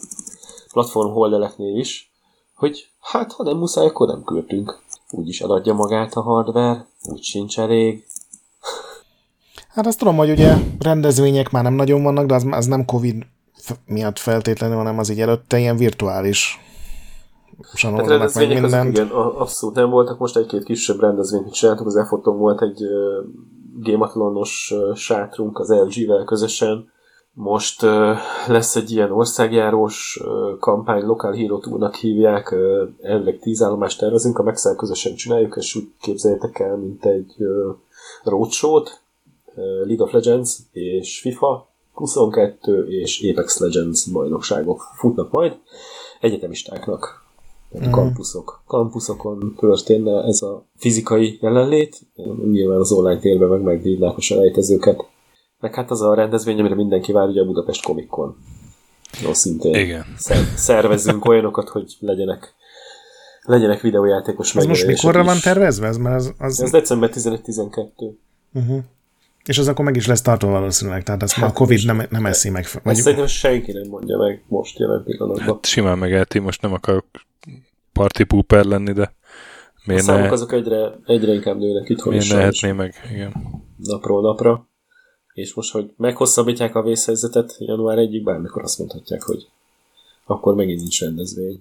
platform holdeleknél is, hogy hát ha nem muszáj, akkor nem költünk. Úgyis eladja magát a hardware, úgy sincs elég, Hát azt tudom, hogy ugye rendezvények már nem nagyon vannak, de az, az nem Covid miatt feltétlenül, hanem az így előtte ilyen virtuális sanolnak meg mindent. igen, abszolút nem voltak. Most egy-két kisebb rendezvényt csináltuk. Az EFOTON volt egy uh, Gameathlonos uh, sátrunk az LG-vel közösen. Most uh, lesz egy ilyen országjárós uh, kampány, Local Hero Tour-nak hívják, uh, elvileg tíz állomást tervezünk, a Maxel közösen csináljuk, és úgy képzeljétek el, mint egy uh, roadshow-t, League of Legends és FIFA 22 és Apex Legends bajnokságok futnak majd egyetemistáknak. Mm. kampuszok. Kampuszokon történne ez a fizikai jelenlét, nyilván az online térben meg megdívnák a selejtezőket. Meg hát az a rendezvény, amire mindenki vár, ugye a Budapest Comic Con. No, szintén Igen. szervezzünk olyanokat, hogy legyenek legyenek videójátékos Ez most mikorra is. van tervezve? Ez, mert az, az... ez december 11-12. Uh-huh. És az akkor meg is lesz tartva valószínűleg, tehát ezt hát már a Covid nem, nem eszi meg. Vagy... Ezt szerintem senki nem mondja meg most jelen pillanatban. Hát simán megelti, most nem akarok party pooper lenni, de miért a ne... azok egyre, egyre inkább nőnek itthon miért is. Miért meg, igen. Napról napra. És most, hogy meghosszabbítják a vészhelyzetet január 1-ig, bármikor azt mondhatják, hogy akkor megint nincs rendezvény.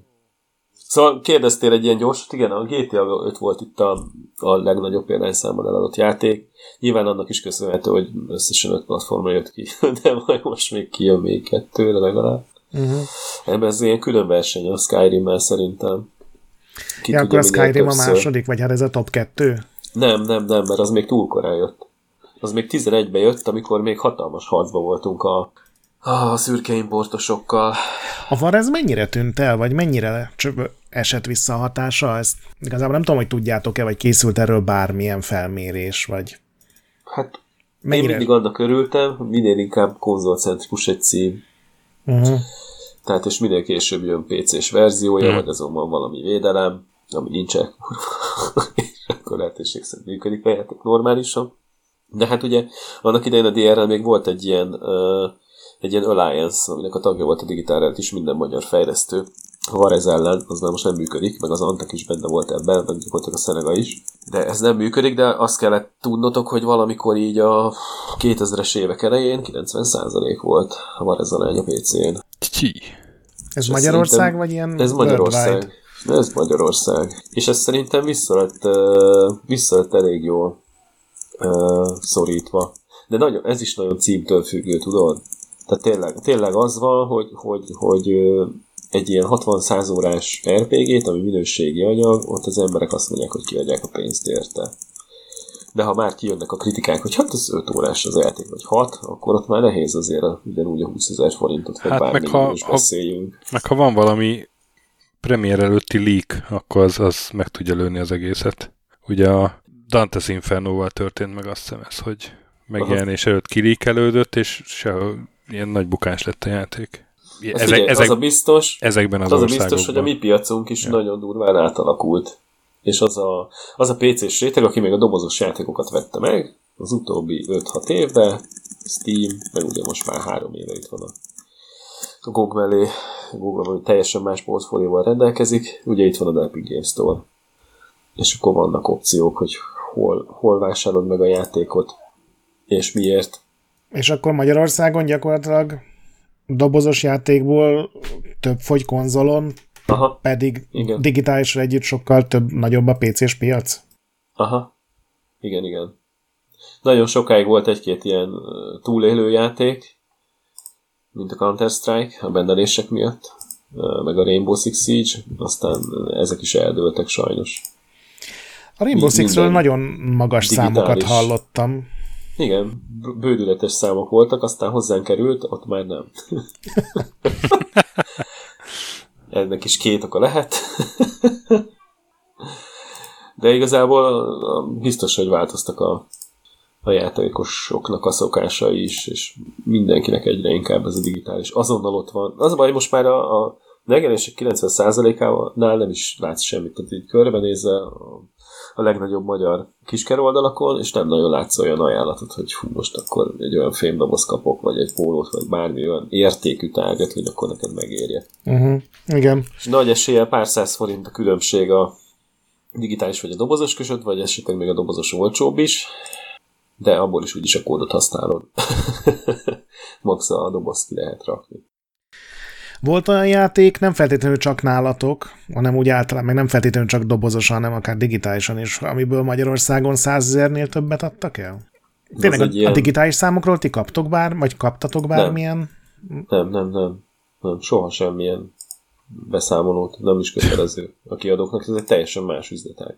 Szóval kérdeztél egy ilyen gyorsat, igen, a GTA 5 volt itt a, a legnagyobb példányszámban eladott játék. Nyilván annak is köszönhető, hogy összesen 5 platformra jött ki, de majd most még kijön még kettőre legalább. Uh-huh. Ebben ez ilyen külön verseny a Skyrim-mel szerintem. ki ja, tudja, akkor a Skyrim a második, vagy hát ez a top 2? Nem, nem, nem, mert az még túl korán jött. Az még 11-be jött, amikor még hatalmas harcba voltunk a, a szürke importosokkal. A var ez mennyire tűnt el, vagy mennyire esett vissza a hatása? Ezt igazából nem tudom, hogy tudjátok-e, vagy készült erről bármilyen felmérés, vagy... Hát mennyire... én mindig annak örültem, minél inkább konzolcentrikus egy cím. Uh-huh. Tehát és minél később jön PC-s verziója, uh-huh. vagy azon van valami védelem, ami nincsen, és akkor lehetőség szerint működik a játék normálisan. De hát ugye annak idején a DR-rel még volt egy ilyen, uh, egy ilyen Alliance, aminek a tagja volt a Digital is minden magyar fejlesztő. A Varez ellen, az már most nem működik, meg az Antak is benne volt ebben, meg voltak a Szenega is. De ez nem működik, de azt kellett tudnotok, hogy valamikor így a 2000-es évek elején 90% volt a Varez arány a PC-n. Ez És Magyarország, vagy ilyen Ez Magyarország. Worldwide? Ez Magyarország. És ez szerintem vissza lett, uh, vissza lett elég jól uh, szorítva. De nagyon, ez is nagyon címtől függő, tudod? Tehát tényleg, tényleg az van, hogy, hogy, hogy uh, egy ilyen 60-100 órás RPG-t, ami minőségi anyag, ott az emberek azt mondják, hogy kiadják a pénzt érte. De ha már kijönnek a kritikák, hogy hát az 5 órás az játék, vagy 6, akkor ott már nehéz azért ugyanúgy a 20 ezer forintot, vagy hát bármi meg ha, is beszéljünk. Ha, meg ha van valami premier előtti leak, akkor az, az meg tudja lőni az egészet. Ugye a Dante's Inferno-val történt meg azt hiszem ez, hogy megjelenés Aha. előtt kilíkelődött, és sehol ilyen nagy bukás lett a játék. Ezek, figyelj, ezek, az a biztos, ezekben az, az a biztos, hogy a mi piacunk is ja. nagyon durván átalakult. És az a, az a PC-s réteg, aki még a dobozos játékokat vette meg, az utóbbi 5-6 évben, Steam, meg ugye most már három éve itt van a, a GOG mellé, Google hogy teljesen más portfólióval rendelkezik, ugye itt van a Epic Games Store. És akkor vannak opciók, hogy hol, hol vásárolod meg a játékot, és miért. És akkor Magyarországon gyakorlatilag dobozos játékból több fogy konzolon, Aha, pedig igen. digitálisra együtt sokkal több, nagyobb a PC-s piac? Aha, igen, igen. Nagyon sokáig volt egy-két ilyen túlélő játék, mint a Counter-Strike, a bendelések miatt, meg a Rainbow Six Siege, aztán ezek is eldőltek sajnos. A Rainbow Six-ről nagyon magas digitális. számokat hallottam. Igen, bődületes számok voltak, aztán hozzánk került, ott már nem. Ennek is két oka lehet. De igazából biztos, hogy változtak a, a játékosoknak a szokásai is, és mindenkinek egyre inkább ez a digitális. Azonnal ott van. Az a baj, most már a, a megjelenések 90%-ánál nem is látsz semmit. Tehát így körbenézve a a legnagyobb magyar kisker oldalakon, és nem nagyon látsz olyan ajánlatot, hogy hú, most akkor egy olyan fémdoboz kapok, vagy egy pólót, vagy bármi olyan értékű tárgyat, hogy akkor neked megérje. Uh-huh. Igen. És nagy eséllyel pár száz forint a különbség a digitális vagy a dobozos között, vagy esetleg még a dobozos olcsóbb is, de abból is úgyis a kódot használod. Max a dobozt ki lehet rakni. Volt olyan játék, nem feltétlenül csak nálatok, hanem úgy általán, meg nem feltétlenül csak dobozosan, hanem akár digitálisan is, amiből Magyarországon százezernél többet adtak el? Tényleg a, ilyen... a digitális számokról ti kaptok bár, vagy kaptatok bármilyen? Nem, nem, nem, nem. nem soha semmilyen beszámolót, nem is kötelező a kiadóknak, ez egy teljesen más üzletág.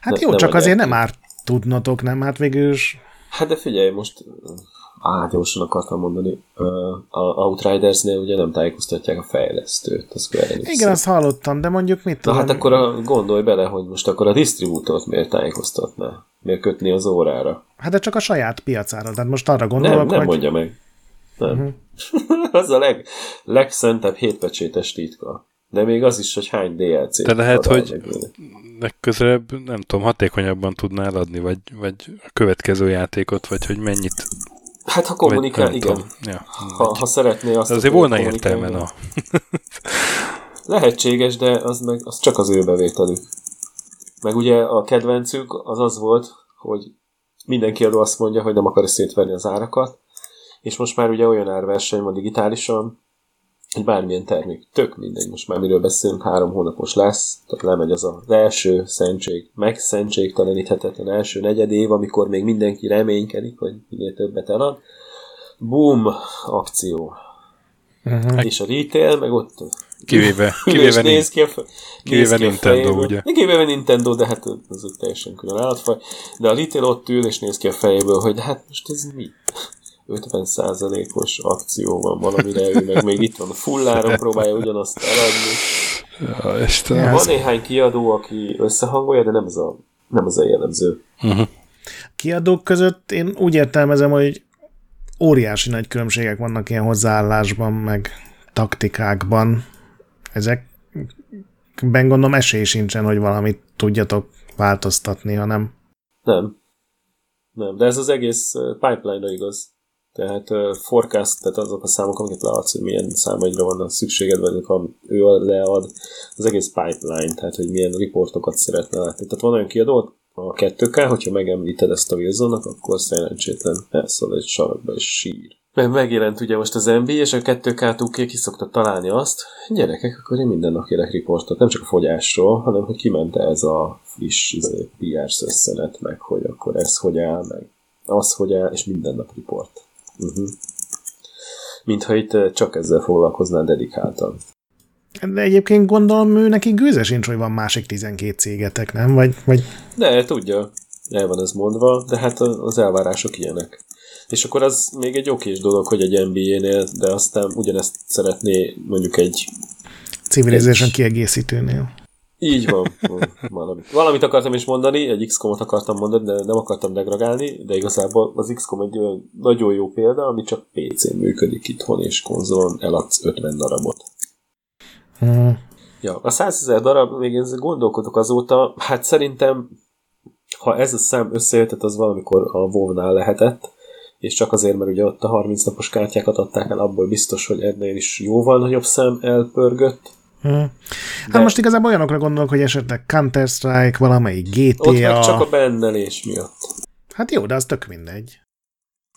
Hát ne, jó, csak azért nem árt tudnotok, nem? Hát végül is... Hát de figyelj, most á, gyorsan akartam mondani, a Outriders-nél ugye nem tájékoztatják a fejlesztőt, a Square. Igen, azt hallottam, de mondjuk mit tudom. Na hát akkor a, gondolj bele, hogy most akkor a distribútort miért tájékoztatná? Miért kötni az órára? Hát de csak a saját piacára, tehát most arra gondolok, Nem, nem hogy... mondja meg. Nem. Uh-huh. az a leg, legszentebb hétpecsétes titka. De még az is, hogy hány DLC. De lehet, hogy legközelebb, nem tudom, hatékonyabban tudnál adni, vagy, vagy a következő játékot, vagy hogy mennyit Hát ha kommunikál, igen. Ja, ha, ha szeretné azt... De azért volna értelme, na. Lehetséges, de az, meg, az csak az ő bevételük. Meg ugye a kedvencük az az volt, hogy mindenki adó azt mondja, hogy nem akar szétverni az árakat, és most már ugye olyan árverseny van digitálisan, hogy bármilyen termék, tök mindegy, most már miről beszélünk, három hónapos lesz, tehát lemegy az az első szentség, meg szentségteleníthetetlen első negyed év, amikor még mindenki reménykedik, hogy minél többet elad. Boom! Akció. Uh-huh. És a retail, meg ott Kivéve, kivéve, néz ki a, kivéve ki Nintendo, fejéből. ugye? Kivéve Nintendo, de hát az egy teljesen külön állatfaj. De a Little ott ül, és néz ki a fejéből, hogy hát most ez mi? 50%-os akció van valamire, ő meg még itt van a fulláron, próbálja ugyanazt eladni. Ja, Istenem. Van néhány kiadó, aki összehangolja, de nem ez a, nem ez a jellemző. Uh-huh. Kiadók között én úgy értelmezem, hogy óriási nagy különbségek vannak ilyen hozzáállásban, meg taktikákban. Ezekben gondolom esély sincsen, hogy valamit tudjatok változtatni, hanem... Nem. Nem, de ez az egész pipeline-ra igaz. Tehát uh, forecast, tehát azok a számok, amiket látsz, hogy milyen számaidra van szükséged, vagy ha ő lead, az egész pipeline, tehát hogy milyen riportokat szeretne látni. Tehát van olyan kiadó, a 2K, hogyha megemlíted ezt a wilson akkor szerencsétlen elszól egy sarokba és sír. Mert megjelent ugye most az NBA, és a 2K túlké ki szokta találni azt, gyerekek, akkor én minden nap kérek riportot, nem csak a fogyásról, hanem hogy kiment ez a friss izé, PR összenet, meg hogy akkor ez hogy áll, meg az hogy áll, és minden nap riport. Uh-huh. Mintha itt csak ezzel foglalkoznál dedikáltan. De egyébként gondolom, ő neki gőze sincs, hogy van másik 12 cégetek, nem? Vagy, vagy... De, tudja. El van ez mondva, de hát az elvárások ilyenek. És akkor az még egy okés dolog, hogy egy NBA-nél, de aztán ugyanezt szeretné mondjuk egy... Civilization egy... kiegészítőnél. Így van. Valamit. Valamit akartam is mondani, egy XCOM-ot akartam mondani, de nem akartam degradálni, de igazából az XCOM egy olyan nagyon jó példa, ami csak PC-n működik itthon, és konzolon eladsz 50 darabot. Hmm. Ja, a 100 ezer darab, még én gondolkodok azóta, hát szerintem, ha ez a szám összejöttet, az valamikor a WoW-nál lehetett, és csak azért, mert ugye ott a 30 napos kártyákat adták el, abból biztos, hogy ennél is jóval nagyobb szám elpörgött. Hmm. Hát most igazából olyanokra gondolok, hogy esetleg Counter-Strike, valamelyik GTA... Ott meg csak a bennelés miatt. Hát jó, de az tök mindegy.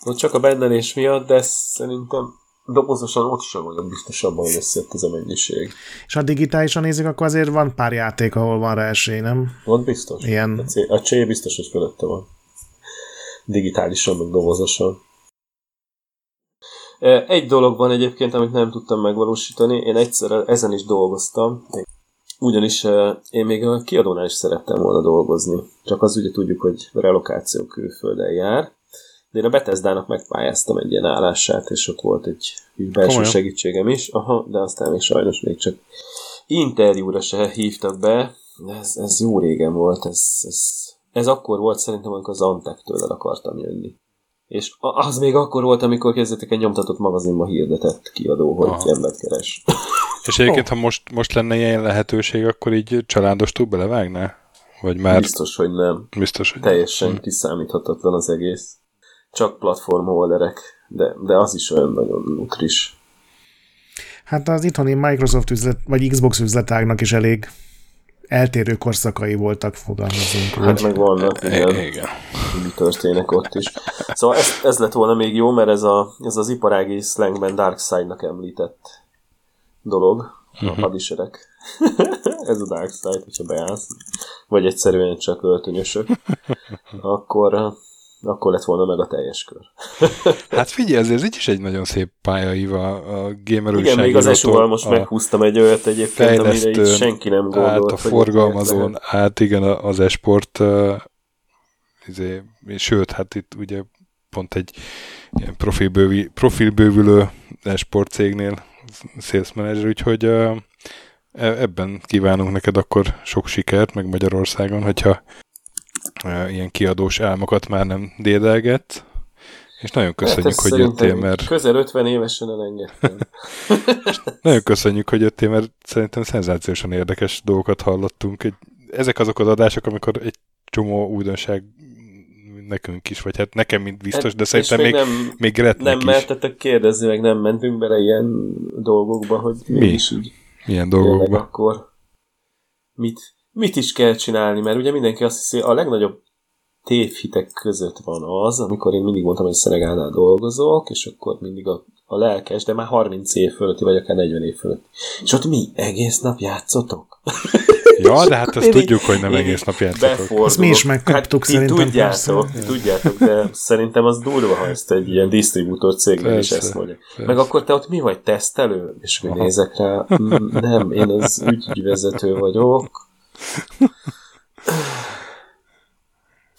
Ott csak a bennelés miatt, de szerintem dobozosan ott sem olyan biztos abban, hogy összejött ez a mennyiség. És ha digitálisan nézzük, akkor azért van pár játék, ahol van rá esély, nem? Van biztos. Ilyen... A, C, a C biztos, hogy fölötte van. Digitálisan, meg dobozosan. Egy dolog van egyébként, amit nem tudtam megvalósítani. Én egyszer ezen is dolgoztam. Ugyanis én még a kiadónál is szerettem volna dolgozni. Csak az ugye tudjuk, hogy relokáció külföldön jár de én a Bethesda-nak megpályáztam egy ilyen állását, és ott volt egy, belső Komolyan. segítségem is, aha, de aztán még sajnos még csak interjúra se hívtak be, ez, ez jó régen volt, ez, ez, ez akkor volt szerintem, amikor az Antec-től el akartam jönni. És az még akkor volt, amikor kezdetek egy nyomtatott magazinba hirdetett kiadó, hogy Aha. embert keres. És egyébként, oh. ha most, most lenne ilyen lehetőség, akkor így családostól belevágnál? Vagy már... Biztos, hogy nem. Biztos, hogy Teljesen nem. kiszámíthatatlan az egész csak platformholderek, de, de az is olyan nagyon utris. Hát az itthoni Microsoft üzlet, vagy Xbox üzletágnak is elég eltérő korszakai voltak, fogalmazunk. Hát meg vannak, igen. igen. Mi történik ott is. Szóval ez, ez lett volna még jó, mert ez, a, ez az iparági slangben Dark Side-nak említett dolog, uh-huh. a mhm. publisherek. ez a Dark Side, hogyha beállsz. Vagy egyszerűen csak öltönyösök. Akkor akkor lett volna meg a teljes kör. hát figyelj, ez, ez így is egy nagyon szép pályaív a, a gamer Igen, még az esu most meghúztam egy olyat egyébként, amire így senki nem gondolt. Át a forgalmazón, át igen az esport, uh, izé, sőt, hát itt ugye pont egy ilyen profilbővi, profilbővülő esport cégnél sales manager, úgyhogy uh, ebben kívánunk neked akkor sok sikert, meg Magyarországon, hogyha ilyen kiadós álmokat már nem dédelget, és nagyon hát köszönjük, hát hogy jöttél, mert... Közel 50 évesen elengedtem. nagyon köszönjük, hogy jöttél, mert szerintem szenzációsan érdekes dolgokat hallottunk. Ezek azok az adások, amikor egy csomó újdonság nekünk is, vagy hát nekem mint biztos, hát, de szerintem még, nem, még Nem mertetek kérdezni, meg nem mentünk bele ilyen dolgokba, hogy mi is így. Milyen dolgokba? akkor mit, mit is kell csinálni, mert ugye mindenki azt hiszi, a legnagyobb tévhitek között van az, amikor én mindig mondtam, hogy Szenegánál dolgozok, és akkor mindig a, a lelkes, de már 30 év fölötti, vagy akár 40 év fölötti. És ott mi egész nap játszotok? Ja, de hát azt tudjuk, hogy nem egész nap játszatok. Azt mi is megkaptuk hát, szerintem. Tudjátok, tudjátok, de szerintem az durva, ha ezt egy ilyen disztribútor cégnek is ezt mondja. Persze. Meg akkor te ott mi vagy, tesztelő? És hogy nézek rá, mm, nem, én az ügyvezető vagyok.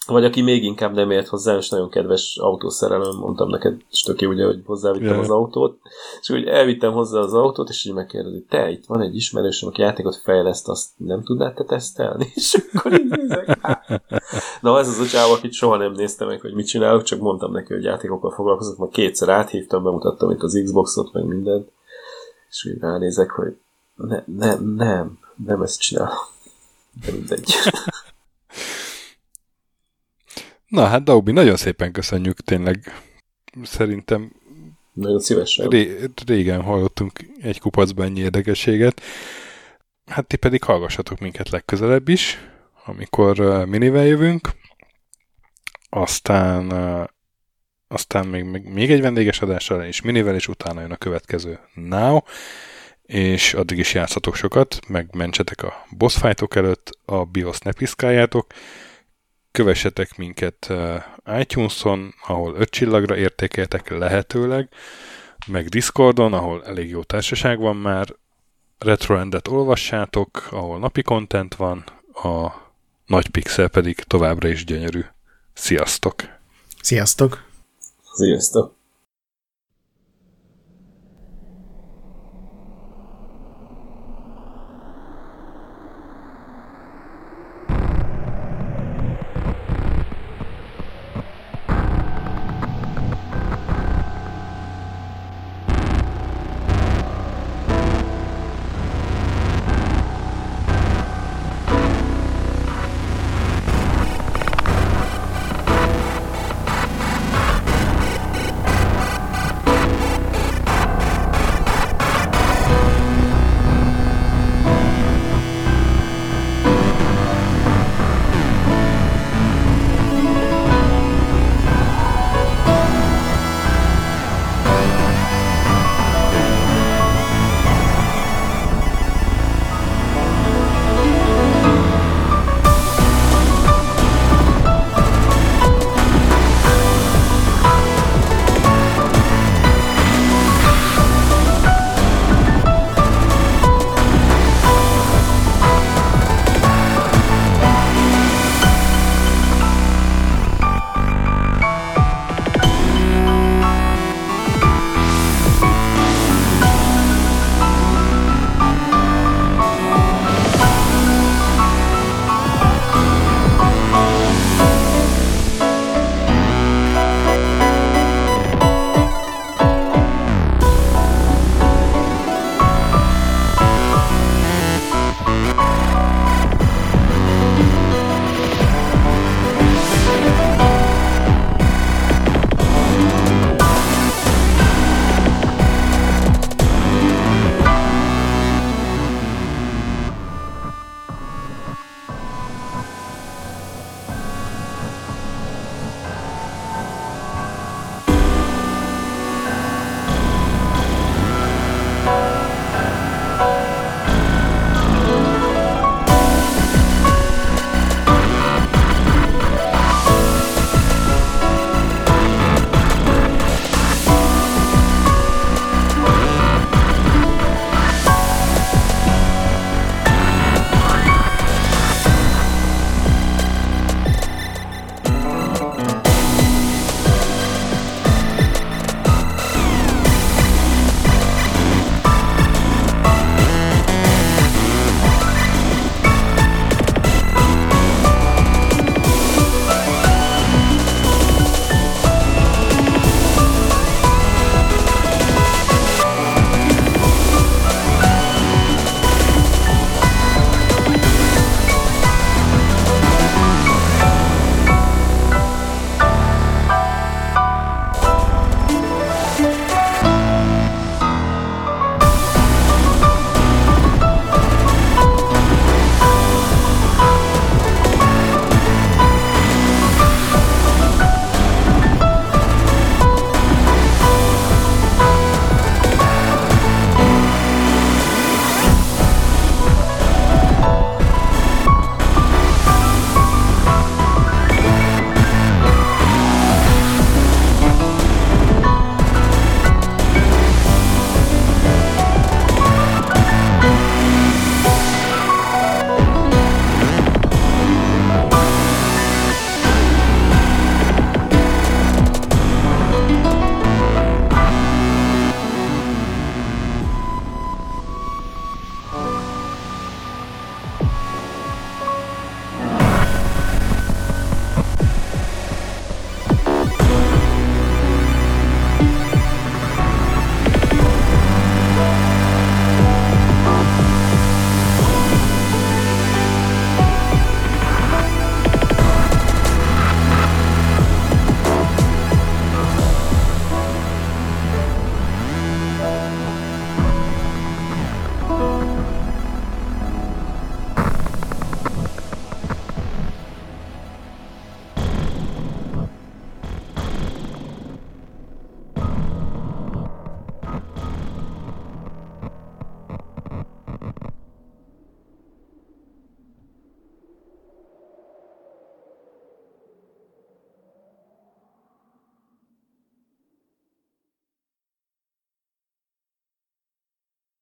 Vagy aki még inkább nem ért hozzá, és nagyon kedves autószerelőm, mondtam neked, és töké ugye, hogy hozzávittem yeah. az autót, és úgy elvittem hozzá az autót, és így megkérdezi, te, itt van egy ismerősöm, aki játékot fejleszt, azt nem tudnád te tesztelni? És akkor így nézek, hát. Na, ez az a csáv, akit soha nem néztem meg, hogy mit csinálok, csak mondtam neki, hogy játékokkal foglalkozok, majd kétszer áthívtam, bemutattam itt az Xboxot, meg mindent, és úgy ránézek, hogy ne, ne, nem, nem ezt csinálom. De mindegy. Na hát, Daubi, nagyon szépen köszönjük, tényleg szerintem nagyon szívesen. Ré- régen hallottunk egy kupacban ennyi érdekességet. Hát ti pedig hallgassatok minket legközelebb is, amikor uh, minivel jövünk. Aztán uh, aztán még, még, még egy vendéges adással és minivel, és utána jön a következő Now, és addig is játszatok sokat, meg mentsetek a boss fightok előtt, a BIOS ne piszkáljátok, kövessetek minket uh, iTunes-on, ahol 5 csillagra értékeltek lehetőleg, meg Discordon, ahol elég jó társaság van már, Retroendet olvassátok, ahol napi content van, a nagy pixel pedig továbbra is gyönyörű. Sziasztok! Sziasztok! Sziasztok!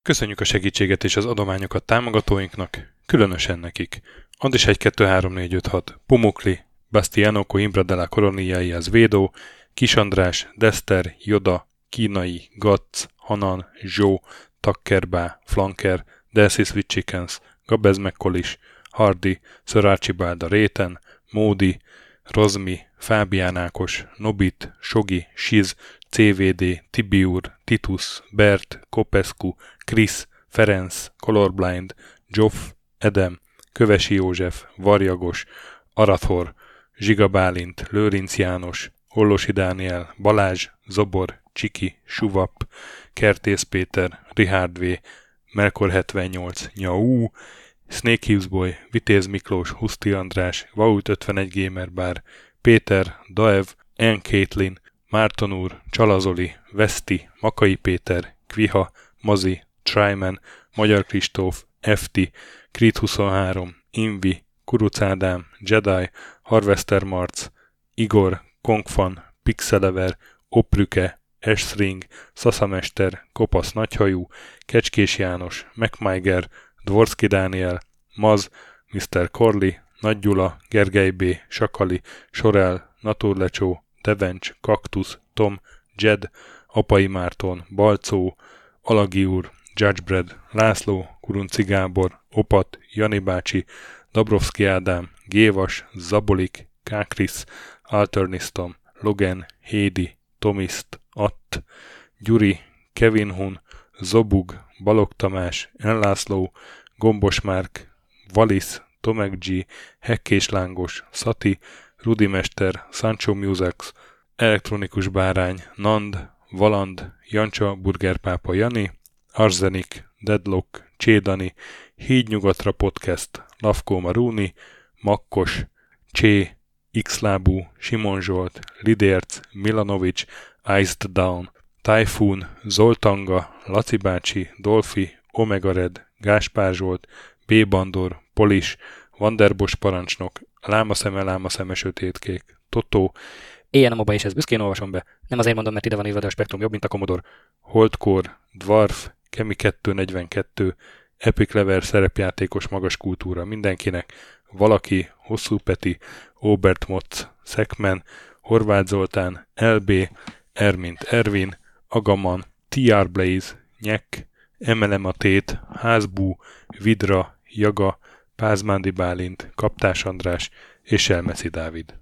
Köszönjük a segítséget és az adományokat támogatóinknak, különösen nekik. Andis 1 2 3 4 5 6, Pumukli, Bastiano Coimbra de la Coroniai az Védó, Kis András, Dester, Joda, Kínai, Gatz, Hanan, Zsó, Takkerbá, Flanker, Delcy Sweet Chickens, Gabez McCollis, Hardy, Sir Archibald Réten, Módi, Rozmi, Fábián Ákos, Nobit, Sogi, Siz, CVD, Tibiur, Titus, Bert, Kopescu, Krisz, Ferenc, Colorblind, Joff, Edem, Kövesi József, Varjagos, Arathor, Zsiga Bálint, Lőrinc János, Hollosi Dániel, Balázs, Zobor, Csiki, Suvap, Kertész Péter, Richard V, Melkor 78, Nyau, Snake Hughes Boy, Vitéz Miklós, Huszti András, Vaut 51 Gamer Bar, Péter, Daev, N. Caitlin, Márton úr, Csalazoli, Veszti, Makai Péter, Kviha, Mazi, Tryman, Magyar Kristóf, FT, Krit 23, Invi, Kuruc Ádám, Jedi, Harvester Marc, Igor, Kongfan, Pixelever, Oprüke, Esring, Szaszamester, Kopasz Nagyhajú, Kecskés János, MacMiger, Dvorski Dániel, Maz, Mr. Corley, Nagy Gyula, Gergely B., Sakali, Sorel, Naturlecsó, Devencs, Kaktusz, Tom, Jed, Apai Márton, Balcó, Alagi úr, Judgebred, László, Kurunci Gábor, Opat, Jani bácsi, Dabrowski Ádám, Gévas, Zabolik, Kákris, Alternisztom, Logan, Hédi, Tomiszt, Att, Gyuri, Kevin Hun, Zobug, Balog Tamás, Enlászló, Gombos Márk, Valisz, Tomek G, Hekkés Lángos, Szati, Rudimester, Sancho Musex, Elektronikus Bárány, Nand, Valand, Jancsa, Burgerpápa Jani, Arzenik, Deadlock, Csédani, Hídnyugatra Podcast, Lavkó Maruni, Makkos, Csé, Xlábú, Simon Zsolt, Lidérc, Milanovic, Iced Down, Typhoon, Zoltanga, Laci bácsi, Dolfi, Omega Red, Gáspár Zsolt, B. Bandor, Polis, Vanderbos parancsnok, Lámaszeme, Lámaszeme sötétkék, Totó, Éjjel a moba és ezt büszkén olvasom be. Nem azért mondom, mert ide van írva, de a spektrum jobb, mint a Commodore. Holdcore, Dwarf, Kemi 242, Epic Lever szerepjátékos magas kultúra mindenkinek, valaki, Hosszú Peti, Obert Motz, Szekmen, Horváth Zoltán, LB, Ermint Ervin, Agaman, TR Blaze, Nyek, Emelem a Tét, Házbú, Vidra, Jaga, Pázmándi Bálint, Kaptás András és Elmeszi Dávid.